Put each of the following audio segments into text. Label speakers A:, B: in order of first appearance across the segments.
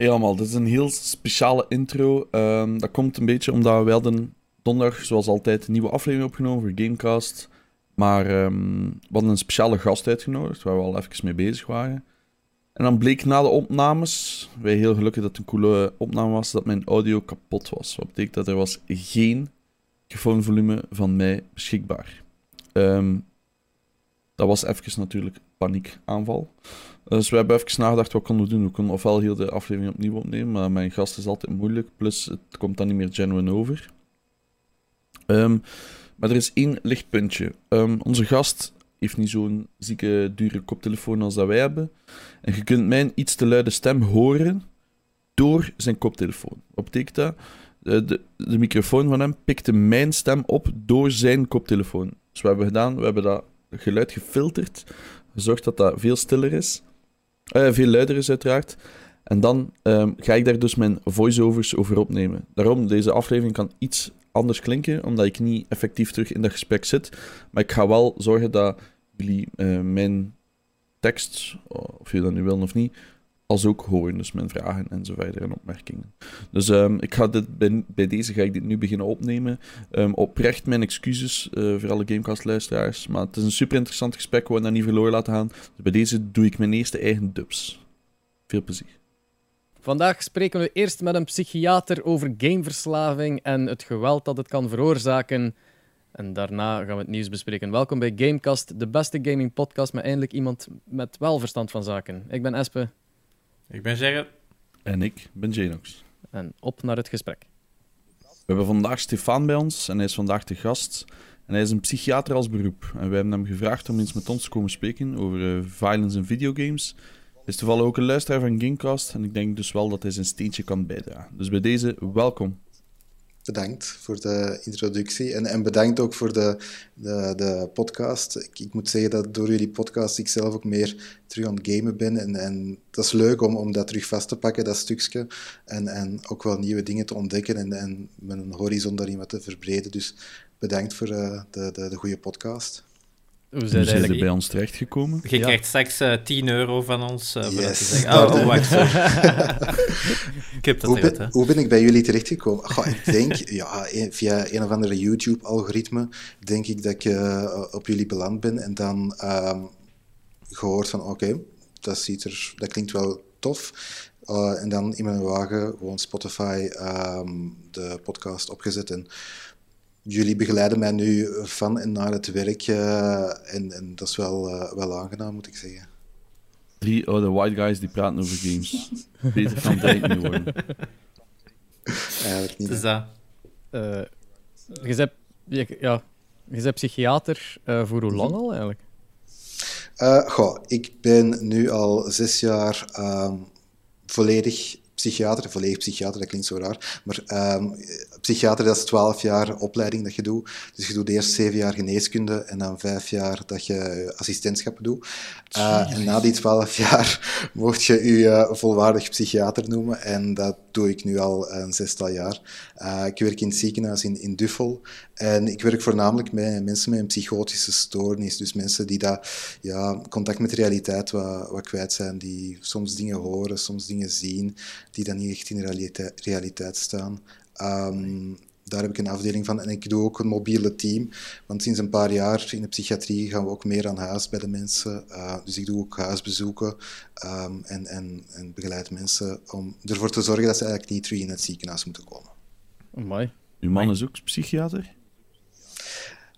A: Helemaal, dit is een heel speciale intro. Ehm, dat komt een beetje omdat we hadden donderdag, zoals altijd, een nieuwe aflevering opgenomen voor Gamecast. Maar ehm, we hadden een speciale gast uitgenodigd, waar we al even mee bezig waren. En dan bleek na de opnames, wij heel gelukkig dat het een coole opname was, dat mijn audio kapot was. Wat betekent dat er was geen volume van mij beschikbaar. Ehm, dat was even natuurlijk paniekaanval. Dus we hebben even nagedacht wat konden we doen. We konden ofwel heel de aflevering opnieuw opnemen, maar mijn gast is altijd moeilijk. Plus, het komt dan niet meer genuine over. Ehm, maar er is één lichtpuntje. Um, onze gast heeft niet zo'n zieke, dure koptelefoon als dat wij hebben. En je kunt mijn iets te luide stem horen door zijn koptelefoon. Wat betekent dat? De, de, de microfoon van hem pikte mijn stem op door zijn koptelefoon. Dus wat hebben we gedaan? We hebben dat geluid gefilterd, gezorgd dat dat veel stiller is. Uh, veel luider is, uiteraard. En dan um, ga ik daar dus mijn voiceovers over opnemen. Daarom, deze aflevering kan iets anders klinken, omdat ik niet effectief terug in dat gesprek zit. Maar ik ga wel zorgen dat jullie uh, mijn tekst, of je dat nu wil of niet, als ook horen. Dus mijn vragen en zo verder en opmerkingen. Dus um, ik ga dit, bij, deze ga ik dit nu beginnen opnemen. Um, oprecht mijn excuses uh, voor alle Gamecast-luisteraars. Maar het is een super interessant gesprek. We dat niet verloren laten gaan. Dus bij deze doe ik mijn eerste eigen dubs. Veel plezier.
B: Vandaag spreken we eerst met een psychiater over gameverslaving en het geweld dat het kan veroorzaken. En daarna gaan we het nieuws bespreken. Welkom bij Gamecast, de beste gaming podcast met eindelijk iemand met wel verstand van zaken. Ik ben Espe.
C: Ik ben Gerrit.
A: En ik ben Janox.
B: En op naar het gesprek.
A: We hebben vandaag Stefan bij ons en hij is vandaag de gast. En hij is een psychiater als beroep. En wij hebben hem gevraagd om eens met ons te komen spreken over uh, violence in videogames. Hij is toevallig ook een luisteraar van Gamecast en ik denk dus wel dat hij zijn steentje kan bijdragen. Dus bij deze, welkom
D: bedankt voor de introductie en, en bedankt ook voor de, de, de podcast. Ik, ik, moet zeggen dat door jullie podcast ik zelf ook meer terug aan het gamen ben. En, en dat is leuk om, om dat terug vast te pakken, dat stukje. En, en ook wel nieuwe dingen te ontdekken en, en mijn horizon daarin wat te verbreden. Dus bedankt voor uh, de, de, de goede podcast.
A: Hoe zijn ze bij ons terechtgekomen?
C: Je krijgt straks uh, eh, 10 euro van ons. Uh, yes. te zeggen. Oh, oh wacht. ik heb dat
D: hoe, ben, hoe ben ik bij jullie terechtgekomen? Goh, ik denk, ja, via een of andere YouTube-algoritme, denk ik dat ik uh, op jullie beland ben. En dan um, gehoord van, oké, okay, dat, ziet er, dat klinkt wel tof. Uh, en dan in mijn wagen gewoon Spotify um, de podcast opgezet. En jullie begeleiden mij nu van en naar het werk uh, en, en, dat is wel, uh, wel aangenaam, moet ik zeggen.
A: Drie oude white guys die praten over games. Beter kan het niet worden.
D: Eigenlijk niet.
C: is dat.
B: Uh, je bent, ja, je bent psychiater voor hoe lang al eigenlijk?
D: goh, ik ben nu al zes jaar ehm, volledig psychiater, volledig psychiater, dat klinkt zo raar, maar um, psychiater, dat is twaalf jaar opleiding dat je doet. Dus je doet eerst zeven jaar geneeskunde en dan vijf jaar dat je assistentschappen doet. Uh, en na die twaalf jaar mocht je je uh, volwaardig psychiater noemen en dat doe ik nu al een zestal jaar. Uh, ik werk in het ziekenhuis in, in Duffel en ik werk voornamelijk met mensen met een psychotische stoornis. Dus mensen die dat, ja, contact met de realiteit wat, wat kwijt zijn, die soms dingen horen, soms dingen zien, die dan niet echt in de realiteit, realiteit staan. Um, daar heb ik een afdeling van. En ik doe ook een mobiele team. Want sinds een paar jaar in de psychiatrie gaan we ook meer aan huis bij de mensen. Uh, dus ik doe ook huisbezoeken um, en, en, en begeleid mensen om ervoor te zorgen dat ze eigenlijk niet terug in het ziekenhuis moeten komen.
B: Mooi.
A: Uw man is ook psychiater?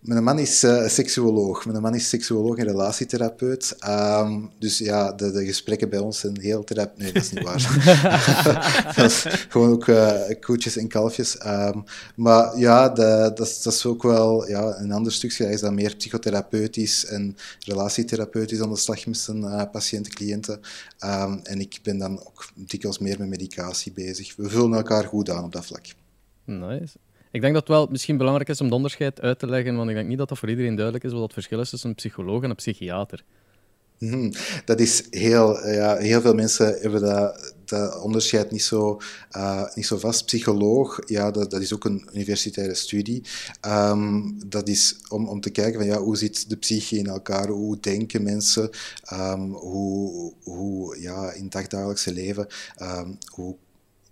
D: Mijn man is uh, seksuoloog. Mijn man is seksuoloog en relatietherapeut. Um, dus ja, de, de, gesprekken bij ons zijn heel therapeut. Nee, dat is niet waar. dat is gewoon ook uh, koetjes en kalfjes. Um, maar ja, de, dat, is, dat, is ook wel ja, een ander stukje. Hij is dan meer psychotherapeutisch en relatietherapeutisch aan de slag met zijn uh, patiënten, cliënten. Um, en ik ben dan ook dikwijls meer met medicatie bezig. We vullen elkaar goed aan op dat vlak.
B: Nice. Ik denk dat het wel misschien belangrijk is om de onderscheid uit te leggen, want ik denk niet dat dat voor iedereen duidelijk is wat het verschil is tussen een psycholoog en een psychiater.
D: Mhm. Dat is heel, ja, heel veel mensen hebben dat, dat onderscheid niet zo, uh, niet zo vast. Psycholoog, ja, dat, dat is ook een universitaire studie. Um, dat is om, om te kijken van ja, hoe zit de psyche in elkaar, hoe denken mensen, um, hoe, hoe ja, in het dagdagelijkse leven, um, hoe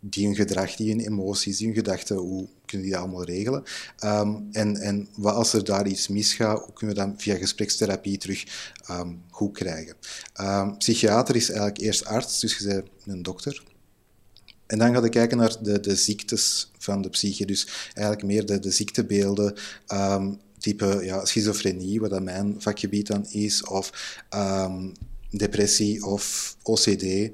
D: die hun gedrag, die hun emoties, die hun gedachten, hoe kunnen die dat allemaal regelen? Um, en, en wat als er daar iets misgaat, hoe kunnen we dat via gesprekstherapie terug um, goed krijgen? Um, psychiater is eigenlijk eerst arts, dus je bent een dokter. En dan gaan we kijken naar de, de ziektes van de psyche, dus eigenlijk meer de, de ziektebeelden, type ja, schizofrenie, wat dat mijn vakgebied dan is, of depressie of OCD.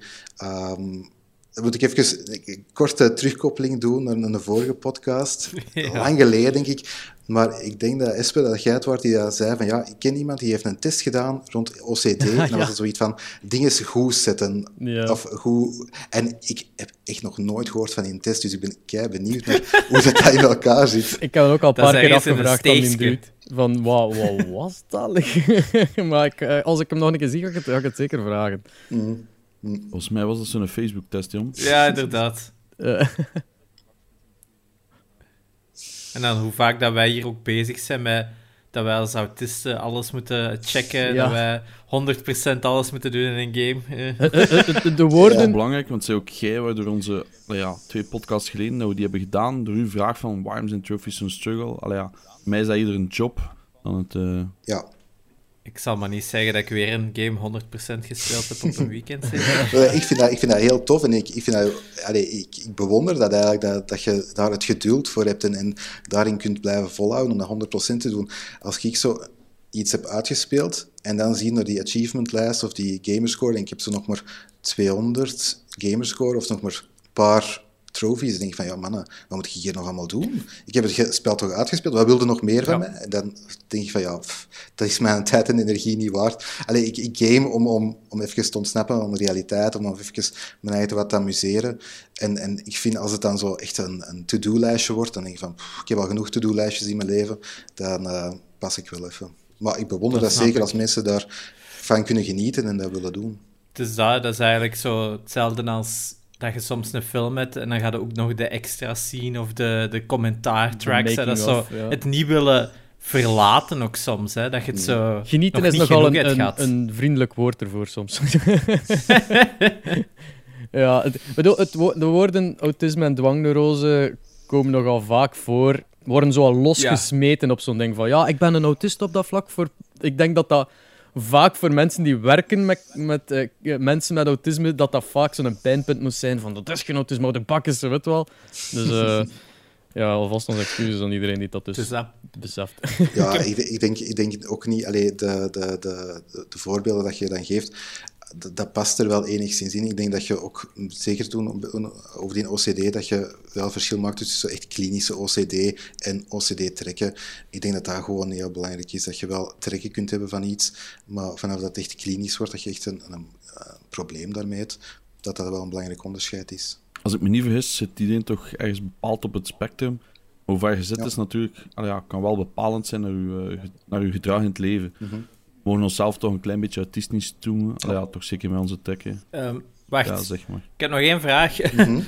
D: Moet ik even een korte terugkoppeling doen naar een vorige podcast. Lang geleden, denk ik. Maar ik denk dat Espe, dat jij het die dat zei van ja, ik ken iemand die heeft een test gedaan rond OCD. En dan was het zoiets van dingen goed zetten. Of goed... En ik heb echt nog nooit gehoord van die test, dus ik ben kei benieuwd naar hoe dat in elkaar zit.
B: Ik heb het ook al een paar keer afgevraagd aan die dude. Van, wat, wat was dat? maar ik, eh, als ik hem nog een keer zie, ga ik het, ga ik het zeker vragen.
D: Mm.
A: Volgens mij was dat zo'n Facebook-test, jong.
C: Ja, inderdaad. En dan hoe vaak dat wij hier ook bezig zijn met dat wij als autisten alles moeten checken, dat wij 100% alles moeten doen in een game.
B: de woorden...
A: Dat is belangrijk, want zij ook jij, waardoor onze ja, twee podcasts geleden, dat we die hebben gedaan, door uw vraag van waarom zijn trophies zo'n struggle. Allee, ja, mij is dat eerder een job dan het... Uh...
D: Ja,
C: ik zal maar niet zeggen dat ik weer een game 100% gespeeld heb op een weekend. ik,
D: vind dat, ik vind dat heel tof en ik, ik, vind dat, ik, ik bewonder dat eigenlijk dat, dat je daar het geduld voor hebt en, en daarin kunt blijven volhouden om dat 100% te doen. Als ik zo iets heb uitgespeeld en dan zie naar die achievementlijst of die gamerscore en ik heb zo nog maar 200 gamerscore of nog maar een paar trophies. En denk ik van, ja mannen, wat moet ik hier nog allemaal doen? Ik heb het spel toch uitgespeeld, wat wilde nog meer van mij? En dan denk ik van, ja, dat is mijn tijd en energie niet waard. Allee, ik, ik game om, om, om even te ontsnappen de realiteit, om even mijn eigen wat te amuseren. En, en ik vind, als het dan zo echt een, een to-do-lijstje wordt, dan denk ik van, ik heb al genoeg to-do-lijstjes in mijn leven, dan uh, pas ik wel even. Maar ik bewonder dat, dat zeker als mensen daarvan kunnen genieten en dat willen doen.
C: Dus dat, dat is eigenlijk zo hetzelfde als dat je soms een film hebt en dan ga je ook nog de extra zien of de, de commentaartracks. Dat zo het niet willen verlaten ook soms. Hè, dat je het zo
B: Genieten is nogal een, een, een, vriendelijk woord ervoor soms. ja, het, bedoel, het, de woorden autisme en dwangneurose komen nogal vaak voor. Worden zo al losgesmeten op zo'n ding van ja, ik ben een autist op dat vlak. Voor, ik denk dat dat vaak voor mensen die werken met, met uh, mensen met autisme, dat dat vaak zo'n pijnpunt moet zijn van dat is geen autisme, maar de bak is er, weet wel. Dus uh, ja, alvast onze excuses aan iedereen die dat dus, dus dat... beseft.
D: Ja, ik, ik, denk, ik denk ook niet, alleen de, de, de, de voorbeelden dat je dan geeft, dat, past er wel enigszins in. Ik denk dat je ook, zeker toen over die OCD, dat je wel verschil maakt tussen echt klinische OCD en OCD-trekken. Ik denk dat dat gewoon heel belangrijk is, dat je wel trekken kunt hebben van iets, maar vanaf dat het echt klinisch wordt, dat je echt een, een, probleem daarmee hebt, dat dat wel een belangrijk onderscheid is.
A: Als ik me niet vergis, zit iedereen toch ergens bepaald op het spectrum. Hoe ver je zit is natuurlijk, ja, kan wel bepalend zijn naar je, eh, naar uw gedrag in het leven. Mm mogen onszelf toch een klein beetje autistisch doen. Oh. Ja, toch zeker met onze trekken.
C: Um, wacht,
A: ja, zeg maar.
C: ik heb nog één vraag. Mm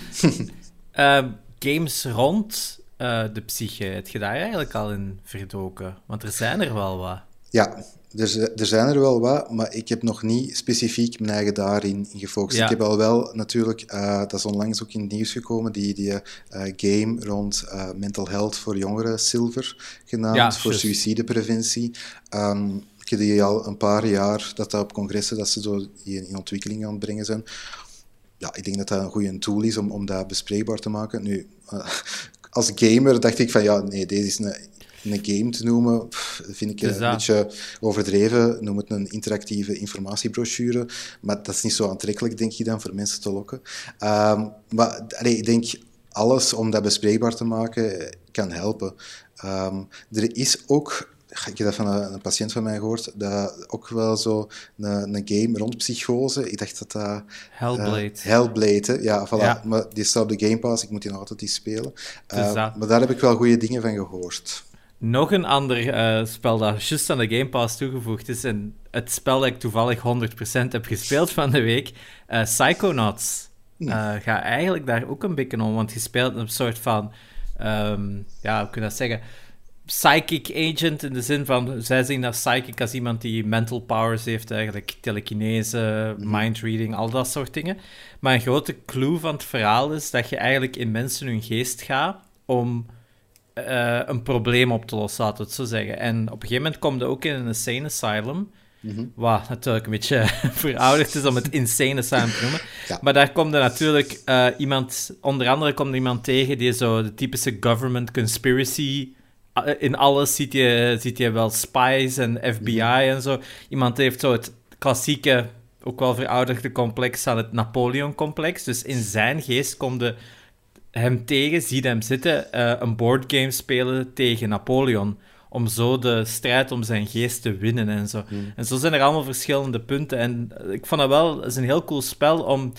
C: games rond uh, de psyche, heb je daar eigenlijk al in verdoken? Want er zijn er wel wat.
D: Ja, er, er zijn er wel wat, maar ik heb nog niet specifiek mijn eigen daarin gefocust. Ik heb al wel natuurlijk, uh, dat is onlangs ook in het nieuws gekomen, die, die uh, game rond uh, mental health voor jongeren, Silver, genaamd, ja, voor suïcidepreventie. Um, die al een paar jaar, dat dat op congressen, dat ze zo in ontwikkeling aan het brengen zijn. Ja, ik denk dat dat een goede tool is om, om dat bespreekbaar te maken. Nu, uh, als gamer dacht ik van, ja, nee, deze is een, een game te noemen, vind ik een beetje overdreven. Noem het een interactieve informatiebrochure. Maar dat is niet zo aantrekkelijk, denk ik dan, voor mensen te lokken. Um, maar allee, ik denk, alles om dat bespreekbaar te maken eh, kan helpen. Um, er is ook ik heb dat van een, een, patiënt van mij gehoord, dat ook wel zo een, een game rond psychose. Ik dacht dat dat...
C: Hellblade. Uh,
D: Hellblade, ja, voilà. Ja. Maar die staat op de Game Pass, ik moet die nog altijd die spelen. Uh, maar daar heb ik wel goede dingen van gehoord.
C: Nog een ander uh, spel dat juist aan de Game Pass toegevoegd is, en het spel dat ik toevallig 100% heb gespeeld van de week, Psychonauts. uh, gaat eigenlijk daar ook een beetje om. Want je speelt een soort van, um, ja, hoe kun je dat zeggen? Psychic agent in de zin van, zij zien dat psychic als iemand die mental powers heeft, eigenlijk telekinese, mm mind reading, al dat soort dingen. Maar een grote clue van het verhaal is dat je eigenlijk in mensen hun geest gaat om uh, een probleem op te lossen, laten we het zo zeggen. En op een gegeven moment komt er ook in een insane asylum. Mm Wat natuurlijk een beetje verouderd is om het insane asylum te noemen. Maar daar komt er natuurlijk uh, iemand, onder andere komt er iemand tegen die zo de typische government conspiracy. Uh, in alles ziet je, ziet je wel spies en FBI mhm. en zo. Iemand heeft zo het klassieke, ook wel verouderde complex aan het Napoleon-complex. Dus in zijn geest komt de hem tegen, ziet hem zitten, uh, een boardgame spelen tegen Napoleon. Om zo de strijd om zijn geest te winnen en zo. Hmm. En zo zijn er allemaal verschillende punten. En ik vond dat wel is een heel cool spel om.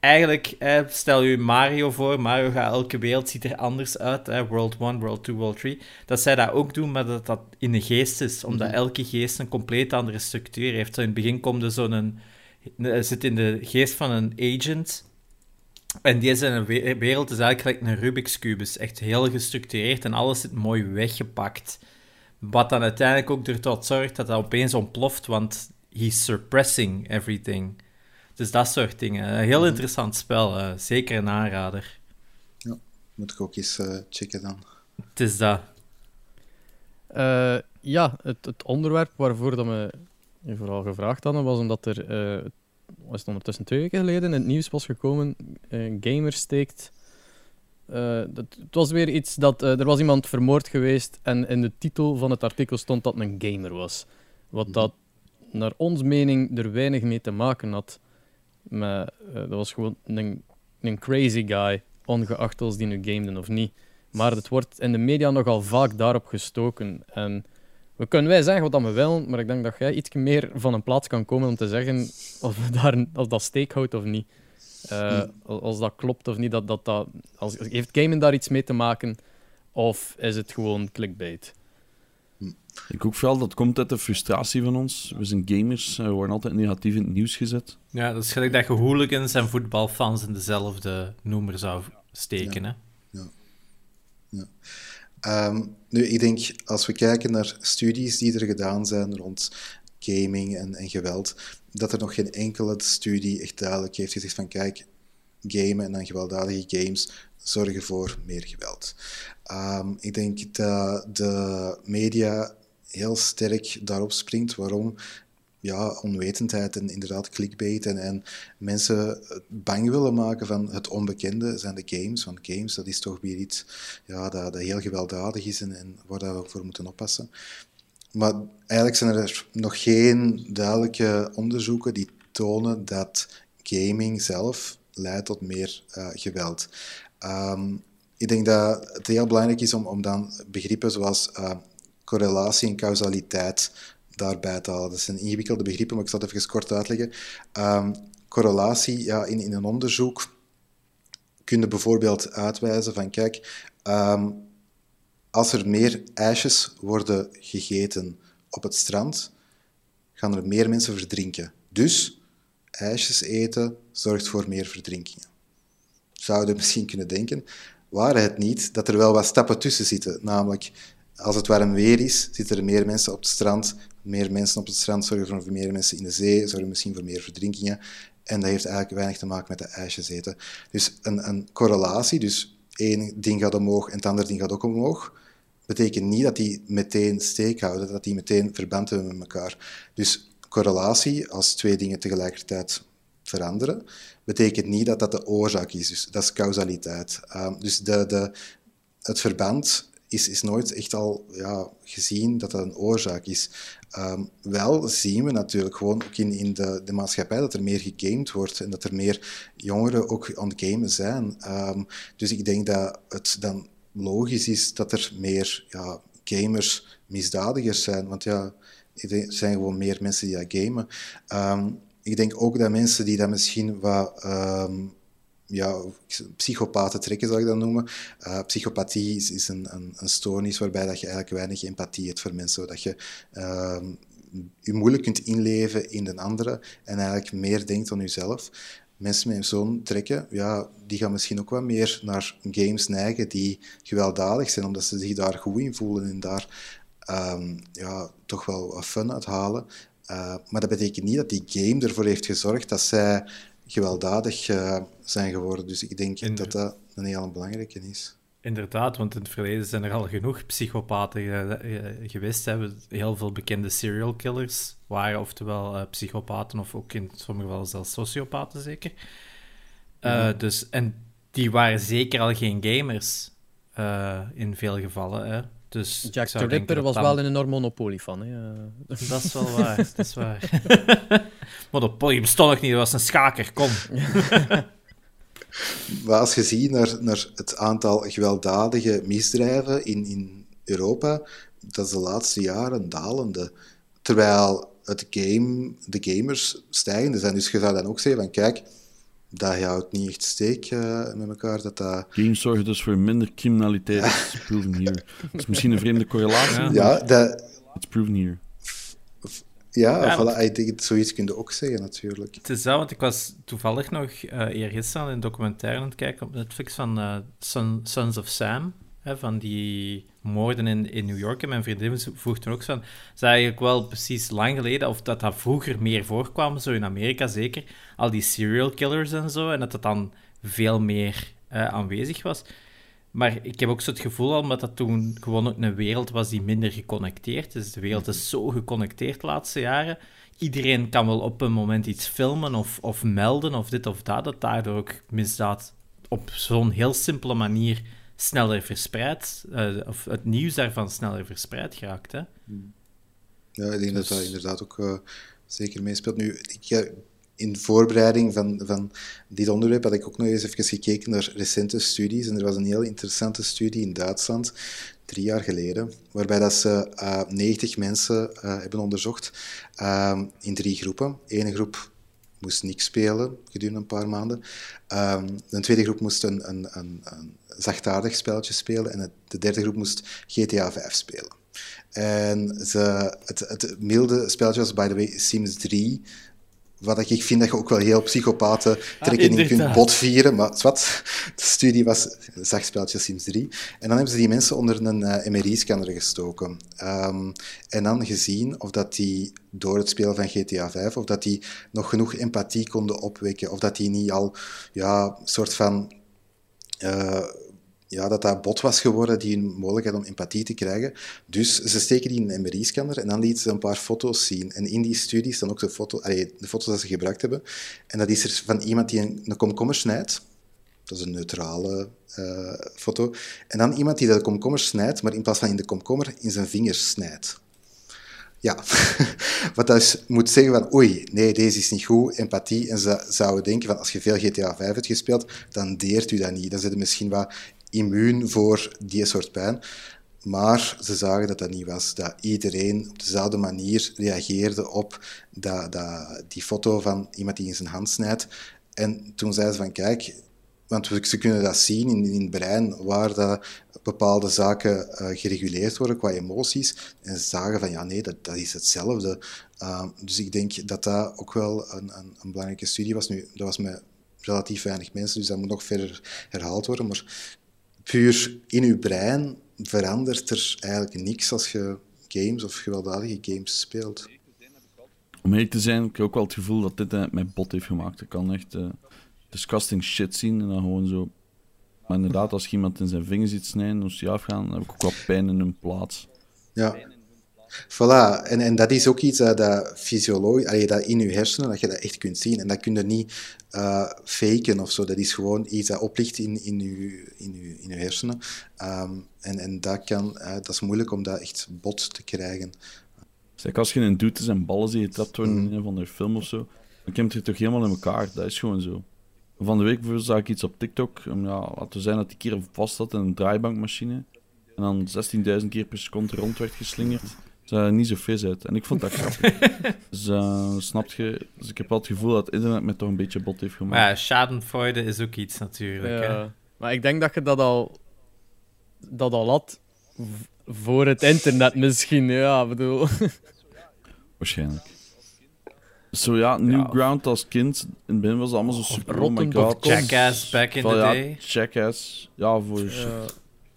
C: Eigenlijk, stel je Mario voor, Mario gaat elke wereld ziet er anders uit, World 1, World 2, World 3, dat zij dat ook doen, maar dat dat in de geest is, omdat hmm. elke geest een compleet andere structuur heeft. Zo in het begin komt er zo'n, zit in de geest van een agent, en deze wereld is eigenlijk een Rubik's Cube. echt heel gestructureerd en alles zit mooi weggepakt. Wat dan uiteindelijk ook ertoe zorgt dat dat opeens ontploft, want he's suppressing everything. Dus dat soort dingen. Een heel mhm. interessant spel. Uh, zeker een aanrader.
D: Ja, moet ik ook eens uh, checken dan.
C: Het is dat.
B: Uh, ja, het, het, onderwerp waarvoor dat me vooral gevraagd hadden, was omdat er was het ondertussen twee weken geleden, in het nieuws was gekomen, uh, Gamer steekt... Uh, het was weer iets dat... Uh, er was iemand vermoord geweest en in de titel van het artikel stond dat een gamer was. Wat mhm. dat, naar ons mening, er weinig mee te maken had. Maar dat was gewoon een, een crazy guy, ongeacht als die nu gameden of niet. Maar het wordt in de media nogal vaak daarop gestoken. En we kunnen wij zeggen wat we willen, maar ik denk dat jij iets meer van een plaats kan komen om te zeggen of, we daar, of dat steek houdt of niet. Uh, Als dat klopt of niet. Dat, dat, dat, als, heeft gamen daar iets mee te maken? Of is het gewoon clickbait?
A: Ik ook vooral, dat komt uit de frustratie van ons. We zijn gamers, we worden altijd negatief in het nieuws gezet.
C: Ja, dat is gelijk dat je hooligans en voetbalfans in dezelfde noemer zou steken,
D: ja. hè? Ja. ja. Ehm, nu, ik denk, als we kijken naar studies die er gedaan zijn rond gaming en, en geweld, dat er nog geen enkele studie echt duidelijk heeft gezegd van kijk, gamen en dan gewelddadige games zorgen voor meer geweld. Ehm, ik denk dat de media heel sterk daarop springt. Waarom? ja, onwetendheid en inderdaad clickbait en, en mensen bang willen maken van het onbekende zijn de games. Want games, dat is toch weer iets ja, dat, dat heel gewelddadig is en, en waar we voor moeten oppassen. Maar eigenlijk zijn er nog geen duidelijke onderzoeken die tonen dat gaming zelf leidt tot meer uh, geweld. Um, ik denk dat het heel belangrijk is om, om dan begrippen zoals uh, correlatie en causaliteit daarbij te halen. Dat zijn ingewikkelde begrippen, maar ik zal het even kort uitleggen. Um, correlatie, ja, in, in een onderzoek kun je bijvoorbeeld uitwijzen van, kijk, um, als er meer ijsjes worden gegeten op het strand, gaan er meer mensen verdrinken. Dus ijsjes eten zorgt voor meer verdrinkingen. Zouden misschien kunnen denken, waren het niet dat er wel wat stappen tussen zitten, namelijk als het warm weer is, zitten er meer mensen op het strand. Meer mensen op het strand zorgen voor meer mensen in de zee, zorgen misschien voor meer verdrinkingen. En dat heeft eigenlijk weinig te maken met de ijsjes eten. Dus een, een correlatie, dus één ding gaat omhoog en het andere ding gaat ook omhoog, betekent niet dat die meteen steek houden, dat die meteen verband hebben met elkaar. Dus correlatie, als twee dingen tegelijkertijd veranderen, betekent niet dat dat de oorzaak is. Dus dat is causaliteit. Uh, dus de, de, het verband is, is nooit echt al ja, gezien dat dat een oorzaak is. Um, wel zien we natuurlijk gewoon ook in, in de, de maatschappij dat er meer gegamed wordt en dat er meer jongeren ook aan het gamen zijn. Um, dus ik denk dat het dan logisch is dat er meer ja, gamers misdadigers zijn. Want ja, er zijn gewoon meer mensen die dat gamen. Um, ik denk ook dat mensen die dat misschien wat ja, psychopaten trekken, zou ik dat noemen. Uh, psychopathie is, is een, een, stoornis waarbij dat je eigenlijk weinig empathie hebt voor mensen, zodat je uh, je moeilijk kunt inleven in de andere en eigenlijk meer denkt aan jezelf. mensen met zoon trekken, ja, die gaan misschien ook wat meer naar games neigen die gewelddadig zijn, omdat ze zich daar goed in voelen en daar um, ja, toch wel fun uithalen. Uh, maar dat betekent niet dat die game ervoor heeft gezorgd dat zij gewelddadig uh, zijn geworden. Dus ik denk dat dat een heel belangrijke is.
C: Inderdaad, want in het verleden zijn er al genoeg psychopaten geweest. Hebben heel veel bekende serial killers waren oftewel uh, psychopaten of ook in sommige gevallen zelfs sociopaten zeker. Dus, en die waren zeker al geen gamers in veel gevallen. Hè. Dus
B: Jack the Ripper was wel een enorm Monopoly van. Hè?
C: Dat is wel waar. dat is waar. Monopoly bestond nog niet, dat was een schaker, kom.
D: Maar als je ziet naar, naar het aantal gewelddadige misdrijven in, in Europa, dat is de laatste jaren dalende. Terwijl het game, de gamers stijgende zijn. Dus je zou dan ook zeggen van, kijk, dat houdt niet echt steek uh, met elkaar. Dat dat...
A: Games zorgen dus voor minder criminaliteit. Ja. proven hier. Dat is misschien een vreemde correlatie.
D: Ja, ja dat...
A: It's proven here.
D: Ja, ja voilà, ik denk, zoiets kun je ook zeggen, natuurlijk.
C: Het is dat, want ik was toevallig nog uh, eergisteren een documentaire aan het kijken op Netflix van uh, Son, Sons of Sam, hè, van die moorden in, in New York. En mijn vriendin vroeg toen ook van, zei eigenlijk wel precies lang geleden, of dat dat vroeger meer voorkwam, zo in Amerika zeker, al die serial killers en zo, en dat dat dan veel meer uh, aanwezig was. Maar ik heb ook zo het gevoel, omdat dat toen gewoon ook een wereld was die minder geconnecteerd is. De wereld is zo geconnecteerd de laatste jaren. Iedereen kan wel op een moment iets filmen of, of melden of dit of dat. Dat daardoor ook misdaad op zo'n heel simpele manier sneller verspreid, uh, of het nieuws daarvan sneller verspreid geraakt. Hè?
D: Ja, ik denk dat dus dat inderdaad ook uh, zeker meespeelt. Nu, ik, in voorbereiding van, van dit onderwerp had ik ook nog eens even gekeken naar recente studies. En er was een heel interessante studie in Duitsland, drie jaar geleden, waarbij dat ze uh, 90 mensen uh, hebben onderzocht uh, in drie groepen. Eén groep moest niks spelen gedurende een paar maanden. Um, de tweede groep moest een, een, een, een zachtaardig spelletje spelen. En de derde groep moest GTA 5 spelen. En ze, het, het milde spelletje was, by the way, Sims 3 wat ik vind dat je ook wel heel psychopaten ah, trekken in kunt botvieren. Maar wat? De studie was zachtspeltje Sims 3. En dan hebben ze die mensen onder een uh, eh, MRI-scanner gestoken. Um, en dan gezien of dat die door het spelen van GTA 5, of dat die nog genoeg empathie konden opwekken. Of dat die niet al ja, een soort van uh, ja, dat dat bot was geworden die een mogelijkheid om empathie te krijgen. Dus ze steken die in een MRI-scanner en dan lieten ze een paar foto's zien. En in die studie staan ook de, foto, de foto's die ze gebruikt hebben. En dat is er van iemand die een, komkommer snijdt. Dat is een neutrale uh, foto. En dan iemand die de komkommer snijdt, maar in plaats van in de komkommer in zijn vingers snijdt. Ja, wat is, moet zeggen van oei, nee, deze is niet goed, empathie. En ze zouden denken van als je veel GTA 5 hebt gespeeld, dan deert u dat niet. Dan zit je misschien wat immuun voor die soort pijn. Maar ze zagen dat dat niet was. Dat iedereen op dezelfde manier reageerde op dat, dat, die foto van iemand die in zijn hand snijdt. En toen zeiden ze van, kijk, want ze kunnen dat zien in, in het brein, waar dat bepaalde zaken uh, gereguleerd worden qua emoties. En ze zagen van, ja nee, dat, dat is hetzelfde. Uh, dus ik denk dat dat ook wel een, een, een belangrijke studie was. Nu, dat was met relatief weinig mensen, dus dat moet nog verder herhaald worden. Maar puur in je brein verandert er eigenlijk niks als je games of gewelddadige games speelt.
A: Om eerlijk te zijn, heb ik ook wel het gevoel dat dit uh, mijn bot heeft gemaakt. Ik kan echt uh, disgusting shit zien en dan gewoon zo. Maar inderdaad, als je iemand in zijn vingers ziet snijden of je afgaan, dan heb ik ook wel pijn in hun plaats.
D: Ja. Voilà, en, en dat is ook iets dat, dat fysiologisch, dat in je hersenen, dat je dat echt kunt zien. En dat kun je niet uh, faken of zo. Dat is gewoon iets dat oplicht in, in, je, in, je, in je hersenen. Um, en, en dat, kan, uh, dat is moeilijk om dat echt bot te krijgen.
A: Zeg, als je een doet en ballen zie je trapt worden mm. in een van de film of zo, dan komt het toch helemaal in elkaar. Dat is gewoon zo. Van de week zag ik iets op TikTok. Um, ja, laten we zijn dat die keer vast zat in een draaibankmachine. En dan 16.000 keer per seconde rond werd geslingerd uh, niet zo vis uit. En ik vond dat grappig. dus uh, snap je? Dus ik heb wel het gevoel dat het internet me toch een beetje bot heeft gemaakt.
C: Maar ja, schadenfreude is ook iets natuurlijk. Ja. Hè?
B: Maar ik denk dat je dat al, dat al had voor het internet misschien. Ja, bedoel.
A: Waarschijnlijk. Zo ja, Newground als kind. In het begin was het allemaal zo super. Oh my god.
C: Jackass back in the day.
A: Jackass. Ja, voor.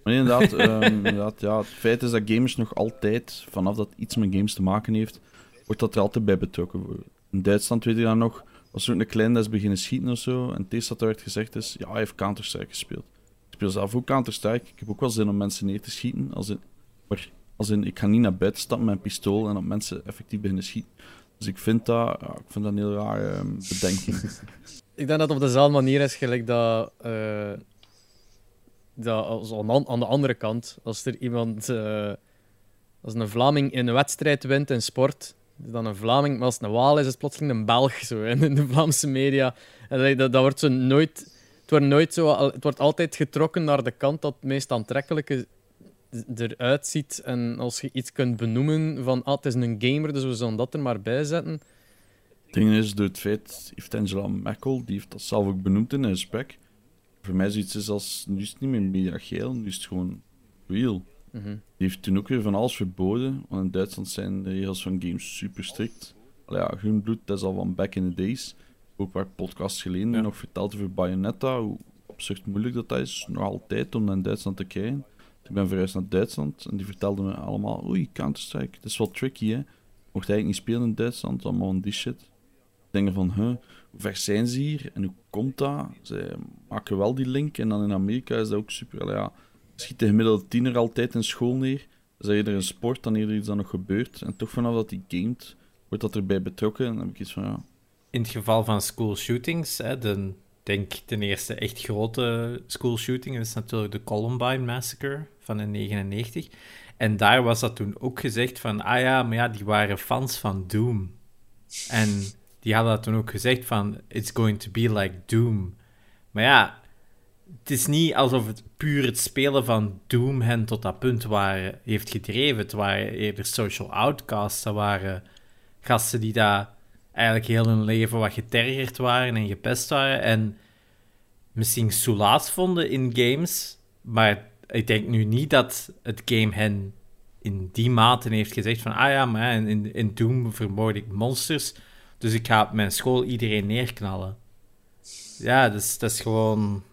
A: Maar inderdaad, um, inderdaad ja, het feit is dat gamers nog altijd, vanaf dat iets met games te maken heeft, wordt dat er altijd bij betrokken. In Duitsland weet je dan nog, was er ook een klein dat is beginnen schieten of zo. En het dat er werd gezegd is, ja, hij heeft Counter-Strike gespeeld. Ik speel zelf ook Counter-Strike. Ik heb ook wel zin om mensen neer te schieten. Als in, maar als in, ik ga niet naar buiten stappen met een pistool en op mensen effectief beginnen schieten. Dus ik vind dat, ik vind dat een heel raar um, bedenking.
B: ik denk dat het op dezelfde manier is gelijk dat... Uh, dat als aan de andere kant, als er iemand... Uh, als een Vlaming in een wedstrijd wint in sport, dan een Vlaming, maar als het een Waal is, is het plotseling een Belg zo, in de Vlaamse media. En dat, dat wordt nooit... Het wordt, nooit zo, het wordt altijd getrokken naar de kant dat het meest aantrekkelijke eruit ziet. En als je iets kunt benoemen van ah, het is een gamer, dus we zullen dat er maar bij zetten.
A: Het ding is, door het feit, heeft Angela Merkel, die heeft dat zelf ook benoemd in een spec. Voor mij is het iets als, nu is het niet meer media geel, nu is het gewoon real. Mhm. Die heeft toen ook weer van alles verboden, want in Duitsland zijn de regels van games super strikt. Allee, ja, groen bloed, dat is al van back in the days. Ook waar podcasts geleden nog verteld over Bayonetta, hoe absurd moeilijk dat, dat is, nog altijd om naar Duitsland te krijgen. Ik ben verhuisd naar Duitsland en die vertelden me allemaal: Oei, Counter-Strike, dat is wel tricky hè. Mocht eigenlijk niet spelen in Duitsland, allemaal die shit. Denken van, huh, hoe ver zijn ze hier en hoe komt dat? Ze maken wel die link en dan in Amerika is dat ook super. Ja, schiet de gemiddelde tiener altijd in school neer. Dat is eerder een sport dan eerder iets dat nog gebeurt. En toch vanaf dat hij gamet, wordt dat erbij betrokken. En dan heb ik iets van, ja.
C: In het geval van school shootings, hè, de denk ten eerste echt grote school shooting is natuurlijk de Columbine Massacre van in 99. En daar was dat toen ook gezegd van, ah ja, maar ja, die waren fans van Doom. En die hadden dat toen ook gezegd van, it's going to be like Doom. Maar ja, het is niet alsof het puur het spelen van Doom hen tot dat punt waren, heeft gedreven. Het waren eerder social outcasts, dat waren gasten die daar eigenlijk heel hun leven wat getergerd waren en gepest waren. En misschien soelaas vonden in games. Maar ik denk nu niet dat het game hen in die mate heeft gezegd van... Ah ja, maar in, in Doom vermoord ik monsters. Dus ik ga op mijn school iedereen neerknallen. Ja, dus, dat is gewoon...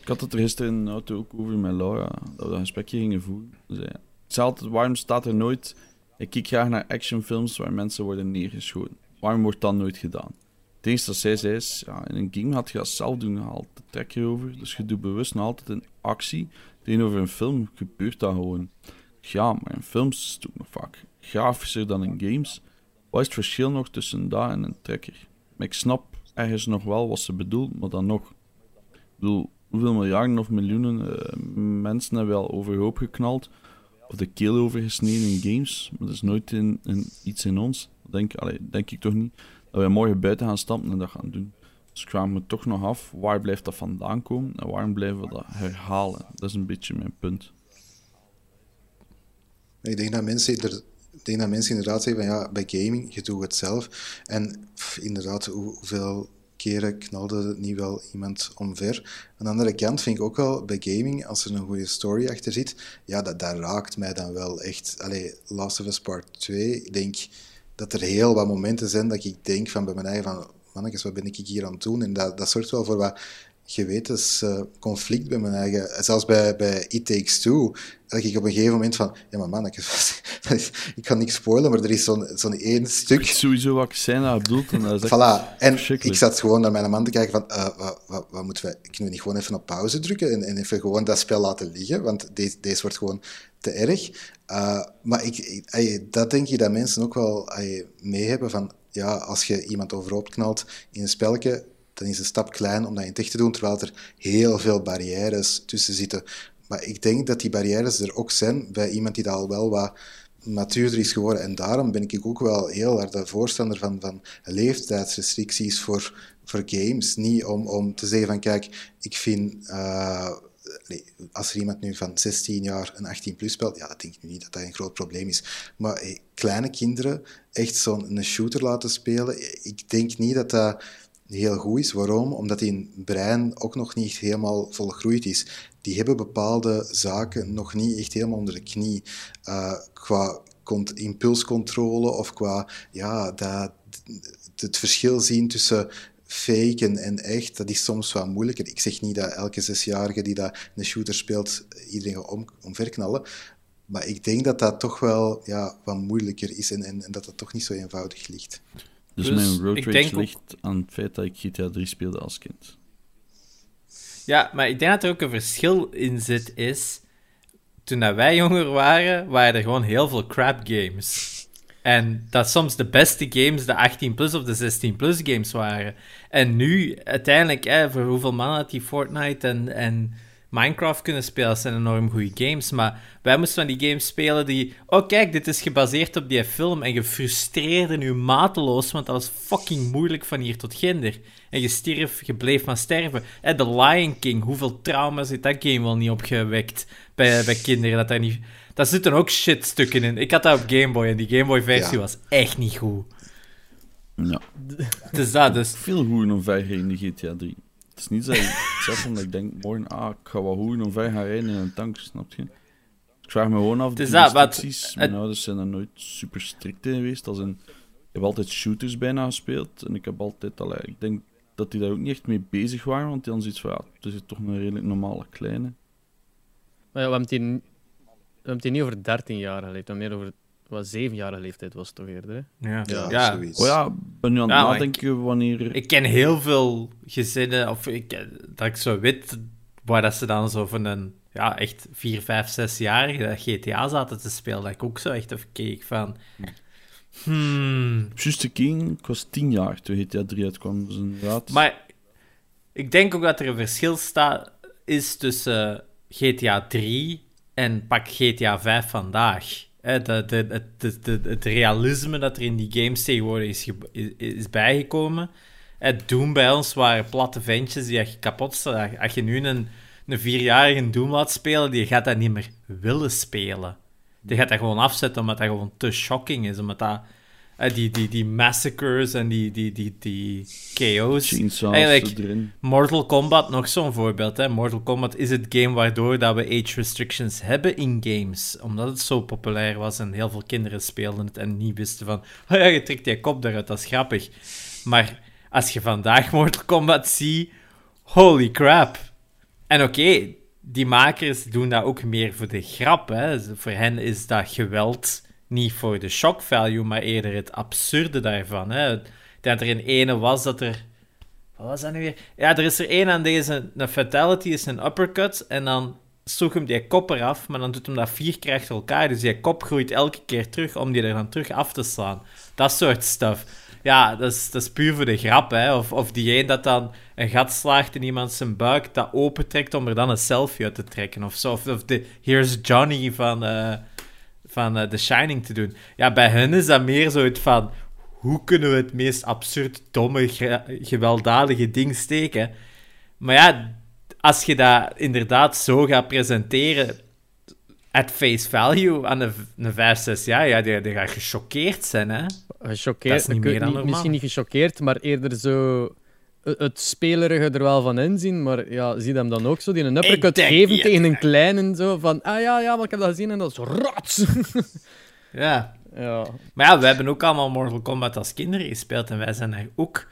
A: Ik had het er gisteren in auto ook over met Laura. Dat we een gesprekje gingen voeren. Dus ja. Ik zei altijd, waarom staat er nooit... Ik kijk graag naar actionfilms waar mensen worden neergeschoten waarom wordt dat nooit gedaan? Het dat zij zei is, ja, in een game had je dat zelf doen, haalt de trek erover. Dus je doet bewust nog altijd een actie. Tegenover een film gebeurt dat gewoon. Ja, maar in films is het nog vaak grafischer dan in games. Wat is het verschil nog tussen dat en een trekker? Maar ik snap ergens nog wel wat ze bedoelt, maar dan nog. Ik bedoel, hoeveel miljarden of miljoenen uh, mensen hebben wel overhoop geknald of de keel overgesneden in games, maar dat is nooit in iets in ons denk, denk ik toch niet, dat wij morgen buiten gaan stappen en dat gaan doen. Dus ik vraag me toch nog af, waar blijft dat vandaan komen en waarom blijven we dat herhalen? Dat is een beetje mijn punt.
D: Ik denk dat mensen, denk dat mensen inderdaad zeggen van ja, bij gaming, je doet het zelf. En inderdaad, hoeveel keren knalde niet wel iemand omver. Aan de andere kant vind ik ook wel bij gaming, als er een goede story achter zit, ja, dat, dat raakt mij dan wel echt. Allee, Last of Us Part 2, ik denk dat er heel wat momenten zijn dat ik denk van bij mijn eigen van, mannetjes, wat ben ik hier aan het doen? En dat, dat zorgt wel voor wat gewetensconflict uh, bij mijn eigen. Zelfs bij, bij It Takes Two, dat ik op een gegeven moment van, ja maar mannetjes, ik kan niks spoilen, maar er is zo'n zo'n één stuk... Ik
A: sowieso wat scène bedoelt. En, dat
D: voilà. en ik zat gewoon naar mijn man te kijken van, uh, wat, wat, wat, moeten we, kunnen we niet gewoon even op pauze drukken en, en even gewoon dat spel laten liggen, want deze, deze wordt gewoon te erg. Uh, maar ik, dat denk je dat mensen ook wel mee hebben van, ja, als je iemand overhoop knalt in een spelletje, dan is de stap klein om dat in het echt te doen, terwijl er heel veel barrières tussen zitten. Maar ik denk dat die barrières er ook zijn bij iemand die dat al wel wat matuurder is geworden. En daarom ben ik ook wel heel hard de voorstander van, van leeftijdsrestricties voor, voor games. Niet om, om te zeggen van, kijk, ik vind... Uh, als er iemand nu van 16 jaar een 18 plus speelt, ja, dat denk ik nu niet dat dat een groot probleem is. Maar hey, kleine kinderen echt zo'n shooter laten spelen, ik denk niet dat dat heel goed is. Waarom? Omdat die brein ook nog niet helemaal volgroeid is. Die hebben bepaalde zaken nog niet echt helemaal onder de knie. Uh, qua impulscontrole of qua ja, dat, het verschil zien tussen fake en, en, echt, dat is soms wat moeilijker. Ik zeg niet dat elke zesjarige die dat een shooter speelt, iedereen gaat om, omverknallen. Maar ik denk dat dat toch wel ja, wat moeilijker is en, en, en dat dat toch niet zo eenvoudig ligt.
A: Dus, dus mijn road rage ligt aan het feit dat ik GTA 3 speelde als kind.
C: Ja, maar ik denk dat er ook een verschil in zit, is... Toen dat wij jonger waren, waren er gewoon heel veel crap games. En dat soms de beste games de 18 plus of de 16 plus games waren. En nu, uiteindelijk, hè, voor hoeveel mannen had die Fortnite en, en Minecraft kunnen spelen, zijn enorm goede games. Maar wij moesten van die games spelen die. Oh, kijk, dit is gebaseerd op die film. En je frustreerde nu mateloos, want dat was fucking moeilijk van hier tot ginder. En je stierf, je bleef maar sterven. En The Lion King, hoeveel trauma's heeft dat game wel niet opgewekt bij, bij kinderen? Dat daar niet daar zitten ook shitstukken in. Ik had dat op Game Boy en die Game Boy versie was echt niet goed.
A: Ja.
C: Het is dat, dus...
A: Veel goede omverrijden in de GTA 3. Het is niet zo zelf omdat ik denk, morgen, ah, ik ga wat goede omver gaan rijden in een tank, snap je? Ik vraag me gewoon af,
C: de restricties,
A: mijn ouders zijn er nooit super strikt in geweest. Als een, ik heb altijd shooters bijna gespeeld en ik heb altijd, allee, ik denk dat die daar ook niet echt mee bezig waren, want die hadden zoiets van, ja, het is toch een redelijk normale kleine.
B: Maar ja, we hebben het we hebben het hier niet over 13 jaar geleefd, maar meer over wat 7 jaar leeftijd was toch eerder.
C: Hè? Ja,
D: ja, ja. zoiets.
A: Oh ja, ben nu aan het nadenken wanneer.
C: Ik ken heel veel gezinnen, of ik, dat ik zo weet, waar dat ze dan zo van een ja, echt 4, 5, 6-jarige dat GTA zaten te spelen, dat ik ook zo echt even keek van. Hmm.
A: Just de King, ik was 10 jaar toen GTA 3 uitkwam. Dus inderdaad.
C: Maar ik denk ook dat er een verschil staat is tussen GTA 3 en pak GTA 5 vandaag. De, de, de, het realisme dat er in die games tegenwoordig is, is, bijgekomen. Het Doom bij ons waren platte ventjes die je kapot staan. Als je nu een, een vierjarige Doom laat spelen, die gaat dat niet meer willen spelen. Die gaat dat gewoon afzetten omdat dat gewoon te shocking is. Omdat dat uh, die, die, die massacres en die, die, die, die KO's.
A: Eigenlijk,
C: Mortal Kombat, nog zo'n voorbeeld. Hè? Mortal Kombat is het game waardoor dat we age restrictions hebben in games. Omdat het zo populair was en heel veel kinderen speelden het en niet wisten van... Oh ja, je trekt je kop eruit, dat is grappig. Maar als je vandaag Mortal Kombat ziet... Holy crap. En oké, die makers doen dat ook meer voor de grap. Hè? Voor hen is dat geweld niet voor de shock value, maar eerder het absurde daarvan. Hè. Dat er een ene was dat er. Wat was dat nu weer? Ja, er is er één aan deze. Een fatality is een uppercut. En dan sloeg hem die kop eraf. Maar dan doet hem dat vier keer achter elkaar. Dus die kop groeit elke keer terug om die er dan terug af te slaan. Dat soort stuff. Ja, dat is, dat is puur voor de grap. Hè. Of, of die een dat dan een gat slaagt in iemand zijn buik. Dat opentrekt om er dan een selfie uit te trekken. Of zo. Of, de Here's Johnny van. Uh, van uh, The Shining te doen. Ja, bij hen is dat meer zoiets van... Hoe kunnen we het meest absurd, domme, gewelddadige ding steken? Maar ja, als je dat inderdaad zo gaat presenteren... At face value aan een, een 5, 6 jaar, ja, die, die gaat gechoqueerd zijn, hè?
B: Gechoqueerd, niet meer dan misschien niet gechoqueerd, maar eerder zo het spelerige er wel van inzien, maar ja, zie hem dan ook zo, die een uppercut geven tegen een kleine, zo van, ah ja, ja, maar ik heb dat gezien en dat is rats.
C: ja.
B: ja.
C: Maar ja, we hebben ook allemaal Mortal Kombat als kinderen gespeeld en wij zijn er ook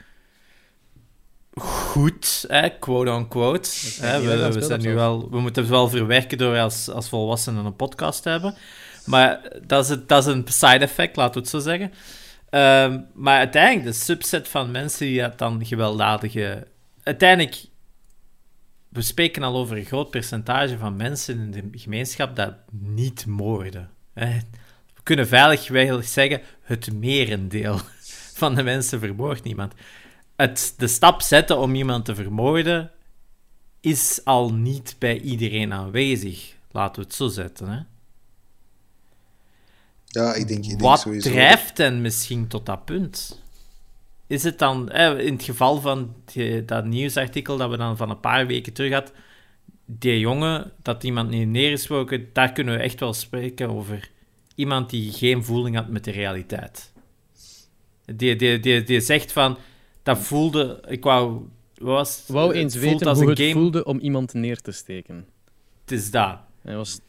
C: goed, hè, quote-unquote. We, we, zijn nu wel, we moeten het wel verwerken door als, als volwassenen een podcast te hebben. Maar dat is, het, dat is een side effect, laten we het zo zeggen. Ehm, maar uiteindelijk, de subset van mensen die dat dan gewelddadige... Uiteindelijk, we spreken al over een groot percentage van mensen in de gemeenschap dat niet moorden. We kunnen veilig zeggen, het merendeel van de mensen vermoordt niemand. Het, de stap zetten om iemand te vermoorden is al niet bij iedereen aanwezig. Laten we het zo zetten. Hè?
D: Ja, ik denk, ik denk
C: Wat
D: sowieso...
C: drijft hen misschien tot dat punt? Is het dan, in het geval van dat nieuwsartikel dat we dan van een paar weken terug hadden, die jongen, dat iemand niet neergesproken, daar kunnen we echt wel spreken over iemand die geen voeling had met de realiteit. Die, die, die, die zegt van, dat voelde, ik wou... Was,
B: wou eens weten hoe het voelde om iemand neer te steken.
C: Het is dat.
B: Hij was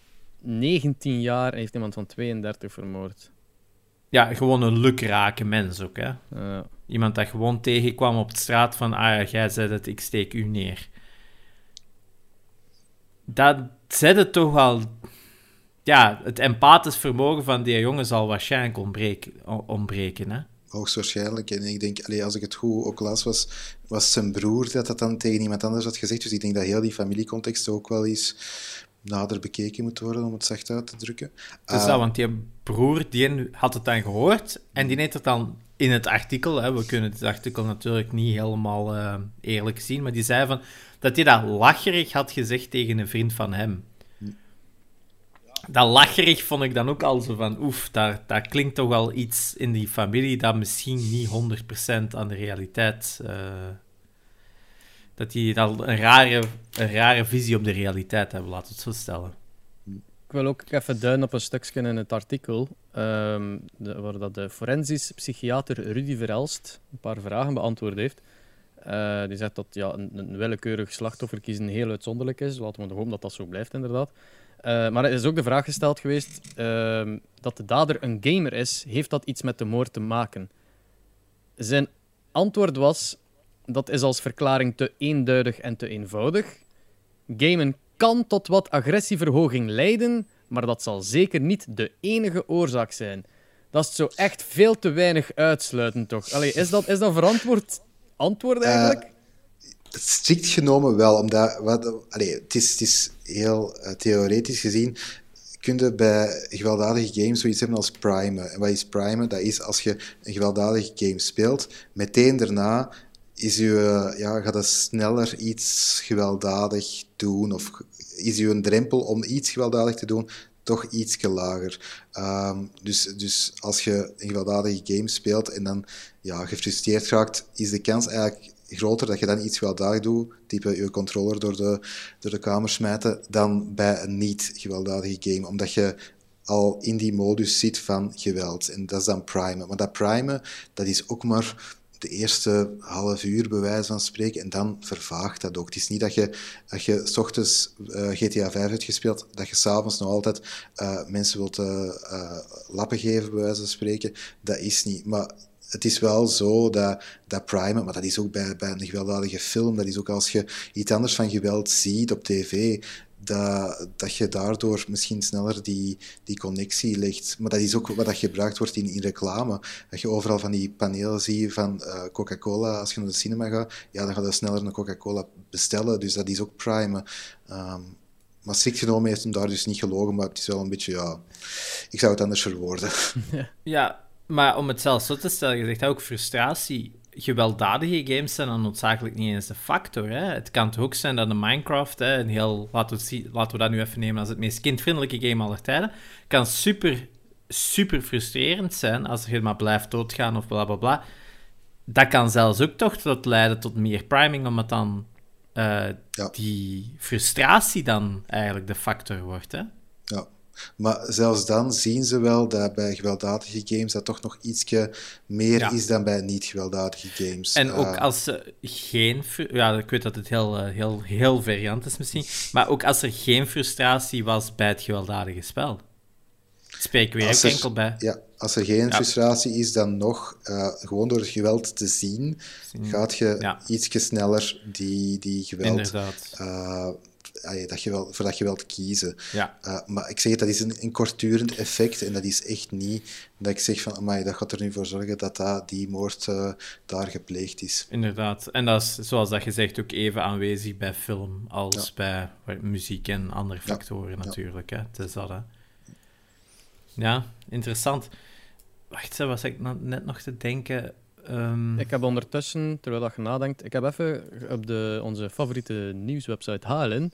B: 19 jaar en heeft iemand van 32 vermoord.
C: ja, gewoon een lukrake mens ook, hè. Iemand dat gewoon tegenkwam op de straat van, ah ja, jij zei het, ik steek u neer. Dat zet toch wel... Ja, het empathisch vermogen van die jongen zal waarschijnlijk ontbreken, ontbreken hè.
D: Hoogstwaarschijnlijk. En ik denk, allee, als ik het goed ook las, was, was zijn broer dat dat dan tegen iemand anders had gezegd. Dus ik denk dat heel die familiecontext ook wel eens nader bekeken moet worden, om het zacht uit te drukken.
C: Het is dat, want die broer die had het dan gehoord en die heeft het dan in het artikel, hè, we kunnen het artikel natuurlijk niet helemaal uh, eerlijk zien, maar die zei van, dat hij dat lacherig had gezegd tegen een vriend van hem. Dat lacherig vond ik dan ook al zo van, oef, daar, daar klinkt toch wel iets in die familie dat misschien niet 100% aan de realiteit... Uh, dat die al een rare, een rare visie op de realiteit hebben, laten we het zo stellen.
B: Ik wil ook even duiden op een stukje in het artikel, de, waar dat de forensisch psychiater Rudy Verelst een paar vragen beantwoord heeft. Uh, die zegt dat ja, een, willekeurig slachtoffer kiezen heel uitzonderlijk is. Laten we hopen dat dat zo blijft, inderdaad. Uh, maar er is ook de vraag gesteld geweest uh, dat de dader een gamer is. Heeft dat iets met de moord te maken? Zijn antwoord was dat is als verklaring te eenduidig en te eenvoudig. Gamen kan tot wat agressieverhoging leiden, maar dat zal zeker niet de enige oorzaak zijn. Dat is zo echt veel te weinig uitsluitend, toch? Allee, is, dat, is dat verantwoord antwoord eh, eigenlijk? Uh,
D: strikt genomen wel, omdat wat, allee, het, is, het is heel uh, theoretisch gezien. Kun je bij gewelddadige games zoiets hebben als primen. En wat is primen? Dat is als je een gewelddadige game speelt, meteen daarna is u, eh, ja, gaat dat sneller iets gewelddadig doen? Of is u een drempel om iets gewelddadig te doen toch iets lager? Um, dus, dus als je een gewelddadige game speelt en dan ja, gefrustreerd raakt, is de kans eigenlijk groter dat je dan iets gewelddadig doet, type je controller door de, door de kamer smijten, dan bij een niet gewelddadige game. Omdat je al in die modus zit van geweld. En dat is dan primen. Maar dat primen, dat is ook maar de eerste half uur, bij wijze van spreken, en dan vervaagt dat ook. Het is niet dat je, als je s ochtends uh, GTA 5 hebt gespeeld, dat je s'avonds nog altijd uh, mensen wilt uh, lappen geven, bij wijze van spreken. Dat is niet. Maar het is wel zo dat, dat primen, maar dat is ook bij, bij een gewelddadige film, dat is ook als je iets anders van geweld ziet op tv, dat, dat je daardoor misschien sneller die, die connectie legt. Maar dat is ook wat dat gebruikt wordt in, in reclame. Dat je overal van die panelen ziet van uh, Coca-Cola. Als je naar de cinema gaat, ja, dan ga je sneller een Coca-Cola bestellen. Dus dat is ook prime. Um, maar strikt genomen heeft hem daar dus niet gelogen, maar het is wel een beetje, ja... Ik zou het anders verwoorden.
C: Ja, maar om het zelf zo te stellen, je zegt ook frustratie gewelddadige games zijn dan noodzakelijk niet eens een factor. Hè? Het kan toch ook zijn dat een Minecraft, hè, een heel, laten, we, laten we dat nu even nemen als het meest kindvriendelijke game aller tijden, kan super, super frustrerend zijn als je maar blijft doodgaan of bla bla bla. Dat kan zelfs ook toch tot leiden tot meer priming, omdat dan uh, die frustratie dan eigenlijk de factor wordt. Hè?
D: Maar zelfs dan zien ze wel dat bij gewelddadige games dat toch nog ietsje meer is dan bij niet-gewelddadige games.
C: En ook uh, als ze geen... Ja, ik weet dat het heel, eh, heel, heel variant is misschien. Maar ook als er geen frustratie was bij het gewelddadige spel. Spreken we ook enkel bij.
D: Ja, als er geen frustratie is, dan nog, uh, gewoon door het geweld te zien, gaat je ja. ietsje sneller die, die geweld... Inderdaad dat je wel, voor dat geweld kiezen.
C: Ja.
D: Uh, maar ik zeg, dat is een, een kortdurend effect en dat is echt niet dat ik zeg van, amai, dat gaat er nu voor zorgen dat, dat die moord uh, daar gepleegd is.
C: Inderdaad. En dat is, zoals dat je zegt, ook even aanwezig bij film als bij muziek en andere factoren natuurlijk. Hè. Het is dat, hè. Ja, interessant. Wacht, was ik net nog te denken... Um...
B: Ik heb ondertussen, terwijl dat je nadenkt, ik heb even op de, onze favoriete nieuwswebsite HLN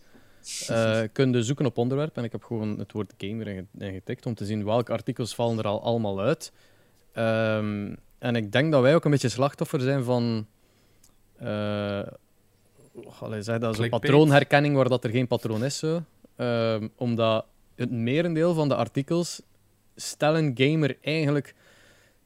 B: uh, kun je zoeken op onderwerp en ik heb gewoon het woord gamer ingetikt om te zien welke artikels vallen er al allemaal uit. Um, en ik denk dat wij ook een beetje slachtoffer zijn van... Uh, zeg dat is een patroonherkenning waar dat er geen patroon is. Zo. Um, omdat het merendeel van de artikels stellen gamer eigenlijk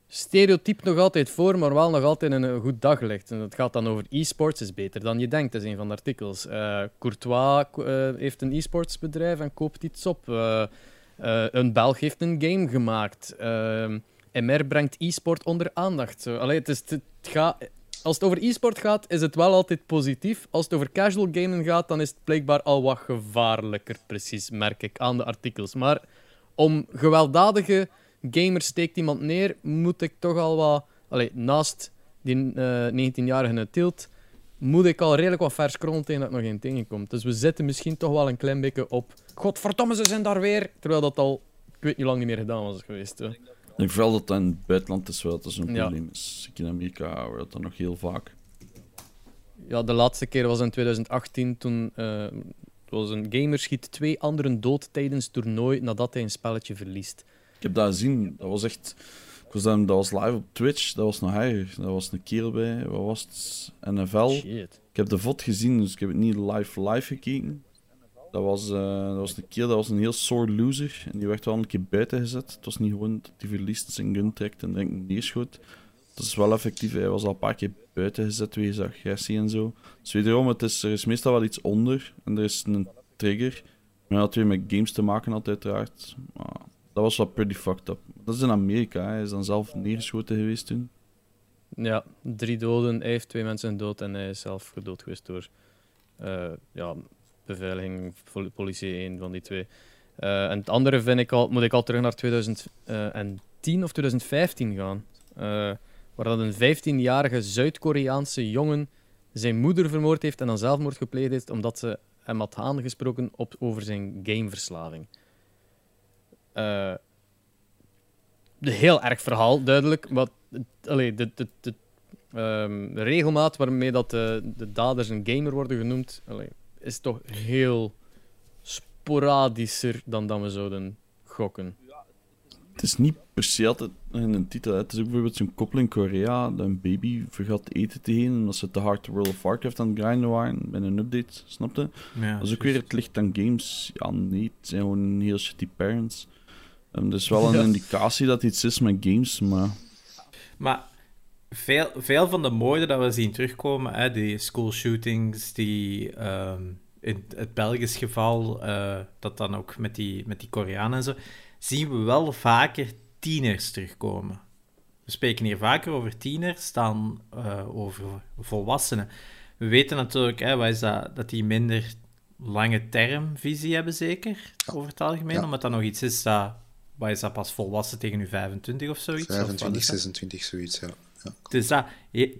B: stereotyp nog altijd voor, maar wel nog altijd een goed daglicht. En dat gaat dan over e-sports, is beter dan je denkt, is een van de artikels. Uh, Courtois uh, heeft een e-sports bedrijf en koopt iets op. Uh, een Belg heeft een game gemaakt. MR brengt e-sport onder aandacht. Allee, het is, het als het over e-sport gaat, is het wel altijd positief. Als het over casual gaming gaat, dan is het blijkbaar al wat gevaarlijker, precies, merk ik aan de artikels. Maar om gewelddadige gamers steekt iemand neer, moet ik toch al wat... Allee, naast die uh, eh, 19-jarige tilt, moet ik al redelijk wat vers tegen dat het nog geen tegenkomt. Dus we zitten misschien toch wel een klein beetje op... Godverdomme, ze zijn daar weer! Terwijl dat al, ik weet niet lang niet meer gedaan was geweest. Hè.
A: Ik vooral dat dat in het buitenland is wel dat is een probleem is. in Amerika hoor dat dan nog heel vaak.
B: Ja, de laatste keer was in 2018 toen uh, was een gamer schiet twee anderen dood tijdens toernooi nadat hij een spelletje verliest.
A: Ik heb dat gezien. Dat was echt... was dan, dat was live op Twitch. Dat was nog erg. Dat was een kerel bij. Wat was het? NFL.
B: Shit.
A: Ik heb de VOD gezien, dus ik heb het niet live live gekeken. Dat was, uh, dat was een keer, dat was een heel sore loser. En die werd wel een keer buiten gezet. Het was niet gewoon dat hij verliest, zijn gun trekt en denk neerschoot. Dat is wel effectief. Hij was al een paar keer buiten gezet wegens agressie en zo. Dus wederom, het is, er is meestal wel iets onder. En er is een trigger. Maar dat weer met games te maken had, uiteraard. Maar dat was wel pretty fucked up. Dat is in Amerika. Hij is dan zelf neergeschoten geweest toen.
B: Ja, drie doden. Hij heeft twee mensen dood en hij is zelf gedood geweest door uh, ja, beveiliging, politie, een van die twee. Uh, en het andere vind ik al, moet ik al terug naar 2010 of 2015 gaan. Waar dat een 15-jarige Zuid-Koreaanse jongen zijn moeder vermoord heeft en dan zelfmoord gepleegd heeft omdat ze hem had aangesproken op, over zijn gameverslaving. Uh, heel erg verhaal, duidelijk. Maar allee, de, de, de, um, de, regelmaat waarmee dat de, de daders een gamer worden genoemd, allee, is toch heel sporadischer dan dat we zouden gokken.
A: Het is niet per se altijd in een titel. Hè. Het is ook bijvoorbeeld zo'n koppel in Korea dat een baby vergat eten te geven omdat ze te hard World of Warcraft aan het grinden waren met een update, snapte? Ja, dat is ook weer het licht aan games. Ja, nee, het zijn gewoon heel shitty parents. Um, dus wel een indicatie dat iets is met games, maar...
C: Maar veel, veel van de moorden dat we zien terugkomen, hè, die school shootings, die ehm, in het Belgisch geval, uh, dat dan ook met die, met die Koreanen en zo, zien we wel vaker tieners terugkomen. We spreken hier vaker over tieners dan uh, over volwassenen. We weten natuurlijk, hè, wat is dat, dat die minder lange termvisie hebben, zeker, over het algemeen, omdat dat nog iets is dat, wat is dat pas volwassen tegen nu 25 of zoiets?
D: 25, 26, zoiets, ja.
C: Dus dat,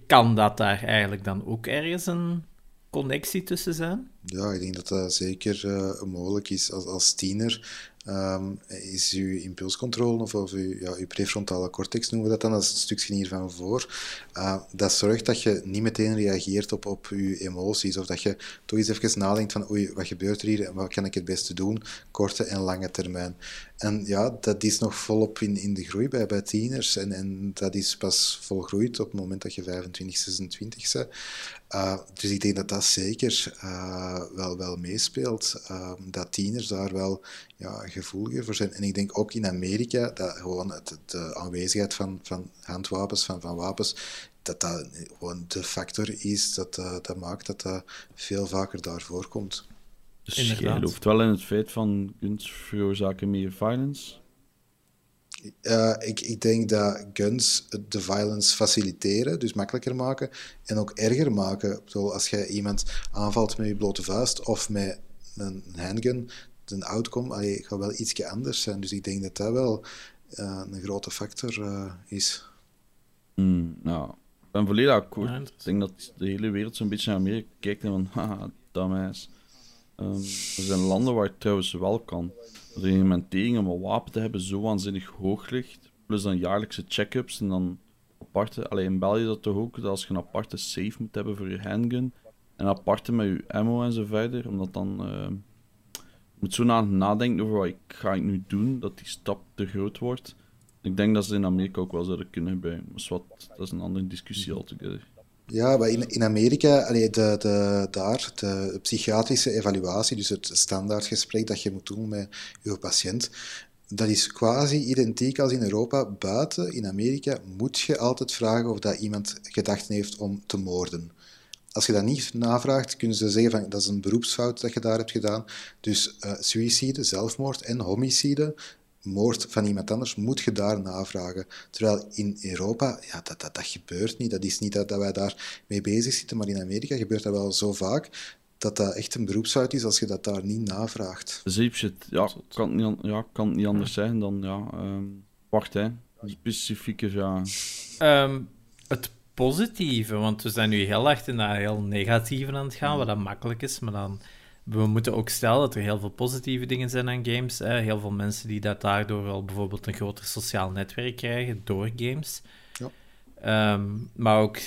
C: kan dat daar eigenlijk dan ook ergens een connectie tussen zijn?
D: Ja, ik denk dat dat zeker uh, mogelijk is als, als tiener. Um, is uw impulscontrole of, of uw, ja, uw prefrontale cortex noemen we dat dan, dat is het stukje hiervan voor. Uh, dat zorgt dat je niet meteen reageert op, op je emoties of dat je toch eens even nadenkt van oei, wat gebeurt er hier en wat kan ik het beste doen, korte en lange termijn. En ja, dat is nog volop in, in de groei bij, bij tieners en, en dat is pas volgroeid op het moment dat je 25, 26 bent. Uh, dus ik denk dat dat zeker uh, wel, wel meespeelt, uh, dat tieners daar wel ja, gevoeliger voor zijn. En ik denk ook in Amerika dat gewoon het, de aanwezigheid van, van handwapens, van, van wapens, dat dat gewoon de factor is dat, uh, dat maakt dat dat veel vaker daar voorkomt.
A: Dus je gelooft wel in het feit van guns veroorzaken meer violence?
D: Uh, ik, ik denk dat guns de violence faciliteren, dus makkelijker maken en ook erger maken. Bedoel, als je iemand aanvalt met je blote vuist of met een handgun, de outcome allee, gaat wel ietsje anders zijn. Dus ik denk dat dat wel uh, een grote factor uh, is.
A: Mm, nou, ik ben volledig akkoord. ik denk dat de hele wereld zo'n beetje naar Amerika kijkt en van, haha, dumbass. Um, er zijn landen waar het trouwens wel kan. De om een wapen te hebben zo waanzinnig hoog ligt. Plus dan jaarlijkse check-ups en dan aparte... Alleen in België dat toch ook, dat als je een aparte safe moet hebben voor je handgun. En aparte met je ammo en zo verder. Omdat dan... Uh, moet zo na nadenken over wat ik ga ik nu doen, dat die stap te groot wordt. Ik denk dat ze in Amerika ook wel zouden kunnen gebruiken. Maar wat, dat is een andere discussie altogether.
D: Ja, maar in, in Amerika, allee, de, de, daar, de psychiatrische evaluatie, dus het standaardgesprek dat je moet doen met je patiënt, dat is quasi identiek als in Europa. Buiten, in Amerika, moet je altijd vragen of dat iemand gedachten heeft om te moorden. Als je dat niet navraagt, kunnen ze zeggen van dat is een beroepsfout dat je daar hebt gedaan. Dus uh, suïcide, zelfmoord en homicide moord van iemand anders, moet je daar navragen. Terwijl in Europa, ja, dat, dat, dat gebeurt niet. Dat is niet dat, dat wij daar mee bezig zitten, maar in Amerika gebeurt dat wel zo vaak dat dat echt een beroepsfout is als je dat daar niet navraagt.
A: Zeepshit, ja, kan niet, ja, kan niet anders zijn dan, ja, um, wacht hè, specifieke, ja.
C: Um, het positieve, want we zijn nu heel erg naar heel negatieve aan het gaan, wat dat makkelijk is, maar dan we moeten ook stellen dat er heel veel positieve dingen zijn aan games. Hè. Heel veel mensen die dat daardoor wel bijvoorbeeld een groter sociaal netwerk krijgen door games. Ja. Um, maar ook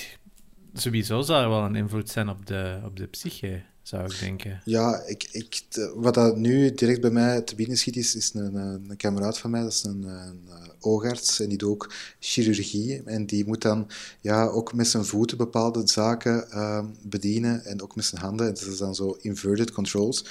C: sowieso zou er wel een invloed zijn op de, op de psyche zou ik denken.
D: Ja, ik, ik, wat dat nu direct bij mij te binnen schiet, is, is een, een, kameraad van mij, dat is een, een, oogarts en die doet ook chirurgie. En die moet dan ja, ook met zijn voeten bepaalde zaken uh, bedienen en ook met zijn handen. En dat is dan zo inverted controls.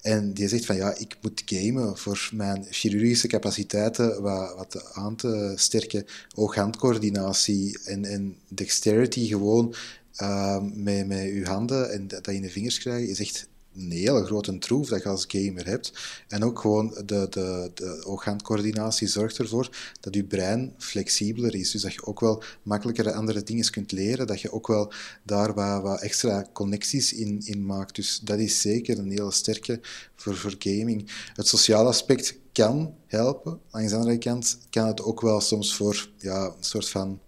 D: En die zegt van ja, ik moet gamen voor mijn chirurgische capaciteiten wat, wat aan te sterken. Oog-handcoördinatie en, en dexterity gewoon Ehm, met, met je handen en dat, je in de vingers krijgt, is echt een hele grote troef dat je als gamer hebt. En ook gewoon de, de, de ooghandcoördinatie zorgt ervoor dat je brein flexibeler is. Dus dat je ook wel makkelijker andere dingen kunt leren. Dat je ook wel daar wat, wat extra connecties in, in maakt. Dus dat is zeker een hele sterke voor, voor gaming. Het sociale aspect kan helpen. Aan de andere kant kan het ook wel soms voor ja, een soort van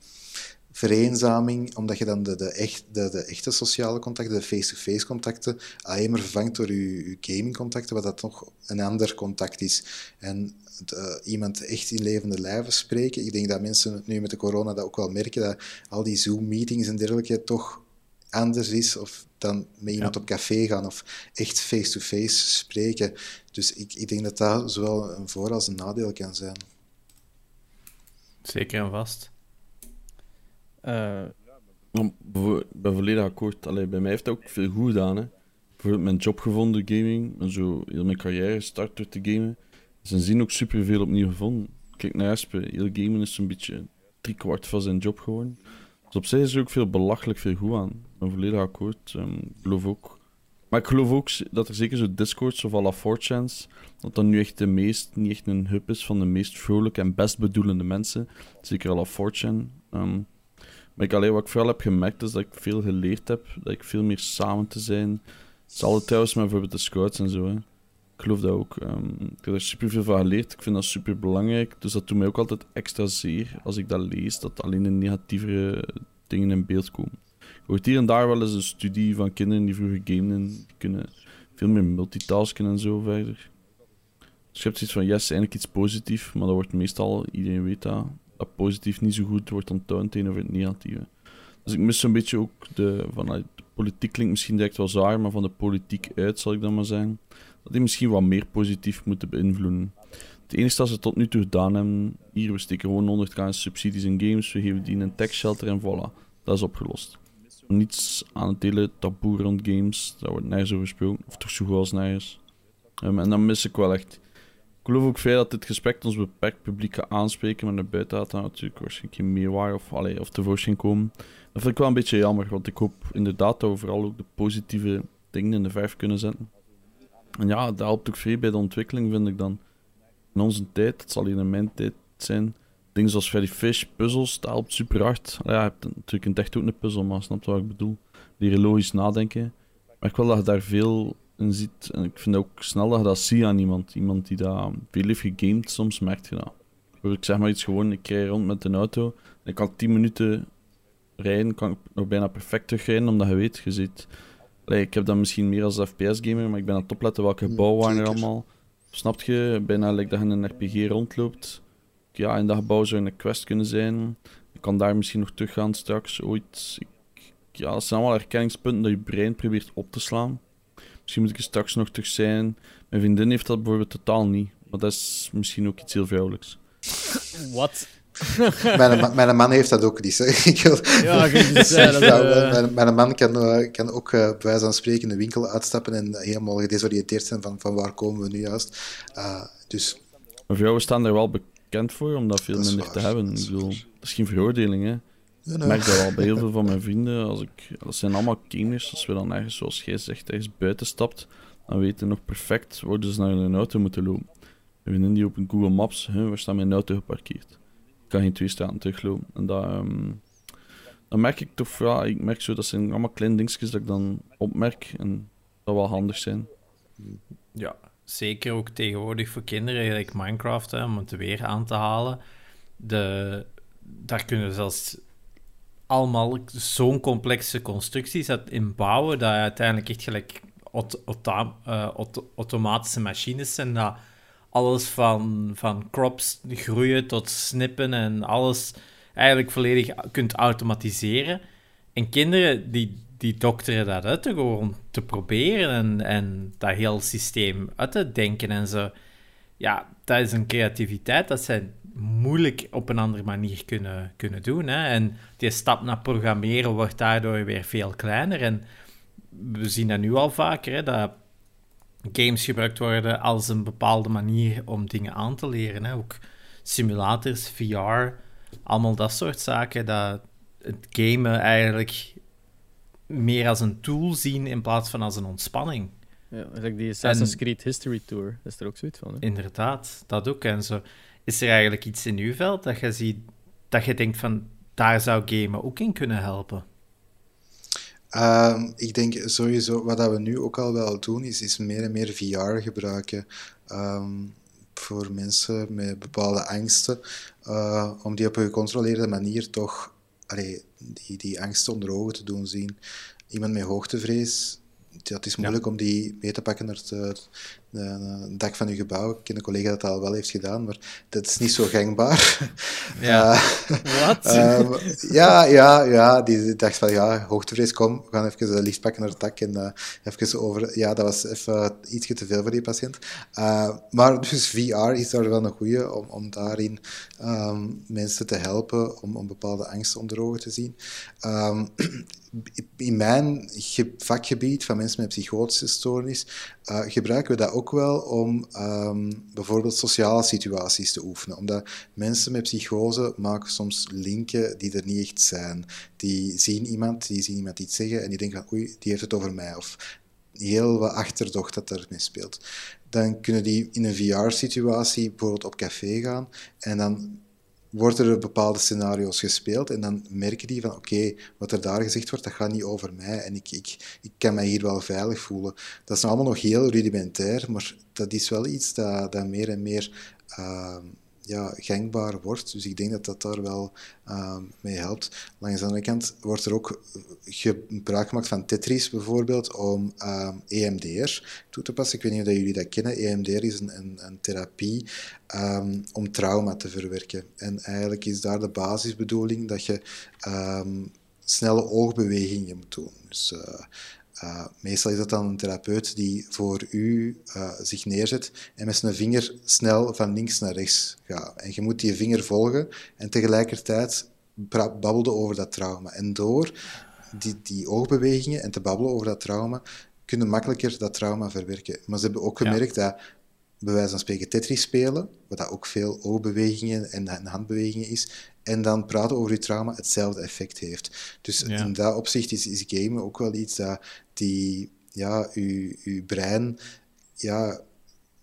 D: vereenzaming, omdat je dan de, de, echt, de, de echte sociale contacten, de face-to-face contacten, alleen maar vervangt door je, je gaming-contacten, wat dat toch een ander contact is. En de, iemand echt in levende lijven spreken, ik denk dat mensen nu met de corona dat ook wel merken, dat al die Zoom-meetings en dergelijke toch anders is of dan met iemand op café gaan of echt face-to-face spreken. Dus ik, ik denk dat dat zowel een voor- als een nadeel kan zijn.
C: Zeker en vast.
A: Uh, volledig akkoord. Allee, bij mij heeft dat ook veel goed gedaan. Hè. Bijvoorbeeld mijn job gevonden, gaming. En zo heel mijn carrière start door te gamen. Ze zien ook superveel opnieuw gevonden. Kijk naar Espe, heel gamen is een beetje drie kwart van zijn job geworden. Dus op zich is er ook veel belachelijk veel goed aan. Ik ben volledig akkoord. Um, ik geloof ook. Maar ik geloof ook dat er zeker zo Discords of à la 4chans, dat dat nu echt de meest, niet echt een hub is van de meest vrolijke en best bedoelende mensen. Zeker à la 4chan. Um, maar ik, alleen, wat ik vooral heb gemerkt is dat ik veel geleerd heb. Dat ik veel meer samen te zijn. Hetzelfde trouwens met bijvoorbeeld de scouts en zo. Ik geloof dat ook. Um, ik heb er super veel van geleerd. Ik vind dat super belangrijk. Dus dat doet mij ook altijd extra zeer als ik dat lees. Dat alleen de negatievere dingen in beeld komen. Je hoort hier en daar wel eens een studie van kinderen die vroeger gamen. Die kunnen veel meer multitasken en zo verder. Dus je hebt zoiets van, yes, eigenlijk iets positiefs. Maar dat wordt meestal, iedereen weet dat, dat positief niet zo goed wordt onttoond tegenover het negatieve. Dus ik mis zo'n beetje ook de, vanuit de politiek klinkt misschien direct wel zwaar, maar van de politiek uit zal ik dan maar zeggen, dat die misschien wat meer positief moeten beïnvloeden. Het enige dat ze tot nu toe gedaan hebben, hier, we steken gewoon 100 k subsidies in games, we geven die een tech shelter en voilà, dat is opgelost. Niets aan het hele taboe rond games, daar wordt nergens over gesproken, of toch zo goed als nergens. Um, en dan mis ik wel echt geloof ook veel dat dit gesprek ons beperkt publiek gaat aanspreken, maar naar buiten gaat dat natuurlijk waarschijnlijk geen meerwaarde of, allee, of tevoorschijn komen. Dat vind ik wel een beetje jammer, want ik hoop inderdaad dat we vooral ook de positieve dingen in de verf kunnen zetten. En ja, dat helpt ook veel bij de ontwikkeling, vind ik dan. In onze tijd, het zal hier in mijn tijd zijn, dingen zoals Freddy Fish, puzzels, dat helpt super hard. Ja, je hebt natuurlijk in echt ook een puzzel, maar snap je wat ik bedoel? Leren logisch nadenken. Maar ik wil dat je daar veel ziet. En ik vind ook snel dat je dat ziet aan iemand. Iemand die dat veel heeft gegamed, soms merkt je dat. Ik zeg maar iets gewoon, ik rij rond met een auto. En ik kan 10 minuten rijden, kan ik nog bijna perfect terugrijden, omdat je weet, je ziet... ik heb dat misschien meer als FPS-gamer, maar ik ben aan het opletten welke gebouwen waren er allemaal. Snap je? Bijna lijkt dat je in een RPG rondloopt. Ja, in dat gebouw zou een quest kunnen zijn. Ik kan daar misschien nog teruggaan straks, ooit. Ik, ja, dat zijn allemaal herkenningspunten dat je brein probeert op te slaan. Misschien moet ik er straks nog terug zijn. Mijn vriendin heeft dat bijvoorbeeld totaal niet. Maar dat is misschien ook iets heel vrouwelijks.
B: Wat?
D: mijn, mijn man heeft dat ook niet. Ja, uh... mijn, mijn, man kan, uh, kan ook uh, bij wijze van spreken in de winkel uitstappen en helemaal gedesoriënteerd zijn van, van waar komen we nu juist. Uh, dus...
A: Maar vrouwen staan er wel bekend voor om dat veel minder te hebben. Ik bedoel, dat is geen veroordeling, hè. Ik merk dat wel bij heel veel van mijn vrienden. Als ik, dat zijn allemaal gamers. Als we dan ergens, zoals jij zegt, ergens buiten stapt, dan weten nog perfect waar ze naar hun auto moeten lopen. vriendin die op een Google Maps, hè, waar staat mijn auto geparkeerd? Ik kan geen twee straten teruglopen. En dat, ehm, dan merk ik toch, ja, ik merk zo, dat zijn allemaal kleine dingetjes dat ik dan opmerk en dat wel handig zijn.
C: Ja, zeker ook tegenwoordig voor kinderen, gelijk Minecraft, hè, om het weer aan te halen. De, daar kunnen zelfs allemaal zo'n complexe constructies in bouwen, dat uiteindelijk echt gelijk eh, automatische machines zijn, dat alles van, van crops groeien tot snippen en alles eigenlijk volledig kunt automatiseren. En kinderen die, die dokteren dat uit gewoon te proberen en, en dat heel systeem uit te denken en zo. Ja, dat is een creativiteit dat zij moeilijk op een andere manier kunnen, kunnen doen. Hè? En die stap naar programmeren wordt daardoor weer veel kleiner. En we zien dat nu al vaker, hè, dat games gebruikt worden als een bepaalde manier om dingen aan te leren. Hè? Ook simulators, VR, allemaal dat soort zaken. Dat het gamen eigenlijk meer als een tool zien in plaats van als een ontspanning.
B: Ja, die Assassin's Creed History Tour, dat is er ook zoiets van. Hè?
C: Inderdaad, dat ook. En zo. Is er eigenlijk iets in uw veld dat je ziet, dat je denkt van, daar zou gamen ook in kunnen helpen?
D: Ehm, ik denk sowieso, wat we nu ook al wel doen, is, is meer en meer VR gebruiken. Ehm, voor mensen met bepaalde angsten, uh, om die op een gecontroleerde manier toch allee, die, die angsten onder ogen te doen zien. Iemand met hoogtevrees, het is moeilijk om die mee te pakken naar het, dak van je gebouw. Ik ken een collega dat, dat al wel heeft gedaan, maar dat is niet zo gangbaar.
C: Ja. Uh, Wat?
D: um, ja, ja, ja. Die dacht van, ja, hoogtevrees, kom, we gaan even de licht pakken naar het dak en uh, even over... Ja, dat was even ietsje te veel voor die patiënt. Uh, maar dus VR is daar wel een goede om, om daarin um, mensen te helpen om, om bepaalde angsten onder ogen te zien. Um, in mijn vakgebied van mensen met psychotische stoornis uh, gebruiken we dat ook wel om um, bijvoorbeeld sociale situaties te oefenen. Omdat mensen met psychose maken soms linken die er niet echt zijn. Die zien iemand, die zien iemand iets zeggen en die denken van oei, die heeft het over mij. Of heel wat achterdocht dat daarmee speelt. Dan kunnen die in een VR-situatie bijvoorbeeld op café gaan en dan worden er bepaalde scenario's gespeeld en dan merken die van oké, wat er daar gezegd wordt, dat gaat niet over mij en ik, ik, ik kan mij hier wel veilig voelen. Dat is allemaal nog heel rudimentair, maar dat is wel iets dat, dat meer en meer uh, ja, gangbaar wordt. Dus ik denk dat dat daar wel uh, mee helpt. Langs de andere kant wordt er ook gebruik gemaakt van Tetris bijvoorbeeld om ehm, EMDR toe te passen. Ik weet niet of jullie dat kennen. EMDR is een, een, een therapie um, om trauma te verwerken. En eigenlijk is daar de basisbedoeling dat je um, snelle oogbewegingen moet doen. Dus uh, uh, meestal is dat dan een therapeut die voor u uh, zich neerzet en met zijn vinger snel van links naar rechts gaat. En je moet die vinger volgen en tegelijkertijd babbelen over dat trauma. En door die, die oogbewegingen en te babbelen over dat trauma, kunnen makkelijker dat trauma verwerken. Maar ze hebben ook gemerkt dat bij wijze van spreken Tetris spelen, wat dat ook veel oogbewegingen en handbewegingen is, en dan praten over je trauma hetzelfde effect heeft. Dus in dat opzicht is, is gamen ook wel iets dat die, ja, je, je brein ja,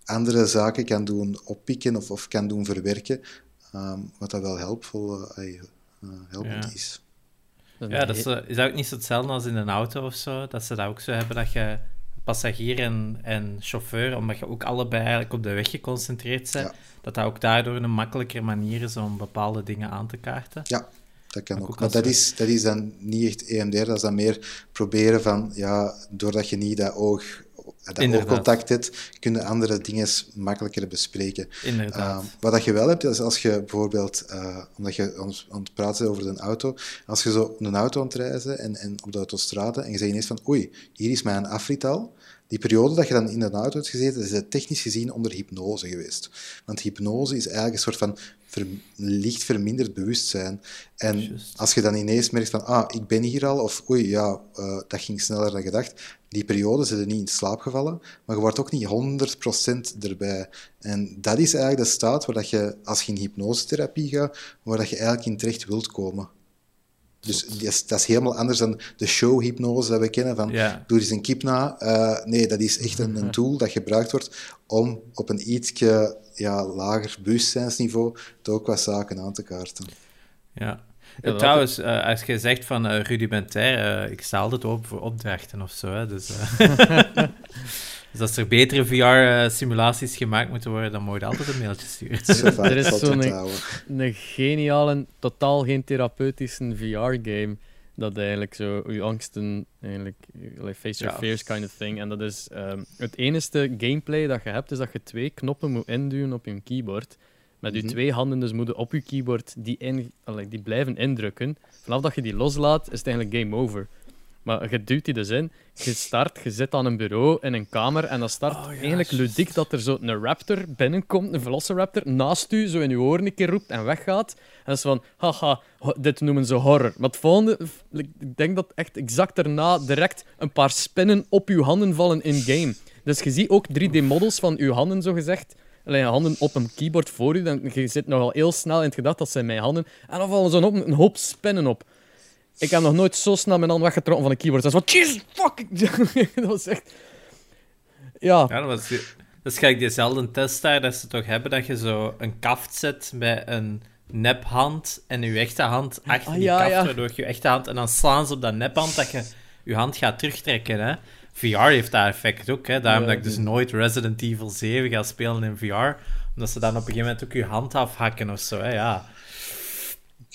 D: andere zaken kan doen oppikken of, of kan doen verwerken, um, wat dat wel helpvol, uh, helpend is.
C: Ja, dat is, is dat ook niet zo hetzelfde als in een auto of zo? Dat ze dat ook zo hebben, dat je passagier en, en chauffeur, omdat je ook allebei eigenlijk op de weg geconcentreerd bent, dat dat ook daardoor een makkelijker manier is om bepaalde dingen aan te kaarten.
D: Ja, dat kan ook. Maar dat is, dat is dan niet echt EMDR, dat is dan meer proberen van, ja, doordat je niet dat oog dat oogcontact hebt, kunnen andere dingen makkelijker bespreken.
C: Inderdaad.
D: Uh, wat dat je wel hebt, is als je bijvoorbeeld, uh, omdat je aan het praten over een auto, als je zo een auto aan het reizen en, en op de autostrade en je zegt ineens van, oei, hier is mijn afrital, die periode dat je dan in de auto hebt gezeten, is technisch gezien onder hypnose geweest. Want hypnose is eigenlijk een soort van licht verminderd bewustzijn. En als je dan ineens merkt van, ah, ik ben hier al, of oei, ja, uh, dat ging sneller dan gedacht, die periode zit er niet in slaap gevallen, maar je wordt ook niet 100% erbij. En dat is eigenlijk de staat waar dat je, als je in hypnosetherapie gaat, waar dat je eigenlijk in terecht wilt komen. Dus dat is, dat is, helemaal anders dan de showhypnose dat we kennen van doe eens een kip na. Uh, nee, dat is echt een, een, tool dat gebruikt wordt om op een ietsje ja, lager bewustzijnsniveau toch ook wat zaken aan te kaarten.
C: Ja. trouwens, uh, als je zegt van uh, rudimentair, uh, ik sta altijd op voor opdrachten of zo. Hè, dus, dus als er betere VR-simulaties gemaakt moeten worden, dan moet je altijd een mailtje sturen.
B: er is zo'n een, een geniale, totaal geen therapeutische VR-game dat eigenlijk zo je angsten, eigenlijk, like face your fears kind of thing. En dat is um, het enige gameplay dat je hebt, is dat je twee knoppen moet induwen op je keyboard. Met je mhm. twee handen dus moeten op je keyboard die, in, like, die blijven indrukken. Vanaf dat je die loslaat, is het eigenlijk game over. Maar je duwt die dus in, je start, je zit aan een bureau in een kamer en dan start oh, eigenlijk ludiek dat er zo een raptor binnenkomt, een velociraptor, naast u, zo in je oren een keer roept en weggaat. En dat is van, haha, dit noemen ze horror. Maar het volgende, ik denk dat echt exact daarna direct een paar spinnen op uw handen vallen in-game. Dus je ziet ook 3D-models van uw handen, zo gezegd. Alleen handen op een keyboard voor u, dan je zit nogal heel snel in het gedacht dat zijn mijn handen. En dan vallen zo een hoop spinnen op. Ik heb nog nooit zo snel mijn hand weggetrokken van een keyboard. Dat is wat, Jesus fuck! dat was echt... Ja.
C: Ja, dat was... Dat is gelijk diezelfde test daar, dat ze toch hebben, dat je zo een kaft zet bij een nephand en je echte hand achter ah, die kaft, ja. waardoor je echte hand... En dan slaan ze op dat nephand dat je je hand gaat terugtrekken, hè. VR heeft dat effect ook, hè. Daarom dat ik dus nooit Resident Evil 7 ga spelen in VR. Omdat ze dan op een gegeven moment ook je hand afhakken of zo, hè. Ja.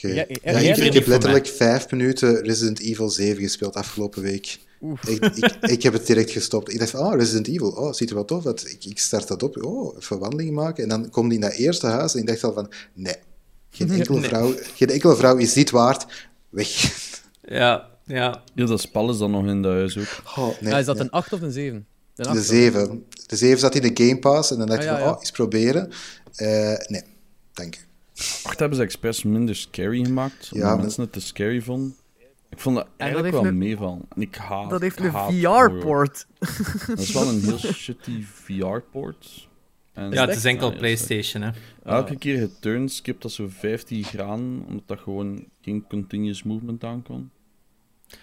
D: Ja, ik, heb letterlijk vijf minuten Resident Evil 7 gespeeld afgelopen week. Ik, ik, ik, heb het direct gestopt. Ik dacht van, oh, Resident Evil, oh, ziet er wat tof uit. Ik, ik start dat op, oh, even wandeling maken. En dan komt hij in dat eerste huis en ik dacht al van, nee, geen enkele, Vrouw, geen enkele vrouw is dit waard. Weg.
C: Ja, ja.
A: Ja, dat spel is dan nog in de huis ook.
B: Oh, nee, ja, is dat een 8 of een 7?
D: De 7. De 7 zat in de Game Pass en dan dacht ik ah, van, oh, eens proberen. Uh, nee, dank u.
A: Acht hebben ze expres minder scary gemaakt, omdat ja, mensen het te scary vonden. Ik vond dat eigenlijk wel een... meevallen. En ik haat
B: Dat heeft een VR-port.
A: Dat is wel een heel shitty VR-port.
C: Ja, het is enkel PlayStation, hè.
A: Elke keer het turn skip dat zo 15 graden, omdat dat gewoon geen continuous movement aan kon.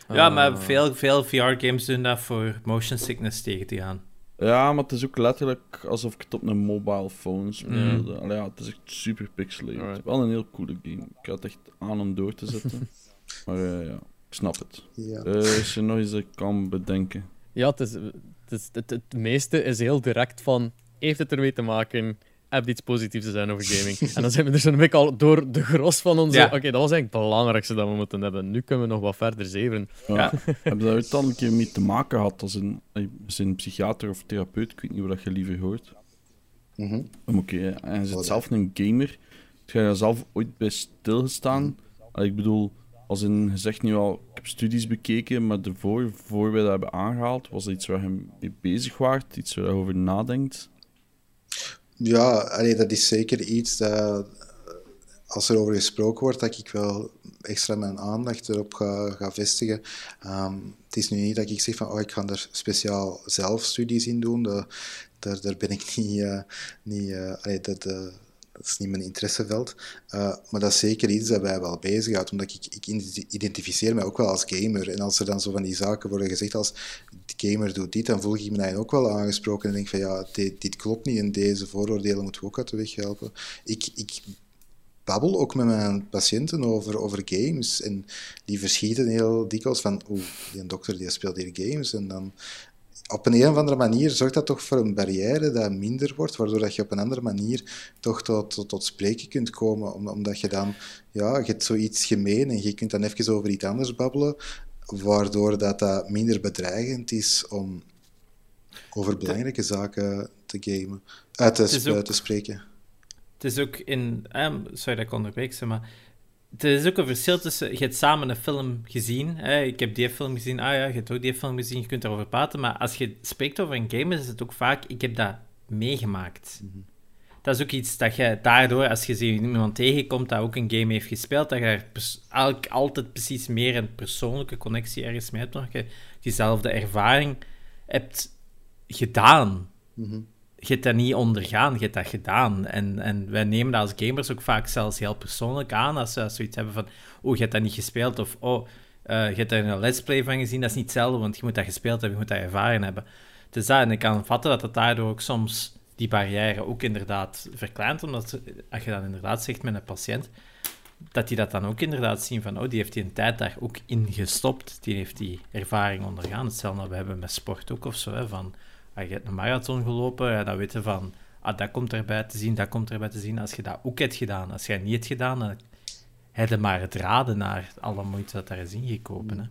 C: Ja, maar ah. veel, veel VR-games doen dat voor motion sickness tegen te gaan.
A: Ja, maar het is ook letterlijk alsof ik het op een mobile phone speelde. Mm. ja, het is echt super pixelated. Wel een heel coole game. Ik had het echt aan om door te zetten. maar uh, ja, ik snap het. Ja. Uh, als je nog eens kan bedenken.
B: Ja, het, is, het, is, het, het meeste is heel direct van... Heeft het ermee te maken heb iets positiefs te zijn over gaming. en dan zijn we er zo'n beetje al door de gros van onze... Oké, dat was eigenlijk het belangrijkste dat we moeten hebben. Nu kunnen we nog wat verder zeven.
A: Ja. Hebben daar ooit al een keer mee te maken gehad als een, als een psychiater of therapeut? Ik weet niet wat je liever hoort.
D: Mm -hmm.
A: Oké, en je zit zelf een gamer. Heb je daar zelf ooit bij stilgestaan? Ik bedoel, als in, je zegt nu al, ik heb studies bekeken, maar ervoor, voor wij dat hebben aangehaald, was dat iets waar je mee bezig waart? Iets waar je over nadenkt?
D: Ja, allee, dat is zeker iets dat, als er over gesproken wordt, dat ik wel extra mijn aandacht erop ga, ga vestigen. Ehm, het is nu niet dat ik zeg van, oh, ik ga er speciaal zelf studies in doen. Daar, daar ben ik niet... Uh, niet uh, dat, uh, dat is niet mijn interesseveld. Uh, maar dat is zeker iets dat wij wel bezighoudt, omdat ik, ik identificeer mij ook wel als gamer. En als er dan zo van die zaken worden gezegd als gamer doet dit, dan voel ik me dan ook wel aangesproken en denk van ja, dit, dit klopt niet en deze vooroordelen moeten we ook uit de weg helpen. Ik, ik babbel ook met mijn patiënten over, over games en die verschieten heel dikwijls van oeh, die dokter die speelt hier games en dan op een, een of andere manier zorgt dat toch voor een barrière dat minder wordt, waardoor dat je op een andere manier toch tot, tot, tot spreken kunt komen, omdat je dan, ja, je hebt zoiets gemeen en je kunt dan even over iets anders babbelen, waardoor dat, dat minder bedreigend is om over belangrijke zaken te gamen, uit te, te spreken.
C: Het is ook in, um, sorry dat ik onderbreek, maar het is ook een verschil tussen, je hebt samen een film gezien, hè, ik heb die film gezien, ah ja, je hebt ook die film gezien, je kunt erover praten, maar als je spreekt over een game, is het ook vaak, ik heb dat meegemaakt. Mhm. Dat is ook iets dat je daardoor, als je iemand tegenkomt dat ook een game heeft gespeeld, dat je er altijd precies meer een persoonlijke connectie ergens mee hebt, omdat je diezelfde ervaring hebt gedaan.
D: Mm
C: je hebt dat niet ondergaan, je hebt dat gedaan. En, en wij nemen dat als gamers ook vaak zelfs heel persoonlijk aan, als we zoiets hebben van, oh, je hebt dat niet gespeeld, of oh, uh, je hebt daar een let's play van gezien, dat is niet hetzelfde, want je moet dat gespeeld hebben, je moet dat ervaren hebben. Dus dat, en ik kan vatten dat het daardoor ook soms die barrière ook inderdaad verkleint, omdat als je dan inderdaad zegt met een patiënt, dat die dat dan ook inderdaad zien van, oh, die heeft die een tijd daar ook in gestopt, die heeft die ervaring ondergaan. Hetzelfde we hebben met sport ook of zo, hè, van, je hebt een marathon gelopen, ja, dan weten van, ah, dat komt erbij te zien, dat komt erbij te zien. Als je dat ook hebt gedaan, als jij niet hebt gedaan, dan heb je maar het raden naar alle moeite dat daar is ingekomen, hè.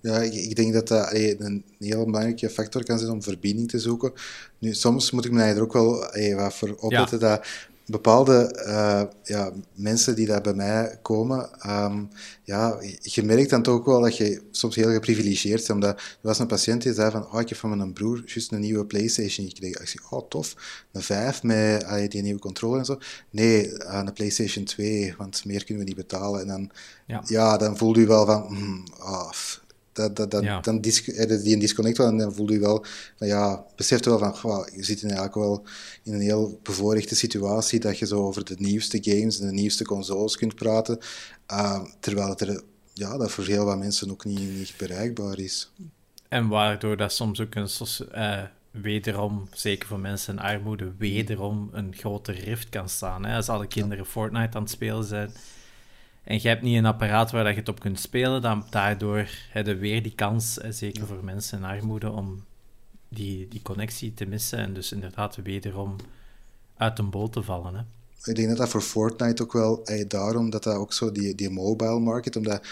D: Ja, ik, ik, denk dat dat een heel belangrijke factor kan zijn om verbinding te zoeken. Nu, soms moet ik me er ook wel wat voor opletten dat bepaalde uh, ja, mensen die daar bij mij komen, um, ja, je merkt dan toch wel dat je soms heel geprivilegeerd bent. Omdat er was een patiënt die zei van, oh, ik heb van mijn broer juist een nieuwe Playstation gekregen. Ik zeg, oh tof, een 5 met uh, die nieuwe controller en zo. Nee, uh, een Playstation 2, want meer kunnen we niet betalen. En dan, ja. ja dan voel je wel van, mm, oh, dat, dat, dat, ja. dan eh, die een disconnect wel en dan voel je wel, ja, beseft wel van, je zit eigenlijk wel in een heel bevoorrechte situatie dat je zo over de nieuwste games en de nieuwste consoles kunt praten, uh, terwijl het er, ja, dat voor heel wat mensen ook niet, niet bereikbaar is.
C: En waardoor dat soms ook een, uh, wederom, zeker voor mensen in armoede, wederom een grote rift kan staan. Hè? Als alle kinderen Fortnite aan het spelen zijn en je hebt niet een apparaat waar je het op kunt spelen, dan daardoor heb je weer die kans, zeker voor mensen in armoede, om die, die connectie te missen en dus inderdaad wederom uit een bol te vallen. Hè.
D: Ik denk dat dat voor Fortnite ook wel, daarom dat dat ook zo die, die mobile market, omdat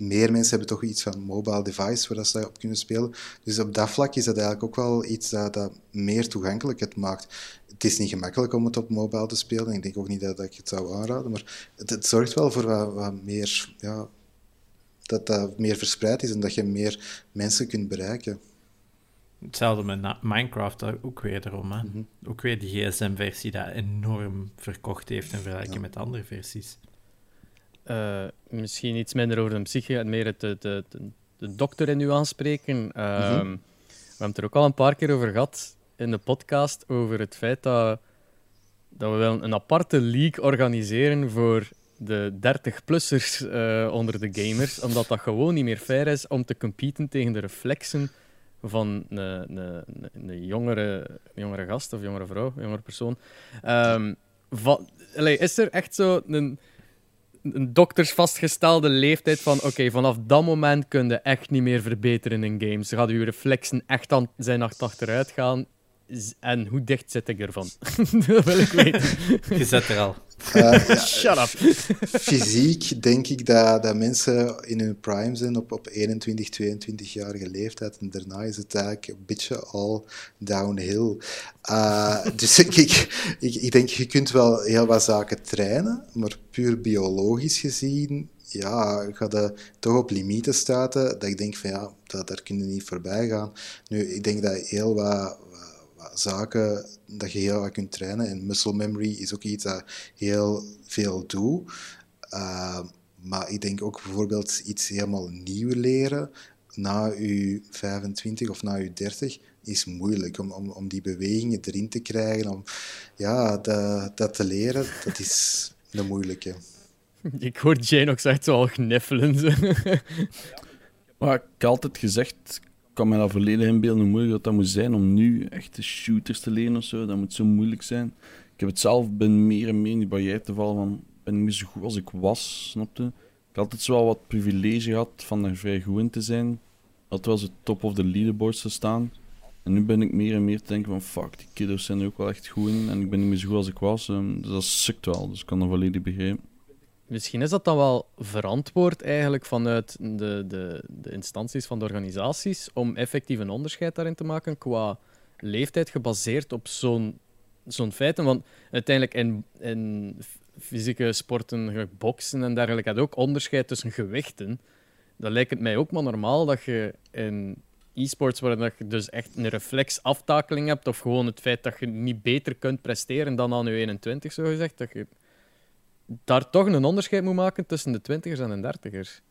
D: meer mensen hebben toch iets van mobile device waar ze op kunnen spelen. Dus op dat vlak is dat eigenlijk ook wel iets dat, dat meer toegankelijk maakt het is niet gemakkelijk om het op mobile te spelen. Ik denk ook niet dat, dat ik het zou aanraden, maar het, het zorgt wel voor wat, wat, meer, ja, dat dat meer verspreid is en dat je meer mensen kunt bereiken.
C: Hetzelfde met Minecraft ook weer erom. Hè? Mhm. Ook weer die gsm-versie dat enorm verkocht heeft in vergelijking met andere versies.
B: Uh, misschien iets minder over de psyche en meer het, de, de, de, dokter in u aanspreken. Uh, We hebben het er ook al een paar keer over gehad in de podcast over het feit dat, dat we wel een aparte league organiseren voor de 30-plussers uh, eh, onder de gamers, omdat dat gewoon niet meer fair is om te competen tegen de reflexen van een, een, een jongere, jongere gast of jongere vrouw, jongere persoon. Um, van, allee, is er echt zo een, een dokters vastgestelde leeftijd van oké, vanaf dat moment kun je echt niet meer verbeteren in games. Gaat je reflexen echt aan zijn achteruit gaan en hoe dicht zit ik ervan? dat wil ik weten.
C: Je zit er al.
B: Uh, Shut up.
D: fysiek denk ik dat, dat mensen in hun prime zijn op, op 21, 22-jarige leeftijd. En daarna is het eigenlijk een beetje al downhill. Uh, dus ik, ik, ik, denk, je kunt wel heel wat zaken trainen, maar puur biologisch gezien ja, ga je toch op limieten staten dat ik denk van ja, dat, daar kun je niet voorbij gaan. Nu, ik denk dat heel wat zaken dat je heel wat kunt trainen. En muscle memory is ook iets dat heel veel doet. Uh, maar ik denk ook bijvoorbeeld iets helemaal nieuw leren na je 25 of na je 30 is moeilijk om, om, om die bewegingen erin te krijgen. Om ja, dat, dat te leren, dat is de moeilijke.
B: Ik hoor Jane ook echt zo al gniffelen.
A: maar ik heb altijd gezegd, kan me dat volledig inbeelden hoe moeilijk dat, moet zijn om nu echte shooters te leren of zo. Dat moet zo moeilijk zijn. Ik heb het zelf, ben meer en meer in die barrière te vallen van, ben niet zo goed als ik was, snapte? Ik had altijd wel wat privilege gehad van er vrij goed in te zijn. Altijd wel zo top of de leaderboards te staan. En nu ben ik meer en meer te denken van, fuck, die kiddo's zijn er ook wel echt goed in. En ik ben niet meer zo goed als ik was. Um, dus dat sukt wel, dus ik kan dat volledig begrijpen.
B: Misschien is dat dan wel verantwoord eigenlijk vanuit de, de, de instanties van de organisaties om effectief een onderscheid daarin te maken qua leeftijd gebaseerd op zo'n zo'n feiten. Want uiteindelijk in, in fysieke sporten, boksen en dergelijke, had ook onderscheid tussen gewichten. Dan lijkt het mij ook maar normaal dat je in e-sports, waar je dus echt een reflexaftakeling hebt, of gewoon het feit dat je niet beter kunt presteren dan aan je 21, zo gezegd, dat je daar toch een onderscheid moet maken tussen de twintigers en de dertigers.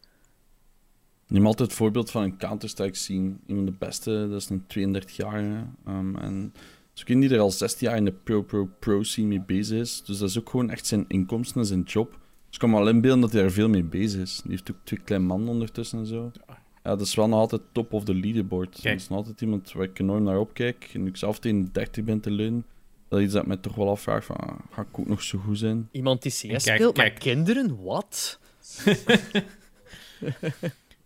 A: Neem altijd het voorbeeld van een Counter-Strike scene. Een van de beste, dat is een 32-jarige. Um, en zo die er al 16 jaar in de pro-pro-pro scene mee bezig is. Dus dat is ook gewoon echt zijn inkomsten en zijn job. Dus ik kan me al inbeelden dat hij er veel mee bezig is. Die heeft ook twee kleine mannen ondertussen en zo. ja, dat is wel nog altijd top of the leaderboard. Kijk. Dat is nog altijd iemand waar ik enorm naar opkijk. En nu ik zelf tegen 30 ben te leunen, dat is iets dat mij toch wel afvraagt van, ga ik ook nog zo goed zijn?
B: Iemand die CS speelt kijk. met kinderen? Wat?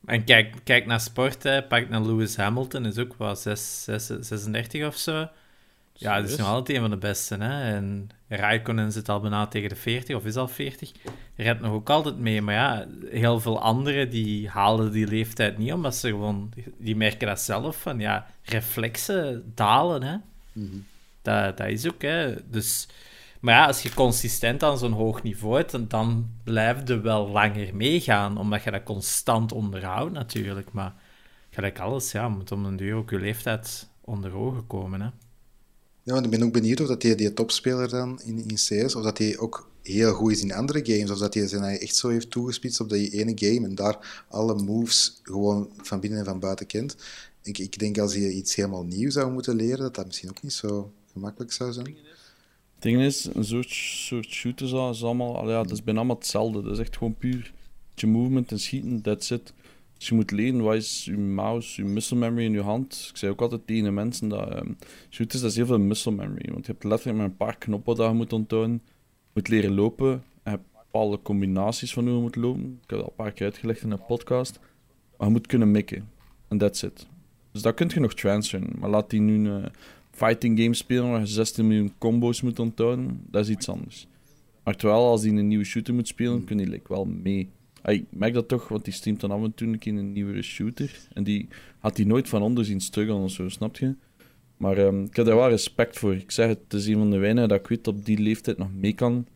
C: en kijk, kijk naar sport, hè. pak naar Lewis Hamilton, is ook wel 6, 6, 36 of zo. Ja, dat is nog altijd een van de beste. Hè? En Raikkonen zit al bijna tegen de 40, of is al 40. Redt nog ook altijd mee. Maar ja, heel veel anderen die halen die leeftijd niet, omdat ze gewoon... Die merken dat zelf, van ja, reflexen dalen, hè. Mhm. Dat, dat is ook, hè. Dus... Maar ja, als je consistent aan zo'n hoog niveau hebt, dan, dan blijf je wel langer meegaan, omdat je dat constant onderhoudt natuurlijk. Maar gelijk alles, ja, moet om een duur ook je leeftijd onder ogen komen, hè.
D: Ja, want ik ben ook benieuwd of dat die, die topspeler dan in, in CS, of dat hij ook heel goed is in andere games, of dat hij zijn echt zo heeft toegespitst op die ene game en daar alle moves gewoon van binnen en van buiten kent. Ik, ik denk als hij iets helemaal nieuw zou moeten leren, dat dat misschien ook niet zo gemakkelijk zou zijn.
A: Het ding is, een soort, soort shooters is allemaal, ja, dat is bijna allemaal hetzelfde. Dat is echt gewoon puur je movement en schieten, that's it. Dus je moet leren wat is je mouse, je muscle memory in je hand. Ik zei ook altijd tegen mensen dat um, shooters, dat is heel veel muscle memory. Want je hebt letterlijk maar een paar knoppen dat je moet onthouden. Je moet leren lopen. En je hebt bepaalde combinaties van hoe je moet lopen. Ik heb dat al een paar keer uitgelegd in een podcast. Maar je moet kunnen mikken. En that's it. Dus dat kun je nog transferen. Maar laat die nu fighting game spelen waar je 16 miljoen combo's moet onthouden. Dat is iets anders. Maar terwijl als hij een nieuwe shooter moet spelen, kun je like, wel mee. Ik merk dat toch, want die streamt dan af en toe een keer een nieuwere shooter. En die had hij nooit van onder zien struggelen of zo, snap je? Maar um, ik heb daar wel respect voor. Ik zeg het, het is een van de weinigen dat ik weet op die leeftijd nog mee kan.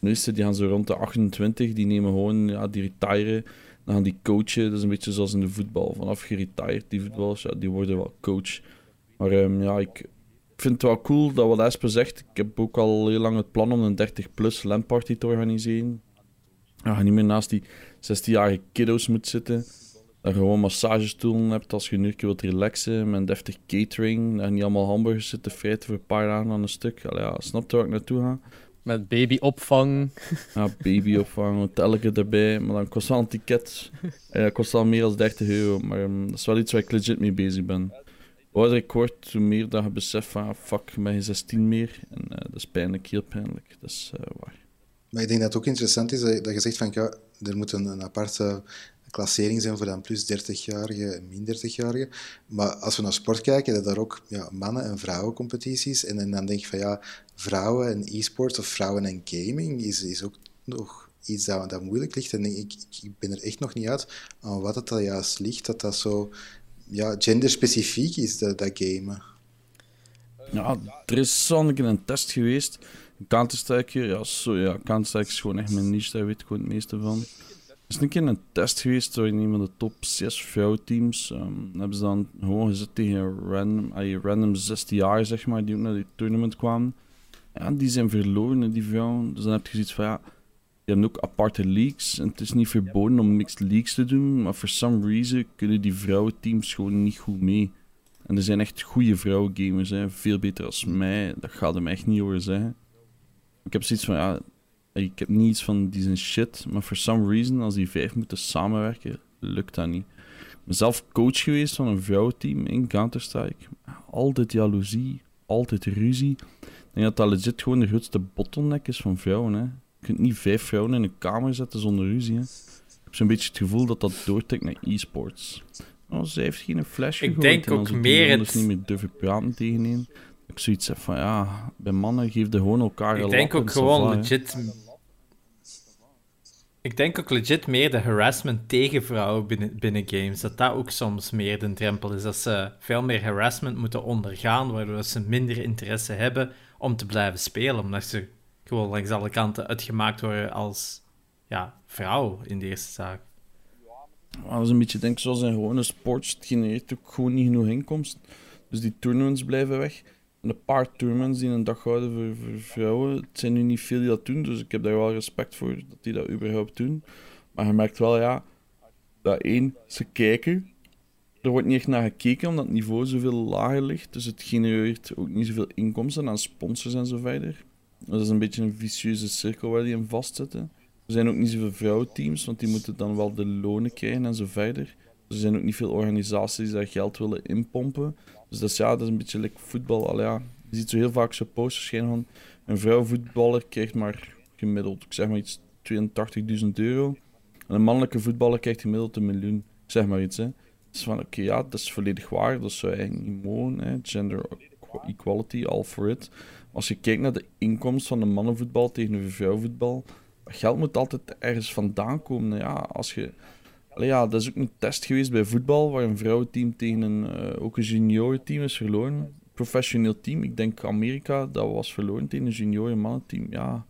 A: De die gaan zo rond de 28, die nemen gewoon, ja, die retiren. Dan gaan die coachen. Dat is een beetje zoals in de voetbal. Vanaf geretired, die voetballers, die worden wel coach. Maar um, ja, ik vind het wel cool dat wat Esper zegt. Ik heb ook al heel lang het plan om een 30-plus landparty te organiseren. Ja, je niet meer naast die 16-jarige kiddo's moet zitten. Dat je gewoon massagestoelen hebt als je nu wilt relaxen. Met deftig catering. Dat je niet allemaal hamburgers zit te vreten voor een paar dagen aan een stuk. Allee, ja, snap je waar ik naartoe ga?
B: Met babyopvang.
A: Ja, babyopvang, hotelletje erbij. Maar dan kost wel een ticket. En dat kost al meer dan 30 euro. Maar um, dat is wel iets waar ik legit mee bezig ben. Ouder ik word, hoe meer dat je beseft van... Ah, fuck, ben je 16 meer. En uh, dat is pijnlijk, heel pijnlijk. Dat is uh, waar.
D: Maar ik denk dat het ook interessant is dat, je zegt van ja, er moet een, aparte klassering zijn voor dan plus 30-jarigen en min 30-jarigen. Maar als we naar sport kijken, dat daar ook ja, mannen- en vrouwencompetities. En, en dan denk je van ja, vrouwen en e-sports of vrouwen en gaming is, is ook nog iets dat, dat moeilijk ligt. En ik, ik ben er echt nog niet uit aan wat het dat juist ligt, dat dat zo ja, genderspecifiek is, dat, dat gamen.
A: Ja, er is zo'n een test geweest Counter-Strike, ja, zo, ja, Counter-Strike is gewoon echt mijn niche, daar weet ik gewoon het meeste van. Er is een keer een test geweest door een van de top 6 vrouwteams. Um, hebben ze dan gewoon gezet tegen random, ay, random 16 jaar, zeg maar, die ook naar die tournament kwamen. Ja, die zijn verloren, die vrouwen. Dus dan heb je zoiets van, ja, hebben ook aparte leagues. En het is niet verboden om mixed leagues te doen, maar for some reason kunnen die vrouwenteams gewoon niet goed mee. En er zijn echt goede vrouwengamers, hè. veel beter als mij. Dat gaat hem echt niet over zeggen. Ik heb zoiets van, ja, ik heb niets van die zijn shit, maar for some reason, als die vijf moeten samenwerken, lukt dat niet. Ik ben zelf coach geweest van een vrouwenteam in Counter-Strike. Altijd jaloezie, altijd ruzie. Ik denk dat dat legit gewoon de grootste bottleneck is van vrouwen. Hè. Je kunt niet vijf vrouwen in een kamer zetten zonder ruzie. Hè. Ik heb zo'n beetje het gevoel dat dat doortrekt naar e-sports. Oh, ze heeft geen flash
C: Ik denk ook meer het...
A: niet meer durven praten tegen ik zoiets heb van ja, bij mannen geef de gewoon elkaar
C: Ik denk ook gewoon legit. Ik denk ook legit meer de harassment tegen vrouwen binnen, binnen games. Dat dat ook soms meer de drempel is. Dat ze veel meer harassment moeten ondergaan, waardoor ze minder interesse hebben om te blijven spelen. Omdat ze gewoon langs alle kanten uitgemaakt worden als ja, vrouw in de eerste zaak.
A: Als een beetje denk zoals in gewone sports, het genereert ook gewoon niet genoeg inkomst. Dus die tournaments blijven weg een paar tournaments die een dag houden voor, voor, vrouwen. Het zijn nu niet veel die dat doen, dus ik heb daar wel respect voor dat die dat überhaupt doen. Maar je merkt wel, ja, dat één, ze kijken. Er wordt niet echt naar gekeken, omdat het niveau zoveel lager ligt. Dus het genereert ook niet zoveel inkomsten aan sponsors en zo verder. Dat is een beetje een vicieuze cirkel waar die in vastzitten. Er zijn ook niet zoveel vrouwenteams, want die moeten dan wel de lonen krijgen en zo verder. Er zijn ook niet veel organisaties die daar geld willen inpompen. Dus dat is, ja, dat is een beetje like voetbal. Al, ja. Je ziet zo heel vaak zo posters schijnen van een vrouwenvoetballer krijgt maar gemiddeld, ik zeg maar iets, 82.000 euro. En een mannelijke voetballer krijgt gemiddeld een miljoen. zeg maar iets, hè. Dus van, oké, ja, dat is volledig waar. Dat zou eigenlijk niet mogen. Gender equality, all for it. Als je kijkt naar de inkomst van een mannenvoetbal tegen een vrouwenvoetbal, geld moet altijd ergens vandaan komen. Ja, als je... Ja, dat is ook een test geweest bij voetbal, waar een vrouwenteam tegen een, uh, ook een juniorenteam is verloren. Professioneel team, ik denk Amerika, dat was verloren tegen een junioren mannenteam. Ja,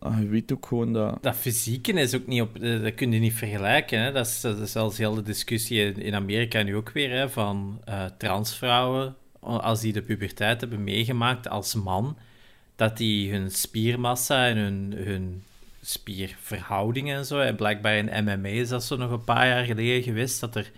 A: Ah, je weet ook gewoon dat...
C: Dat fysieke is ook niet op... Eh, dat kun je niet vergelijken. Hè? Dat, is, dat is zelfs heel de discussie in Amerika nu ook weer, hè, van uh, transvrouwen, als die de puberteit hebben meegemaakt als man, dat die hun spiermassa en hun, hun spierverhoudingen en zo... En blijkbaar in MMA is dat zo nog een paar jaar geleden geweest, dat er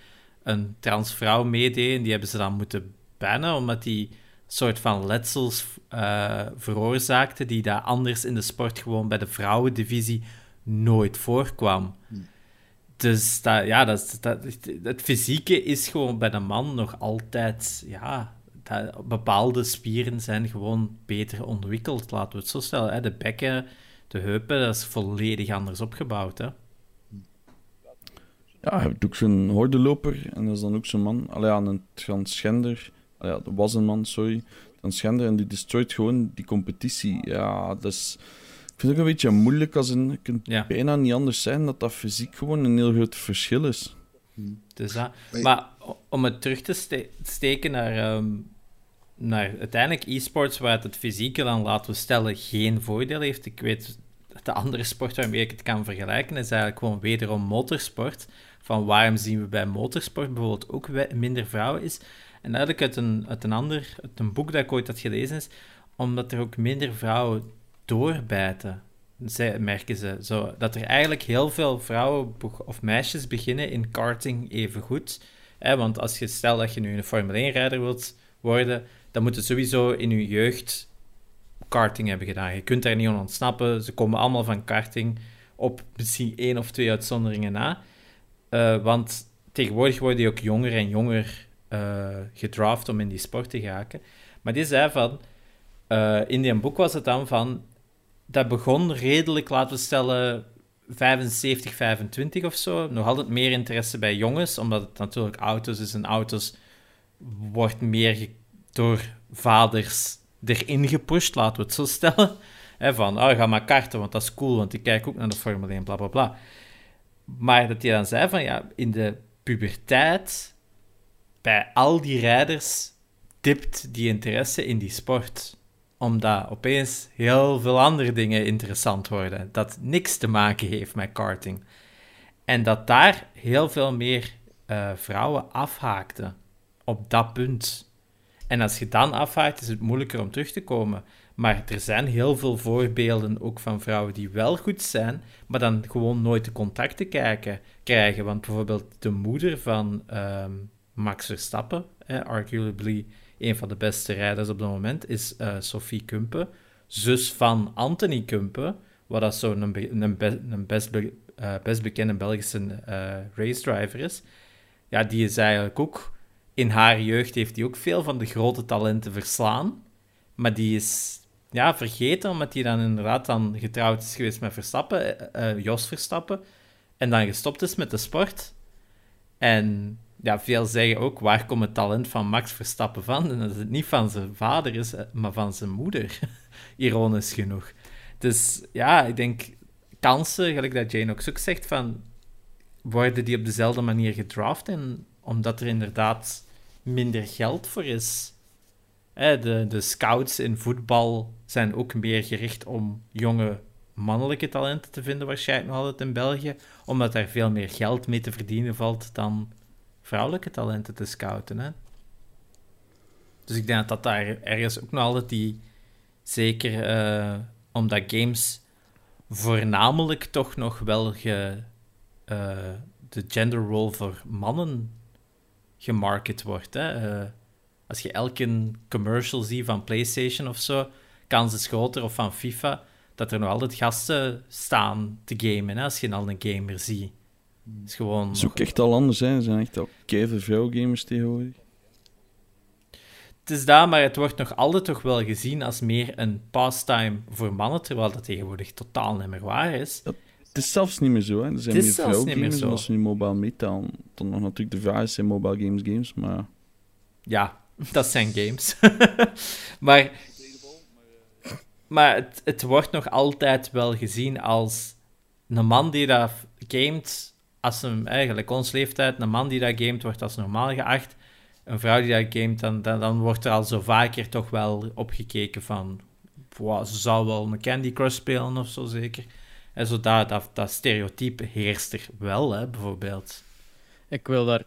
C: een transvrouw meedeed en die hebben ze dan moeten bannen, omdat die soort van letsels uh, veroorzaakte die daar anders in de sport gewoon bij de vrouwendivisie nooit voorkwam. Dus dat, ja, dat, dat, het fysieke is gewoon bij de man nog altijd, ja, dat, bepaalde spieren zijn gewoon beter ontwikkeld, laten we het zo stellen. Hè. De bekken, de heupen, dat is volledig anders opgebouwd. Hè.
A: Ja, je hebt ook zo'n hordeloper en dat is dan ook zo'n man, allee, aan een transgender ja, dat was een man, sorry, een schender en die destroyt gewoon die competitie. Ja, dat is... Ik vind het ook een beetje moeilijk als een... Je kunt bijna niet anders zijn dat dat fysiek gewoon een heel groot verschil is.
C: Dus dat... Maar om het terug te steken naar, um, naar uiteindelijk e-sports, waar het, fysieke dan, laten we stellen, geen voordeel heeft. Ik weet, de andere sport waarmee ik het kan vergelijken, is eigenlijk gewoon wederom motorsport. Van waarom zien we bij motorsport bijvoorbeeld ook minder vrouwen is en eigenlijk uit een, uit een ander, uit een boek dat ik ooit had gelezen is, omdat er ook minder vrouwen doorbijten. Merken ze. Zo, dat er eigenlijk heel veel vrouwen of meisjes beginnen in karting even goed. Want als je stelt dat je nu een Formule 1-rijder wilt worden, dan moet je sowieso in je jeugd karting hebben gedaan. Je kunt daar niet aan ontsnappen. Ze komen allemaal van karting op misschien één of twee uitzonderingen na. Uh, want tegenwoordig worden die ook jonger en jonger uh, gedraft om in die sport te geraken. Maar die zei van, uh, in die boek was het dan van, dat begon redelijk, laten we stellen, 75, 25 of zo. Nog altijd meer interesse bij jongens, omdat het natuurlijk auto's is en auto's wordt meer door vaders erin gepusht, laten we het zo stellen. Van, oh, ga maar karten, want dat is cool, want ik kijk ook naar de Formule 1, bla bla bla. Maar dat hij dan zei van, ja, in de puberteit bij al die rijders dipt die interesse in die sport. Omdat opeens heel veel andere dingen interessant worden. Dat niks te maken heeft met karting. En dat daar heel veel meer uh, vrouwen afhaakten op dat punt. En als je dan afhaakt, is het moeilijker om terug te komen. Maar er zijn heel veel voorbeelden ook van vrouwen die wel goed zijn, maar dan gewoon nooit de contacten kijken, krijgen. Want bijvoorbeeld de moeder van um, Max Verstappen, arguably een van de beste rijders op het moment, is uh, Sophie Kumpe, zus van Anthony Kumpe, wat dat zo'n een, een, een, best, uh, best bekende Belgische uh, race driver is. Ja, die is eigenlijk ook... In haar jeugd heeft hij ook veel van de grote talenten verslaan, maar die is ja, vergeten, omdat hij dan inderdaad dan getrouwd is geweest met Verstappen, Jos Verstappen, en dan gestopt is met de sport. En ja, veel zeggen ook, waar komt het talent van Max Verstappen van? En dat het niet van zijn vader is, eh, maar van zijn moeder. Ironisch genoeg. Dus ja, ik denk, kansen, gelijk dat Jane ook zegt, van, worden die op dezelfde manier gedraft? En omdat er inderdaad minder geld voor is. de, de scouts in voetbal zijn ook meer gericht om jonge mannelijke talenten te vinden, waarschijnlijk nog altijd in België, omdat daar veel meer geld mee te verdienen valt dan vrouwelijke talenten te scouten. Hè? Dus ik denk dat dat daar ergens ook nog altijd die... Zeker uh, omdat games voornamelijk toch nog wel ge, uh, de gender role voor mannen gemarket wordt. Hè? Uh, als je elke commercial ziet van PlayStation of zo, kans is groter, of van FIFA, dat er nog altijd gasten staan te gamen, hè, als je al een gamer ziet. is gewoon...
A: Zoek echt al anders, hè. Er zijn echt al veel gamers tegenwoordig.
C: Het is daar, maar het wordt nog altijd toch wel gezien als meer een pastime voor mannen, terwijl dat tegenwoordig totaal niet meer waar is.
A: Het is zelfs niet meer zo, hè. Er zijn meer vrouwgamers en als ze nu mobile meetaan, dan nog natuurlijk de vraag zijn mobile games games, maar...
C: Ja, dat zijn games. maar maar het, het wordt nog altijd wel gezien als een man die dat gamet, als hem eigenlijk ons leeftijd, een man die dat gamet, wordt als normaal geacht. Een vrouw die dat gamet, dan, dan, dan wordt er al zo vaker toch wel opgekeken van, wow, ze zou wel een Candy Crush spelen of zo zeker. En zo dat, dat, stereotype heerst er wel, hè, bijvoorbeeld.
B: Ik wil daar...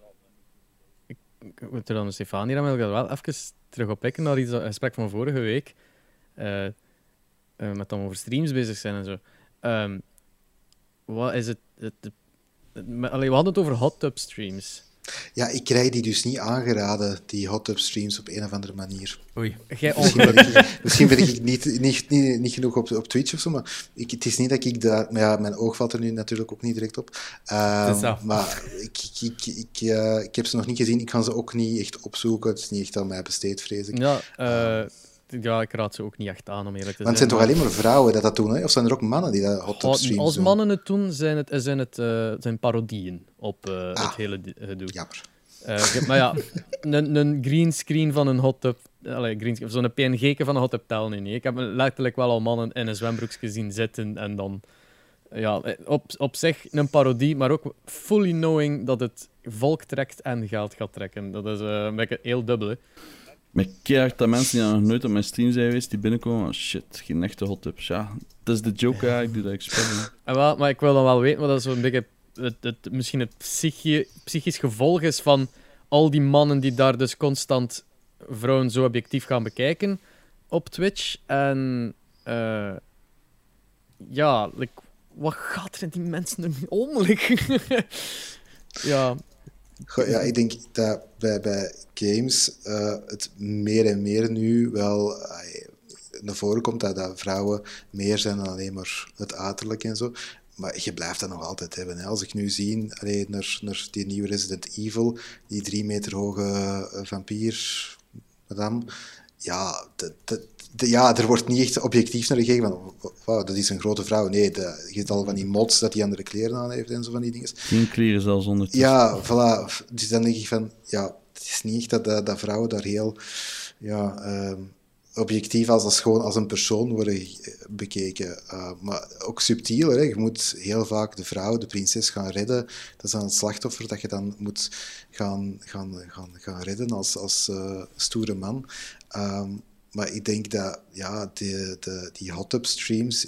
B: Ik, er dan Stefanie, dan wil ik wel even terug op pikken naar iets, gesprek van vorige week. Uh, uh, met dan over streams bezig zijn en zo. Um, wat is het? het, het, we hadden het over hot tub streams.
D: Ja, ik krijg die dus niet aangeraden, die hot tub streams, op een of andere manier.
C: Oei.
B: Jij
D: misschien, ben ik, misschien ben ik niet, niet, niet, niet genoeg op, op Twitch of zo, maar ik, het is niet dat ik daar... Maar ja, mijn oog valt er nu natuurlijk ook niet direct op. Uh, maar ik, ik, ik, uh, ik heb ze nog niet gezien. Ik kan ze ook niet echt opzoeken. Het is niet echt aan mij besteed, vrees ik.
B: Ja, uh, ja, ik raad ze ook niet echt aan om eerlijk te
D: zijn.
B: Want
D: het zijn toch alleen maar vrouwen die dat doen, hè? of zijn er ook mannen die dat hot tub streams
B: Als mannen het doen, zijn het, zijn het uh, zijn parodieën op uh, ah, het hele gedoe.
D: Jammer.
B: Uh, maar ja, een, een green screen van een hot tub, zo'n PNG van een hot tub tel nu niet. Ik heb letterlijk wel al mannen in een zwembroek gezien zitten en dan ja, op, op zich een parodie, maar ook fully knowing dat het volk trekt en geld gaat trekken. Dat is een beetje heel dubbel.
A: Met keihard dat mensen die nog nooit op mijn stream zijn geweest, die binnenkomen, oh shit, geen echte hot tubs. Ja, dat is de joke eigenlijk die dat ik speel.
B: En wel, maar ik wil dan wel weten, wat dat zo'n beetje het, het, misschien het psychi psychisch gevolg is van al die mannen die daar dus constant vrouwen zo objectief gaan bekijken op Twitch. En uh, ja, like, wat gaat er in die mensen er om? ja,
D: ja, ik denk dat bij, bij games uh, het meer en meer nu wel naar voren komt dat, dat vrouwen meer zijn dan alleen maar het uiterlijk en zo. Maar je blijft dat nog altijd hebben. Hè. Als ik nu zie allee, naar, naar die nieuwe Resident Evil, die drie meter hoge uh, vampier, madame, ja, dat, ja, er wordt niet echt objectief naar gekeken van, wow, dat is een grote vrouw. Nee, de, je ziet al van die mods dat hij andere kleren aan heeft en zo van die dingen.
A: Geen kleren zelfs onder.
D: Ja, voilà. Dus dan denk ik van, ja, het is niet echt dat, dat, vrouwen daar heel ja, uh, objectief als, als gewoon als een persoon worden bekeken. Uh, maar ook subtieler. Hè. Je moet heel vaak de vrouw, de prinses, gaan redden. Dat is dan het slachtoffer dat je dan moet gaan, gaan, gaan, gaan redden als, als uh, stoere man. Um, maar ik denk dat ja, de, de, die hot tub streams.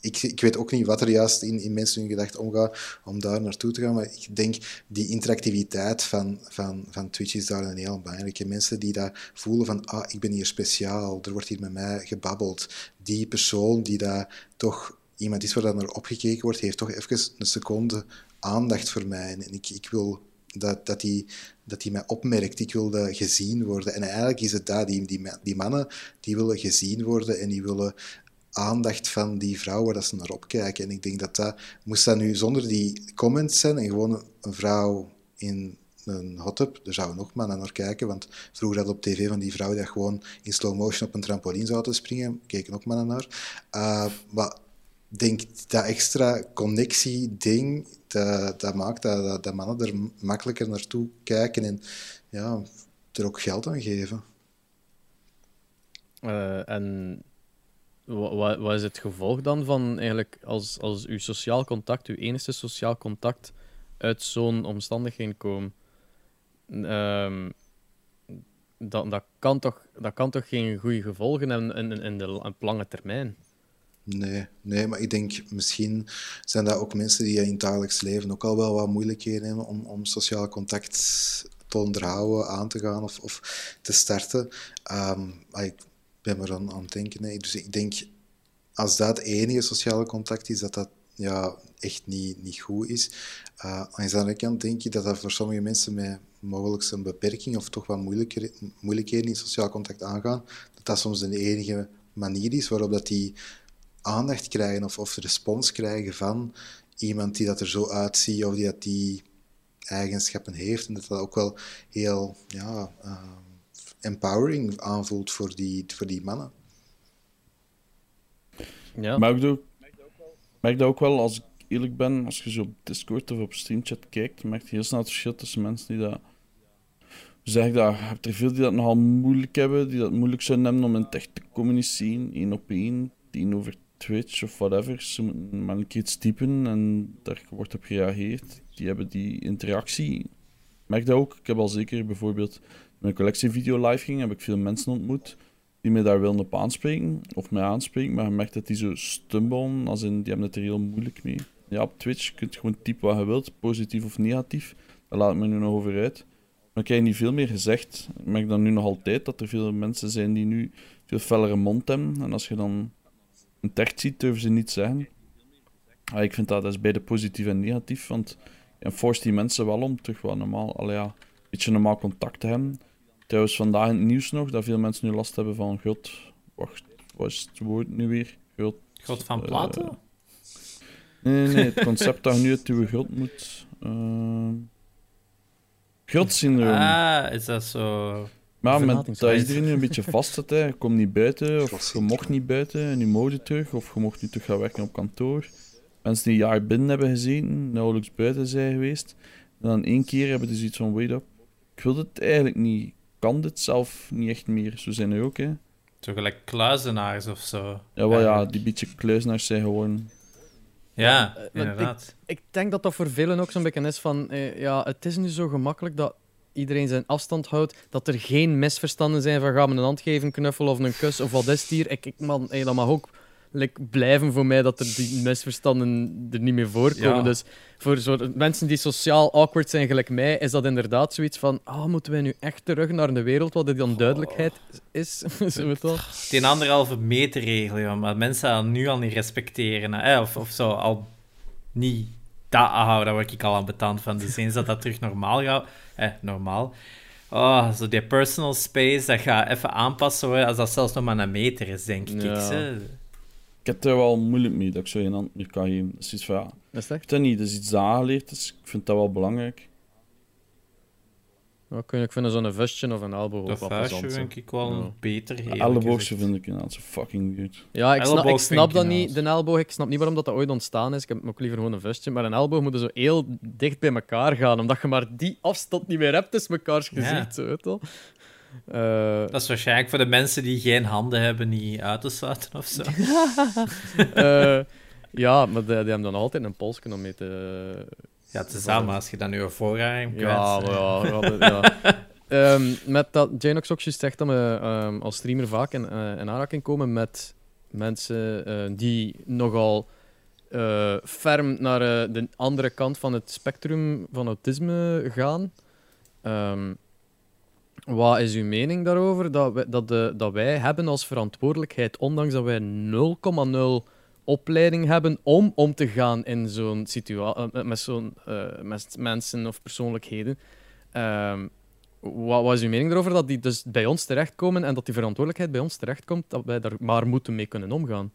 D: Ik, ik weet ook niet wat er juist in, in mensen hun gedachten omgaat om daar naartoe te gaan. Maar ik denk die interactiviteit van, van, van Twitch is daar een heel belangrijke. Mensen die dat voelen van, ah, ik ben hier speciaal, er wordt hier met mij gebabbeld. Die persoon die daar toch iemand is waar dan naar opgekeken wordt, heeft toch even een seconde aandacht voor mij. En ik, ik wil dat, dat, die, dat die mij opmerkt. Ik wilde gezien worden. En eigenlijk is het dat. Die, die, die mannen die willen gezien worden en die willen aandacht van die vrouw waar dat ze naar opkijken. En ik denk dat dat, moest dat nu zonder die comments zijn en gewoon een vrouw in een hot tub, daar zouden nog mannen naar kijken, want vroeger had op tv van die vrouw die gewoon in slow motion op een trampoline zou te springen, keken ook mannen naar. Uh, maar denk dat extra connectie-ding, dat, dat maakt dat, dat, mannen er makkelijker naartoe kijken en ja, er ook geld aan geven.
B: Uh, en wat, wat is het gevolg dan van eigenlijk als, als uw sociaal contact, uw enige sociaal contact uit zo'n omstandigheid komt? Um, dat, dat, kan toch, dat kan toch geen goede gevolgen hebben in, in, de lange termijn?
D: Nee, nee, maar ik denk misschien zijn dat ook mensen die in het dagelijks leven ook al wel wat moeilijkheden hebben om, om sociaal contact te onderhouden, aan te gaan of, of te starten. Um, ik ben maar aan, aan het denken. Dus ik denk, als dat enige sociale contact is, dat dat ja, echt niet, niet goed is. Uh, aan de andere kant denk je dat dat voor sommige mensen met mogelijk een beperking of toch wat moeilijkheden in sociaal contact aangaan, dat dat soms de enige manier is waarop dat die aandacht krijgen of, of respons krijgen van iemand die dat er zo uitziet of die dat die eigenschappen heeft. En dat dat ook wel heel ja, uh, empowering aanvoelt voor die, voor die mannen.
A: Ja. Maar ik merk dat ook wel, als ik eerlijk ben, als je zo op Discord of op Streamchat kijkt, merk je heel snel het verschil tussen mensen die dat... Zeg ik dat, je hebt er veel die dat nogal moeilijk hebben, die dat moeilijk zouden hebben om in echt te communiceren, één op één, die over Twitch of whatever. Ze moeten maar een keer iets typen en daar wordt op gereageerd. Die hebben die interactie. Ik merk dat ook. Ik heb al zeker bijvoorbeeld mijn collectievideo live ging, heb ik veel mensen ontmoet die mij daar willen op aanspreken, of mij aanspreken, maar je merkt dat die zo stumbelen, als in, die hebben het er heel moeilijk mee. Ja, op Twitch kun je gewoon typen wat je wilt, positief of negatief. Daar laat ik me nu nog over uit. Maar ik heb niet veel meer gezegd. Ik merk dan nu nog altijd dat er veel mensen zijn die nu veel fellere mond hebben. En als je dan een tekst ziet, durven ze niet zeggen. Ah, ik vind dat, dat is beide positief en negatief, want je forst die mensen wel om terug wel normaal, allee, ja, een beetje normaal contact te hebben. Trouwens, vandaag in het nieuws nog dat veel mensen nu last hebben van God. Wacht, wat is het woord nu weer?
C: God, God van platen? Uh,
A: nee, nee, het concept dat je nu uit uw God moet. Uh, Godsyndroom.
C: Ah, is dat zo.
A: Maar met, dat iedereen nu een beetje vast zit, hè. je komt niet buiten, of je mocht niet buiten en nu mode terug, of je mocht nu terug gaan werken op kantoor. Mensen die een jaar binnen hebben gezeten, nauwelijks buiten zijn geweest, en dan één keer hebben ze iets van, wait up, ik wil het eigenlijk niet, kan dit zelf niet echt meer. Zo zijn er ook, hè.
C: Zo gelijk kluizenaars of zo.
A: Ja, wel ja, die beetje kluizenaars zijn gewoon...
C: Ja, inderdaad.
B: Ik, ik, denk dat dat voor velen ook zo'n beetje is van... Eh, ja, het is nu zo gemakkelijk dat iedereen zijn afstand houdt, dat er geen misverstanden zijn van gaan we een hand geven, knuffel of een kus of wat is het hier. Ik, ik man, hey, dat mag ook like, blijven voor mij dat er die misverstanden er niet meer voorkomen. Dus voor soort mensen die sociaal awkward zijn, gelijk mij, is dat inderdaad zoiets van: ah, moeten wij nu echt terug naar de wereld waar dit dan duidelijkheid is? zo het wel.
C: Die anderhalve meter regel, maar mensen aan nu al niet respecteren. Hè? Of, of zo al niet. Dat, ah, daar word ik al aan betaald van. Dus eens dat dat terug normaal gaat, eh, normaal. Oh, zo die personal space, dat gaat even aanpassen worden als dat zelfs nog maar een meter is, denk ik. Ja
A: ik heb er wel moeilijk mee dat ik zo een hand meer kan geven. Dat is iets van, ja,
B: dat is
A: dat niet. Dat is iets aangeleerd, dus ik vind dat wel belangrijk.
B: Ja, kun je, ik vind zo'n vestje of een elleboog
C: Dat vestje vind ik wel ja. beter.
A: Elleboogje vind ik inderdaad zo fucking goed.
B: Ja, ik snap, ik snap dat niet, de elleboog. Ik snap niet waarom dat, dat ooit ontstaan is. Ik heb ook liever gewoon een vestje. Maar een elleboog moet zo heel dicht bij elkaar gaan, omdat je maar die afstand niet meer hebt tussen mekaars gezicht. Ja. Zo, weet
C: uh, dat is waarschijnlijk voor de mensen die geen handen hebben niet uit te sluiten of zo.
B: uh, ja, maar die, die, hebben dan altijd een polsje om mee te...
C: Ja, tezamen als je dan nu voorruim
B: Ja, ja, ja, ja. um, met dat Janox ook zegt dat we um, als streamer vaak in, uh, in aanraking komen met mensen uh, die nogal uh, ferm naar de andere kant van het spectrum van autisme gaan. Um, wat is uw mening daarover? Dat, wij, dat, de, dat wij hebben als verantwoordelijkheid, ondanks dat wij 0,0 opleiding hebben om om te gaan in zo'n situatie eh, met zo'n uh, met mensen of persoonlijkheden. Uh, wat, wat, is uw mening daarover dat die dus bij ons terechtkomen en dat die verantwoordelijkheid bij ons terechtkomt, dat wij daar maar moeten mee kunnen omgaan?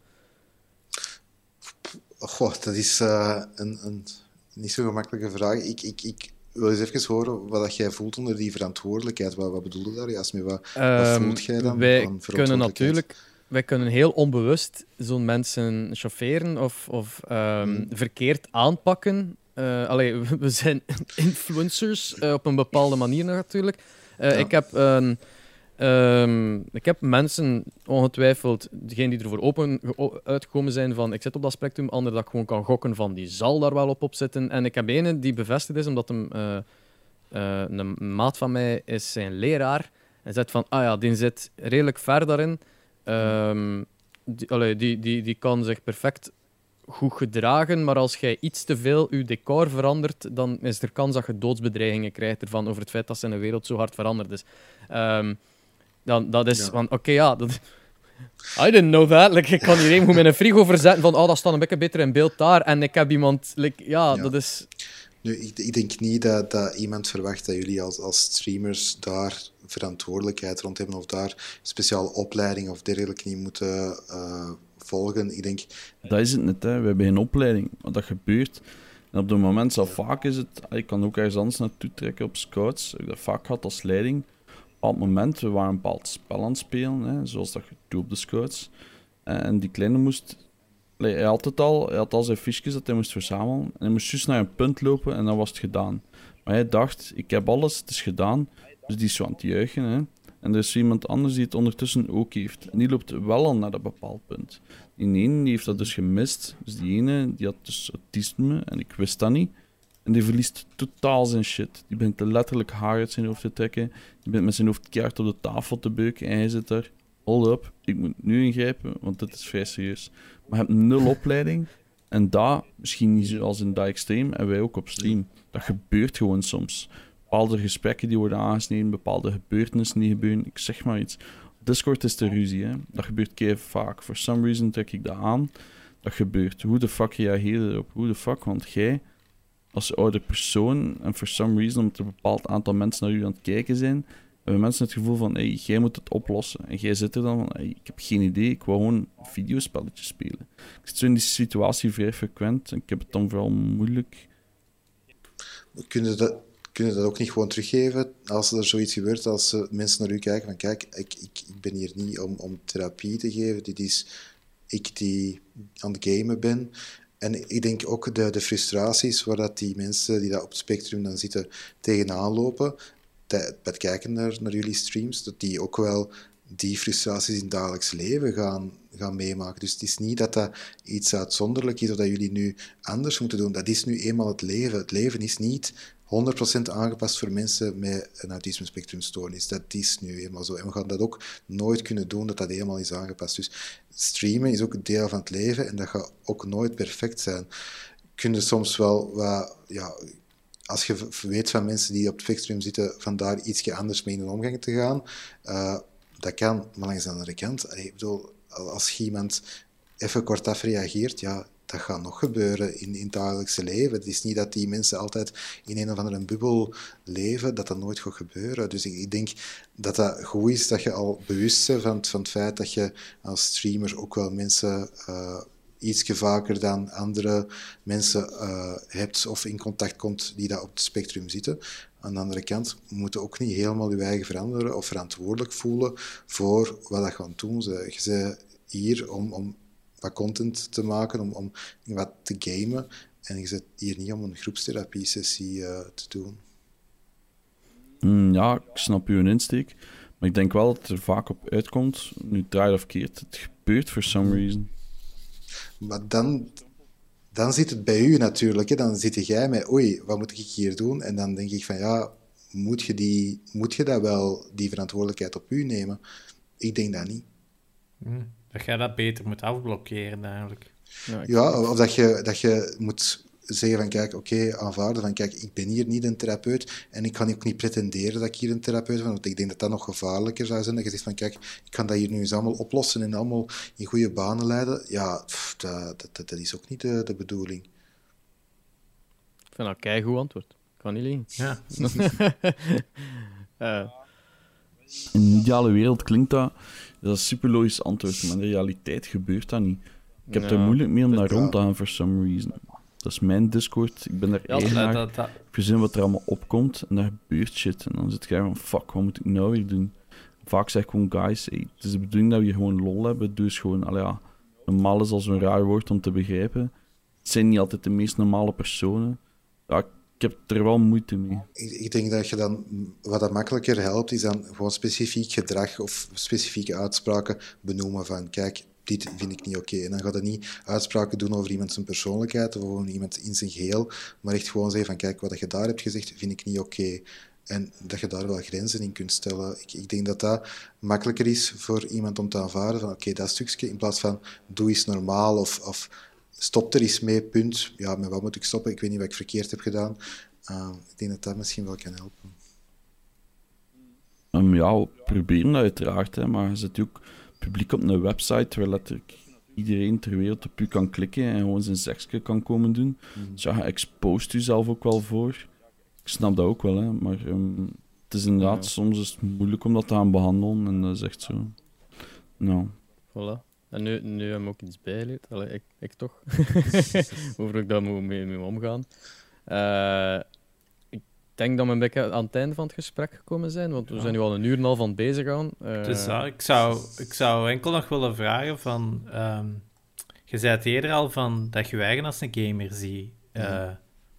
D: Goh, dat is uh, een, een, niet zo gemakkelijke vraag. Ik, ik, ik wil eens even horen wat jij voelt onder die verantwoordelijkheid. Wat, wat bedoel je daar, Jasmin? Wat, wat ehm, voelt jij dan?
B: Wij kunnen natuurlijk wij kunnen heel onbewust zo'n mensen chaufferen of, of um, hmm. verkeerd aanpakken. Uh, allee, we zijn influencers uh, op een bepaalde manier natuurlijk. Uh, ja. Ik heb een Um, ik heb mensen, ongetwijfeld, degene die ervoor open uitgekomen zijn van ik zit op dat spectrum, ander dat ik gewoon kan gokken van die zal daar wel op op zitten. En ik heb ene die bevestigd is, omdat hem, een maat van mij is zijn leraar. En zegt van, ah ja, die zit redelijk ver daarin. Um, die, allee, die, die, die kan zich perfect goed gedragen, maar als jij iets te veel je decor verandert, dan is er kans dat je doodsbedreigingen krijgt ervan over het feit dat zijn wereld zo hard veranderd is. Um, dan, dat is van, oké, ja, dat... I didn't know that. Like, ik kan hier even met een frigo verzetten van, oh, dat staat een beetje beter in beeld daar. En ik heb iemand, like, ja, dat is...
D: Nu, ik, ik, denk niet dat, dat iemand verwacht dat jullie als, als streamers daar verantwoordelijkheid rond hebben of daar speciale opleiding of dergelijke niet moeten volgen. Ik denk...
A: Dat is het net, hè. we hebben geen opleiding. Wat dat gebeurt... En op het moment zelf vaak is het... Ik kan ook ergens anders naartoe trekken op scouts. Ik heb dat vaak gehad als leiding. Op het moment, we waren een bepaald spel aan het spelen, hè, zoals dat je doet op de scouts. En die kleine moest hij had het al, hij had al zijn fiches dat hij moest verzamelen. En hij moest juist naar een punt lopen en dan was het gedaan. Maar hij dacht, ik heb alles, het is gedaan. Dus die is zo aan het juichen. Hè. En er is iemand anders die het ondertussen ook heeft. En die loopt wel al naar dat bepaald punt. Die ene die heeft dat dus gemist. Dus die ene die had dus autisme en ik wist dat niet. En die verliest totaal zijn shit. Die begint letterlijk haar uit zijn hoofd te trekken. Die begint met zijn hoofd keihard op de tafel te beuken. En hij zit daar. Hold up, ik moet nu ingrijpen, want dit is vrij serieus. Maar je hebt nul opleiding. En dat, misschien niet zoals in Die Extreme, en wij ook op stream. Dat gebeurt gewoon soms. Bepaalde gesprekken die worden aangesneden, bepaalde gebeurtenissen die gebeuren. Ik zeg maar iets. Discord is de ruzie, hè. Dat gebeurt keer vaak. For some reason trek ik dat aan. Dat gebeurt. Hoe de fuck reageer je erop? Hoe de fuck? Want jij, als oude persoon, en for some reason, omdat er een bepaald aantal mensen naar u aan het kijken zijn, hebben mensen het gevoel van, hey, jij moet het oplossen. En jij zit er dan van, ik heb geen idee, ik wil gewoon een videospelletje spelen. Ik zit zo in die situatie vrij frequent en ik heb het dan vooral moeilijk.
D: Kunnen dat, kunnen dat ook niet gewoon teruggeven als er zoiets gebeurt, als mensen naar u kijken van, kijk, ik, ik, ik ben hier niet om, om therapie te geven, dit is ik die aan het gamen ben. En ik denk ook de, de frustraties waar dat die mensen die daar op het spectrum dan zitten tegenaan lopen, bij het kijken naar, naar jullie streams, dat die ook wel die frustraties in het dagelijks leven gaan, gaan meemaken. Dus het is niet dat dat iets uitzonderlijk is of dat jullie nu anders moeten doen. Dat is nu eenmaal het leven. Het leven is niet 100% aangepast voor mensen met een autisme spectrumstoornis. Dat is nu eenmaal zo. En we gaan dat ook nooit kunnen doen dat dat helemaal is aangepast. Dus streamen is ook een deel van het leven en dat gaat ook nooit perfect zijn. Kun je soms wel wat, ja, als je weet van mensen die op het spectrum zitten, van daar iets anders mee in omgang te gaan, uh, dat kan, maar langs de andere kant, ik bedoel, als iemand even kortaf reageert, ja, dat gaat nog gebeuren in, het dagelijkse leven. Het is niet dat die mensen altijd in een of andere bubbel leven, dat dat nooit gaat gebeuren. Dus ik, denk dat dat goed is dat je al bewust bent van, van het feit dat je als streamer ook wel mensen uh, iets vaker dan andere mensen uh, hebt of in contact komt die daar op het spectrum zitten. Aan de andere kant moeten ook niet helemaal je eigen veranderen of verantwoordelijk voelen voor wat dat gaan doen. Je bent hier om, om wat content te maken, om, om wat te gamen. En je zit hier niet om een groepstherapie-sessie uh, te doen.
A: Mm, ja, ik snap uw insteek. Maar ik denk wel dat het er vaak op uitkomt, nu draait of keert, het gebeurt for some reason.
D: Maar dan, dan zit het bij u natuurlijk. Hè. Dan zit jij met, oei, wat moet ik hier doen? En dan denk ik van, ja, moet je, die, moet je dat wel, die verantwoordelijkheid op u nemen? Ik denk dat niet.
C: Hm, dat jij dat beter moet afblokkeren eigenlijk.
D: Ja, ja of dat je, dat je moet zeggen van kijk, oké, aanvaarden van kijk, ik ben hier niet een therapeut en ik kan ook niet pretenderen dat ik hier een therapeut ben, want ik denk dat dat nog gevaarlijker zou zijn. Dat je zegt van kijk, ik kan dat hier nu eens allemaal oplossen en allemaal in goede banen leiden. Ja, dat, dat, dat, is ook niet de, de bedoeling.
B: Ik vind dat een goed antwoord. Kan niet liegen.
C: Ja.
A: uh. In een ideale wereld klinkt dat, dat is een super logisch antwoord, maar in de realiteit gebeurt dat niet. Ik heb er moeilijk mee om daar rond te gaan, for some reason. Dat is mijn Discord. Ik ben daar ja, eigenaar. Dat, dat, Ik verzin wat er allemaal opkomt en daar gebeurt shit. En dan zit je van, fuck, wat moet ik nou weer doen? Vaak zeg ik gewoon, guys, hey, het is de bedoeling dat we hier gewoon lol hebben. Dus gewoon, allee, ja, normaal is als een raar woord om te begrijpen. Het zijn niet altijd de meest normale personen. Ja, ik heb er wel moeite mee.
D: Ik, ik, denk dat je dan, wat dat makkelijker helpt, is dan gewoon specifiek gedrag of specifieke uitspraken benoemen van, kijk, dit vind ik niet oké. En dan gaat het niet uitspraken doen over iemand zijn persoonlijkheid of over iemand in zijn geheel, maar echt gewoon zeggen van kijk, wat je daar hebt gezegd, vind ik niet oké. En dat je daar wel grenzen in kunt stellen. Ik, ik, denk dat dat makkelijker is voor iemand om te aanvaarden van oké, dat stukje, in plaats van doe eens normaal of, of stop er eens mee, punt. Ja, met wat moet ik stoppen? Ik weet niet wat ik verkeerd heb gedaan. Uh, ik denk dat dat misschien wel kan helpen.
A: Um, ja, proberen dat uiteraard, hè, maar je zit ook publiek op een website waar letterlijk iedereen ter wereld op u kan klikken en gewoon zijn seksje kan komen doen. Mm. Dus ja, je expost jezelf ook wel voor. Ik snap dat ook wel, hè, maar um, het is inderdaad, soms is het moeilijk om dat te gaan behandelen en dat is echt zo. Nou.
B: Voilà. En nu, nu hebben we ook iets bijgeleerd. Allee, ik, ik toch. Hoe ik daar moet mee, mee omgaan. Uh, ik denk dat we een beetje aan het einde van het gesprek gekomen zijn, want we zijn nu al een uur en al van bezig aan.
C: Uh, dus ja, ik zou, ik zou enkel nog willen vragen van... Um, je zei het eerder al van dat je je eigen als een gamer ziet. Uh,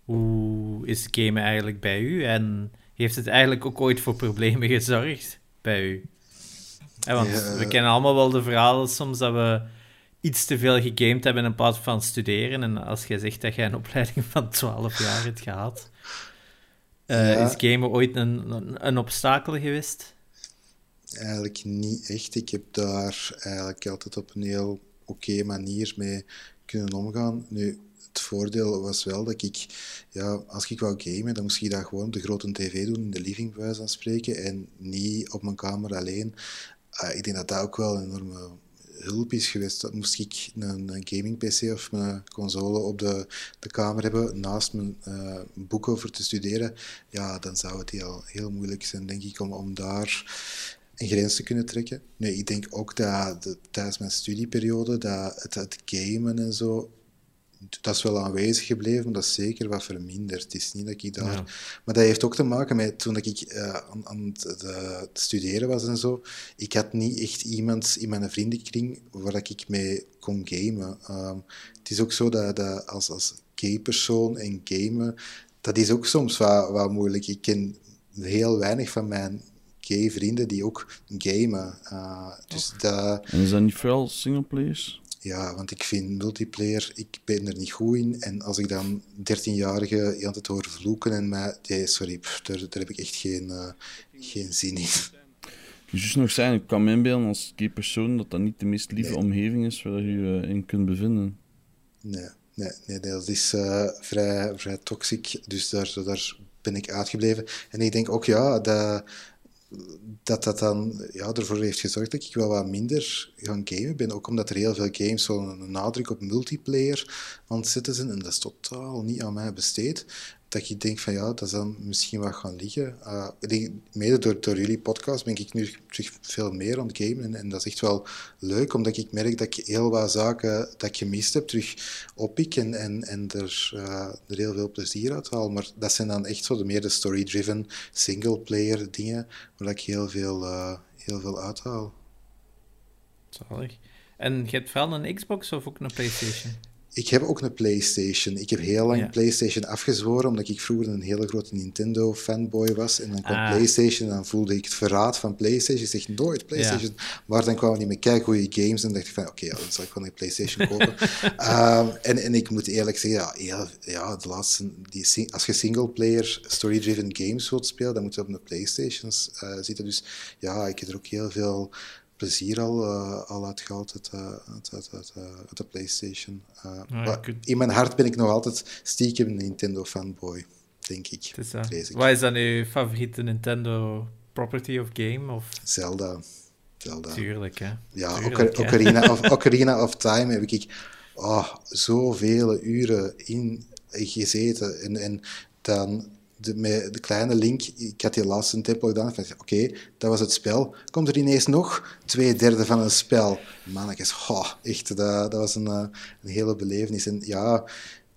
C: hoe is gamen eigenlijk bij u? En heeft het eigenlijk ook ooit voor problemen gezorgd bij u? Want we kennen allemaal wel de verhalen soms dat we iets te veel gegamed hebben in plaats van studeren. En als jij zegt dat jij een opleiding van 12 jaar hebt gehad, uh, is gamen ooit een, een, een, obstakel geweest?
D: Eigenlijk niet echt. Ik heb daar eigenlijk altijd op een heel oké manier mee kunnen omgaan. Nu, het voordeel was wel dat ik, ja, als ik wou gamen, dan moest ik dat gewoon op de grote tv doen, in de living bij wijze van spreken, en niet op mijn kamer alleen. Uh, ik denk dat dat ook wel een enorme hulp is geweest. Dat moest ik een, een gaming-PC of mijn console op de, de kamer hebben, naast mijn uh, boeken voor te studeren, ja, dan zou het heel, heel moeilijk zijn, denk ik, om, om daar een grens te kunnen trekken. Nee, ik denk ook dat de, tijdens mijn studieperiode, dat het gamen en zo dat is wel aanwezig gebleven, maar dat is zeker wat verminderd. Het is niet dat ik daar... Maar dat heeft ook te maken met toen ik uh, aan, aan het, studeren was en zo. Ik had niet echt iemand in mijn vriendenkring waar ik mee kon gamen. Ehm, het is ook zo dat, dat als, als gay-persoon en gamen, dat is ook soms wat, wat moeilijk. Ik ken heel weinig van mijn gay vrienden die ook gamen. Uh, dus dat...
A: En is dat niet vooral singleplayers?
D: Ja, want ik vind multiplayer, ik ben er niet goed in. En als ik dan 13-jarigen aan het hoor vloeken en mij... Nee, sorry, daar, daar heb ik echt geen, uh, geen zin in.
A: Dus nog zijn, ik kan me inbeelden als die persoon dat dat niet de meest lieve omgeving is waar je je in kunt bevinden.
D: Nee, nee, nee dat is uh, vrij, vrij toxic. Dus daar, daar ben ik uitgebleven. En ik denk ook, ja, dat dat dat dan ja, ervoor heeft gezorgd dat ik wel wat minder gaan gamen ben. Ook omdat er heel veel games zo'n nadruk op multiplayer aan het zetten zijn. En dat is totaal niet aan mij besteed dat ik denk van ja, dat zal misschien wat gaan liggen. Denk, mede door, door jullie podcast ben ik nu terug veel meer aan het gamen. En, en, dat is echt wel leuk, omdat ik merk dat ik heel wat zaken dat ik gemist heb terug oppik en, en, en er, uh, er heel veel plezier uit haal. Maar dat zijn dan echt zo de meer de story-driven, single-player dingen, waar ik heel veel, uh, heel veel uithaal.
C: Zalig. En je hebt wel een Xbox of ook een PlayStation?
D: Ik heb ook een PlayStation. Ik heb heel lang PlayStation afgezworen, omdat ik vroeger een hele grote Nintendo-fanboy was. En dan kwam ah. PlayStation en dan voelde ik het verraad van PlayStation. Ik zeg nooit PlayStation. Maar dan kwamen die met kei goede games en dacht ik van, oké, ja, dan zal ik wel een PlayStation kopen. um, en, en ik moet eerlijk zeggen, ja, ja, de laatste, die, als je single-player story-driven games wilt spelen, dan moet je op een PlayStation uh, zitten. Dus ja, ik heb er ook heel veel plezier al, uh, al uitgehaald uit, uh, uit, uit, uit, uit, de PlayStation. Uh, in mijn hart ben ik nog altijd stiekem een Nintendo fanboy, denk ik.
C: Is Wat is dan uw favoriete Nintendo property of game? Of?
D: Zelda. Zelda.
C: Tuurlijk, hè?
D: Ja, Tuurlijk, Ocarina, of, Ocarina of Time heb ik oh, zoveel uren in gezeten. En, en dan de, met de kleine link, ik had die laatste tempel gedaan, oké, dat was het spel. Komt er ineens nog twee derde van een spel. Mannetjes, oh, echt, dat, was een, eh, een hele belevenis. En ja,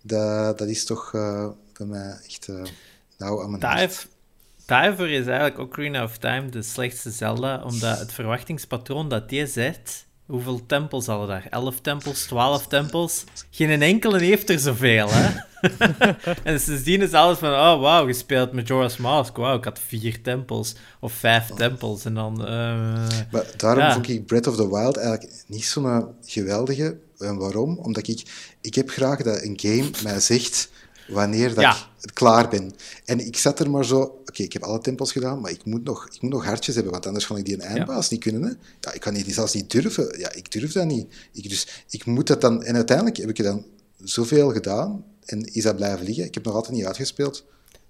D: dat, dat is toch uh, bij mij echt uh, nou aan mijn
C: Daar, Daarvoor is eigenlijk Ocarina of Time de slechtste Zelda, omdat het verwachtingspatroon dat die zet Hoeveel tempels hadden daar? 11 tempels, 12 tempels? Geen enkele heeft er zoveel, hè? en sindsdien is alles van, oh wauw, gespeeld Majora's Mask. Wauw, ik had vier tempels of vijf tempels. En dan. Uh,
D: maar daarom vond ik Breath of the Wild eigenlijk niet zo'n geweldige. En waarom? Omdat ik, ik heb graag dat een game mij zegt wanneer dat ik klaar ben. En ik zat er maar zo... Oké, ik heb alle tempels gedaan, maar ik moet, nog, ik moet nog hartjes hebben, want anders kan ik die een eindbaas niet kunnen. Hè? Ja, ik kan die zelfs niet durven. Ja, ik durf dat niet. Ik, dus ik moet dat dan... En uiteindelijk heb ik er dan zoveel gedaan en is dat blijven liggen. Ik heb nog altijd niet uitgespeeld.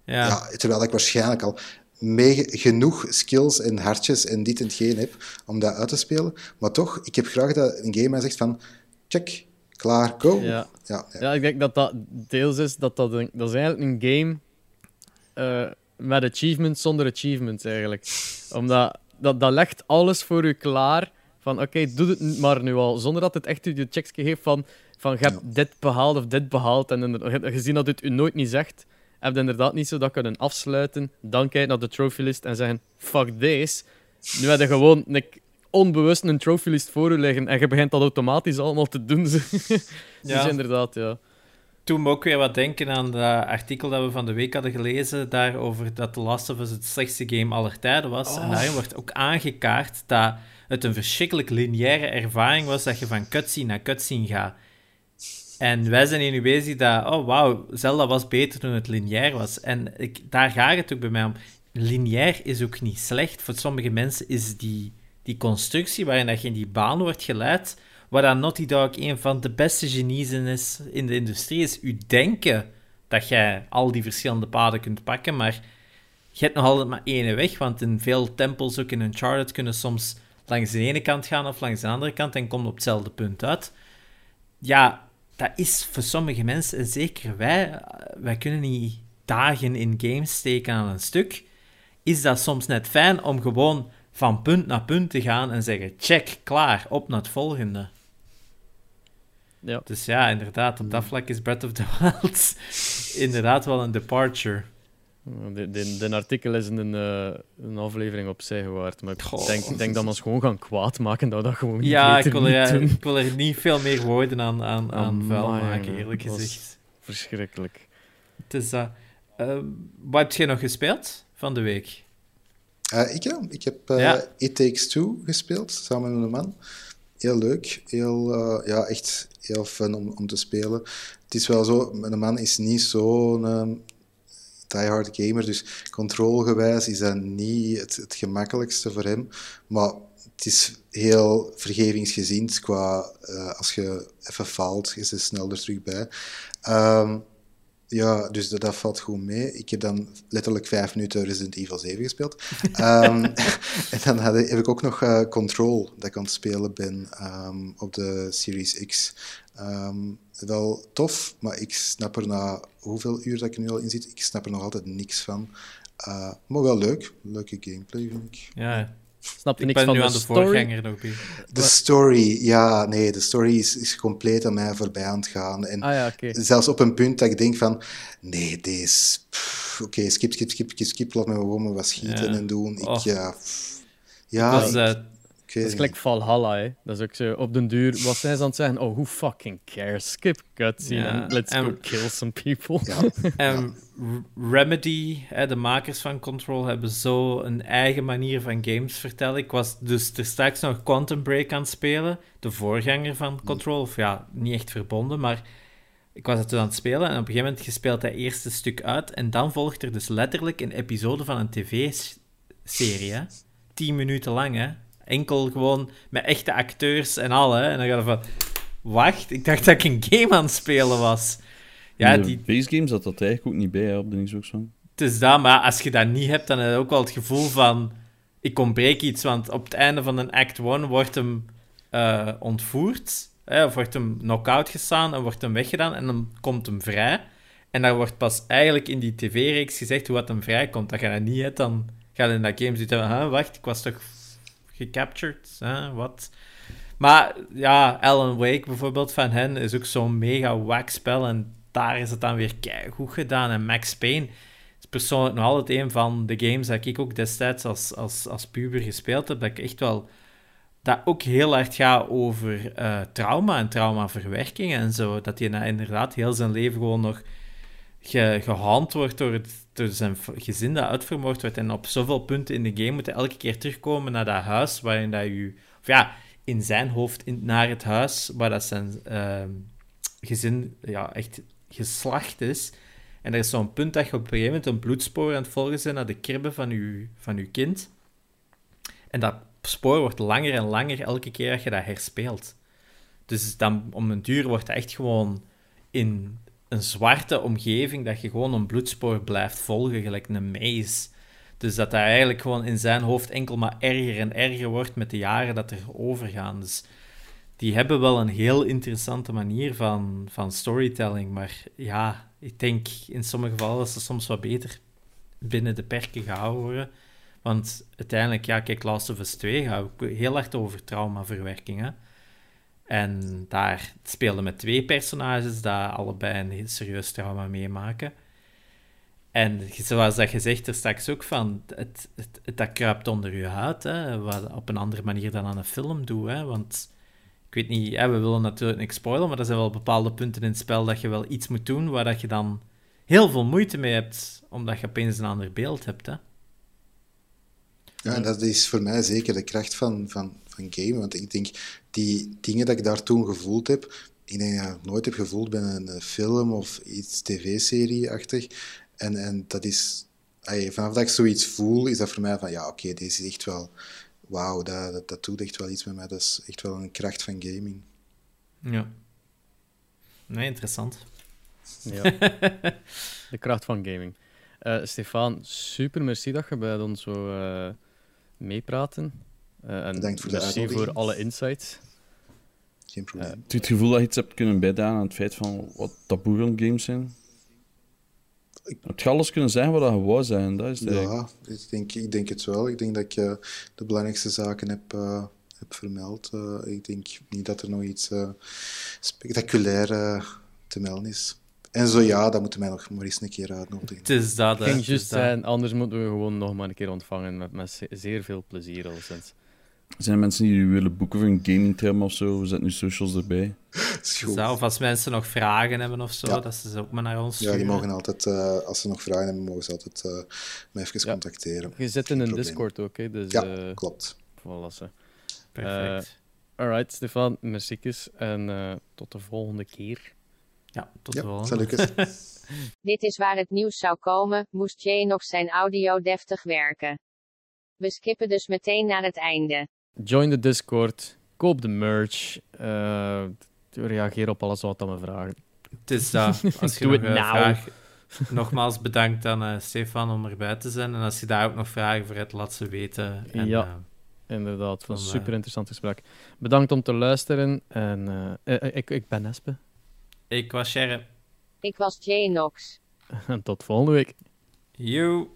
D: Ja. ja terwijl ik waarschijnlijk al mee genoeg skills en hartjes en dit en hetgeen heb om dat uit te spelen. Maar toch, ik heb graag dat een game mij zegt van... Check, klaar, go.
B: Ja. Ja, ja. ik denk dat dat deels is dat dat, een, dat is eigenlijk een game uh, met achievements zonder achievements eigenlijk. Omdat dat, dat legt alles voor u klaar. Van oké, doe het maar nu al. Zonder dat het echt u de checks geeft van, van je hebt dit behaald of dit behaald. En gezien dat het u nooit niet zegt, heb je inderdaad niet zo dat kunnen afsluiten. Dan kijken naar de trophylist en zeggen: fuck this. Nu heb je gewoon een onbewust een trophylist voor u liggen en je begint dat automatisch allemaal te doen. dus ja. inderdaad, ja.
C: Toen me ook weer wat denken aan dat artikel dat we van de week hadden gelezen, daarover dat The Last of Us het slechtste game aller tijden was. En oh. daarin wordt ook aangekaart dat het een verschrikkelijk lineaire ervaring was dat je van cutscene naar cutscene gaat. En wij zijn hier nu bezig dat, oh wauw, Zelda was beter toen het lineair was. En ik, daar gaat het ook bij mij om. Lineair is ook niet slecht. Voor sommige mensen is die, die constructie waarin dat je in die baan wordt geleid, waar dan Naughty Dog een van de beste genies is in de industrie, is u denken dat jij al die verschillende paden kunt pakken, maar je hebt nog altijd maar één weg, want in veel tempels, ook in Uncharted, kunnen soms langs de ene kant gaan of langs de andere kant en komt op hetzelfde punt uit. Ja, dat is voor sommige mensen, en zeker wij, wij kunnen niet dagen in games steken aan een stuk. Is dat soms net fijn om gewoon van punt naar punt te gaan en zeggen: check, klaar, op naar het volgende. Ja. Dus ja, inderdaad, op dat vlak is Breath of the Wild inderdaad wel een departure.
B: De, de, de, artikel is een, uh, een aflevering op zich gewaard. Maar ik denk, denk dat we ons gewoon gaan kwaad maken dat dat gewoon niet
C: Ja, ik wil, er, ik wil er niet veel meer woorden aan, aan, aan vuil maken, eerlijk gezegd.
B: Verschrikkelijk.
C: Het is dat. Uh, wat heb jij nog gespeeld van de week?
D: Uh, ik, ja. ik heb uh, It Takes Two gespeeld, samen met een man. Heel leuk. Heel, ja, echt heel fun om, om te spelen. Het is wel zo, mijn man is niet zo'n diehard gamer, dus controlegewijs is dat niet het, het, gemakkelijkste voor hem. Maar het is heel vergevingsgezind qua uh, als je even faalt, is er snel er terug bij. Um, ja, dus dat, dat, valt goed mee. Ik heb dan letterlijk vijf minuten Resident Evil 7 gespeeld. um, en dan had, heb ik ook nog uh, Control, dat ik aan het spelen ben um, op de Series X. Um, wel tof, maar ik snap er na hoeveel uur dat ik er nu al in zit, ik snap er nog altijd niks van. Uh, maar wel leuk. Leuke gameplay, vind ik.
C: Ja, Snap je niks van nu aan de story? voorganger nog
D: De story, ja, nee, de story is, is compleet aan mij voorbij aan het gaan. En
B: ah, ja, okay.
D: zelfs op een punt dat ik denk van, nee, deze... Oké, skip, skip, skip, skip, skip, laat me gewoon wat schieten en doen. Ik, oh. ja... ja,
B: was, uh, dat is gelijk Valhalla, hè. Dat is ook zo, op den duur, wat zijn ze aan het zeggen? Oh, who fucking cares? Skip cutscene and let's go kill some people.
C: En Remedy, hè, de makers van Control, hebben zo een eigen manier van games vertellen. Ik was dus er straks nog Quantum Break aan het spelen, de voorganger van Control. Of ja, niet echt verbonden, maar ik was het toen aan het spelen en op een gegeven moment gespeeld dat eerste stuk uit. En dan volgt er dus letterlijk een episode van een tv-serie, Tien minuten lang, hè enkel gewoon met echte acteurs en al. Hè? En dan ga je van, wacht, ik dacht dat ik een game aan het spelen was.
A: Ja, de die... base games zat dat eigenlijk ook niet bij, hè, op de Xbox One.
C: Het is dat, maar als je dat niet hebt, dan heb je ook wel het gevoel van, ik ontbreek iets, want op het einde van een act 1 wordt hem uh, ontvoerd, hè, of wordt hem knock-out gestaan en wordt hem weggedaan en dan komt hem vrij. En dan wordt pas eigenlijk in die tv-reeks gezegd hoe wat hem vrijkomt. Dat je dat niet hebt, dan ga je in dat game zitten van, wacht, ik was toch gecaptured. Hè? Wat? Maar ja, Alan Wake bijvoorbeeld van hen is ook zo'n mega wack spel. En daar is het dan weer goed gedaan. En Max Payne is persoonlijk nog altijd een van de games dat ik ook destijds als, als, als puber gespeeld heb. Dat ik echt wel. Dat ook heel erg gaat over uh, trauma en traumaverwerking en zo. Dat nou inderdaad heel zijn leven gewoon nog ge, gehaald wordt door, het, door zijn gezin dat uitvermoord wordt. En op zoveel punten in de game moet hij elke keer terugkomen naar dat huis waarin dat je... Of ja, in zijn hoofd in, naar het huis waar dat zijn uh, gezin ja, echt geslacht is. En er is zo'n punt dat je op een gegeven moment een bloedspoor aan het volgen bent naar de kribben van je, van uw kind. En dat spoor wordt langer en langer elke keer dat je dat herspeelt. Dus dan om een duur wordt het echt gewoon in een zwarte omgeving dat je gewoon een bloedspoor blijft volgen, gelijk een maze. Dus dat dat eigenlijk gewoon in zijn hoofd enkel maar erger en erger wordt met de jaren dat er overgaan. Dus die hebben wel een heel interessante manier van, van storytelling. Maar ja, ik denk in sommige gevallen is het soms wat beter binnen de perken gehouden worden. Want uiteindelijk, ja, kijk, Last of Us 2 gaat heel erg over traumaverwerking. En daar speelden met twee personages die allebei een heel serieus trauma meemaken. En zoals dat je zegt er straks ook van, het, dat kruipt onder je huid, hè, wat op een andere manier dan aan een film doet. Hè, want ik weet niet, hè, we willen natuurlijk niks spoilen, maar er zijn wel bepaalde punten in het spel dat je wel iets moet doen waar dat je dan heel veel moeite mee hebt, omdat je opeens een ander beeld hebt. Hè.
D: Ja, dat is voor mij zeker de kracht van, van, van gamen. Want ik denk, die dingen dat ik daar toen gevoeld heb, ik denk dat ik nooit heb gevoeld bij een film of iets tv-serie-achtig. En, en dat is, vanaf dat ik zoiets voel, is dat voor mij van, ja, oké, okay, deze is echt wel, wauw, dat, dat, dat doet echt wel iets met mij. Dat is echt wel een kracht van gaming.
C: Ja. Nee, interessant.
B: Ja. de kracht van gaming. Uh, Stefan, super merci dat je bij ons zo uh, meepraten. Uh, en
D: Bedankt voor
B: merci voor alle insights.
D: Geen probleem.
A: Heb je het gevoel dat je iets hebt kunnen bijdragen aan het feit van wat taboe games zijn? Ik... Heb je alles kunnen zeggen wat je wou zijn? Dat is
D: ja, ik denk, ik denk het wel. Ik denk dat ik uh, de belangrijkste zaken heb, uh, heb vermeld. Uh, ik denk niet dat er nog iets spectaculair te melden is. En zo ja, dat moeten wij nog maar eens een keer uitnodigen.
C: Het is dat,
B: Het ging juist zijn, anders moeten we gewoon nog maar een keer ontvangen met, met zeer veel plezier al sinds.
A: Zijn er mensen die willen boeken voor een gaming term of zo? We zetten nu socials erbij.
C: Zelf, als mensen nog vragen hebben of zo, dat ze ook maar naar ons
D: sturen. Ja, die mogen altijd, uh, als ze nog vragen hebben, mogen ze altijd uh, me even ja. contacteren.
B: Je zit in een Discord ook, hè? Dus,
D: ja,
B: uh,
D: klopt.
B: Voilà,
C: Perfect.
B: alright, Stefan, merci en tot de volgende keer.
C: Ja, tot
D: ja.
E: Dit is waar het nieuws zou komen, moest Jay nog zijn audio deftig werken. We skippen dus meteen naar het einde.
B: Join de Discord, koop de merch, uh, reageer op alles wat aan me vragen.
C: Het is dat. Als je
B: Doe
C: nog
B: het
C: uh,
B: nou.
C: vraag, nogmaals bedankt aan uh, Stefan om erbij te zijn. En als je daar ook nog vragen voor hebt, laat ze weten. En,
B: ja, inderdaad. Van een super interessant gesprek. Bedankt om te luisteren. En ik, ik ben Espe.
C: Ik was Sherry.
E: Ik was Jay Knox.
B: En tot volgende week.
C: You.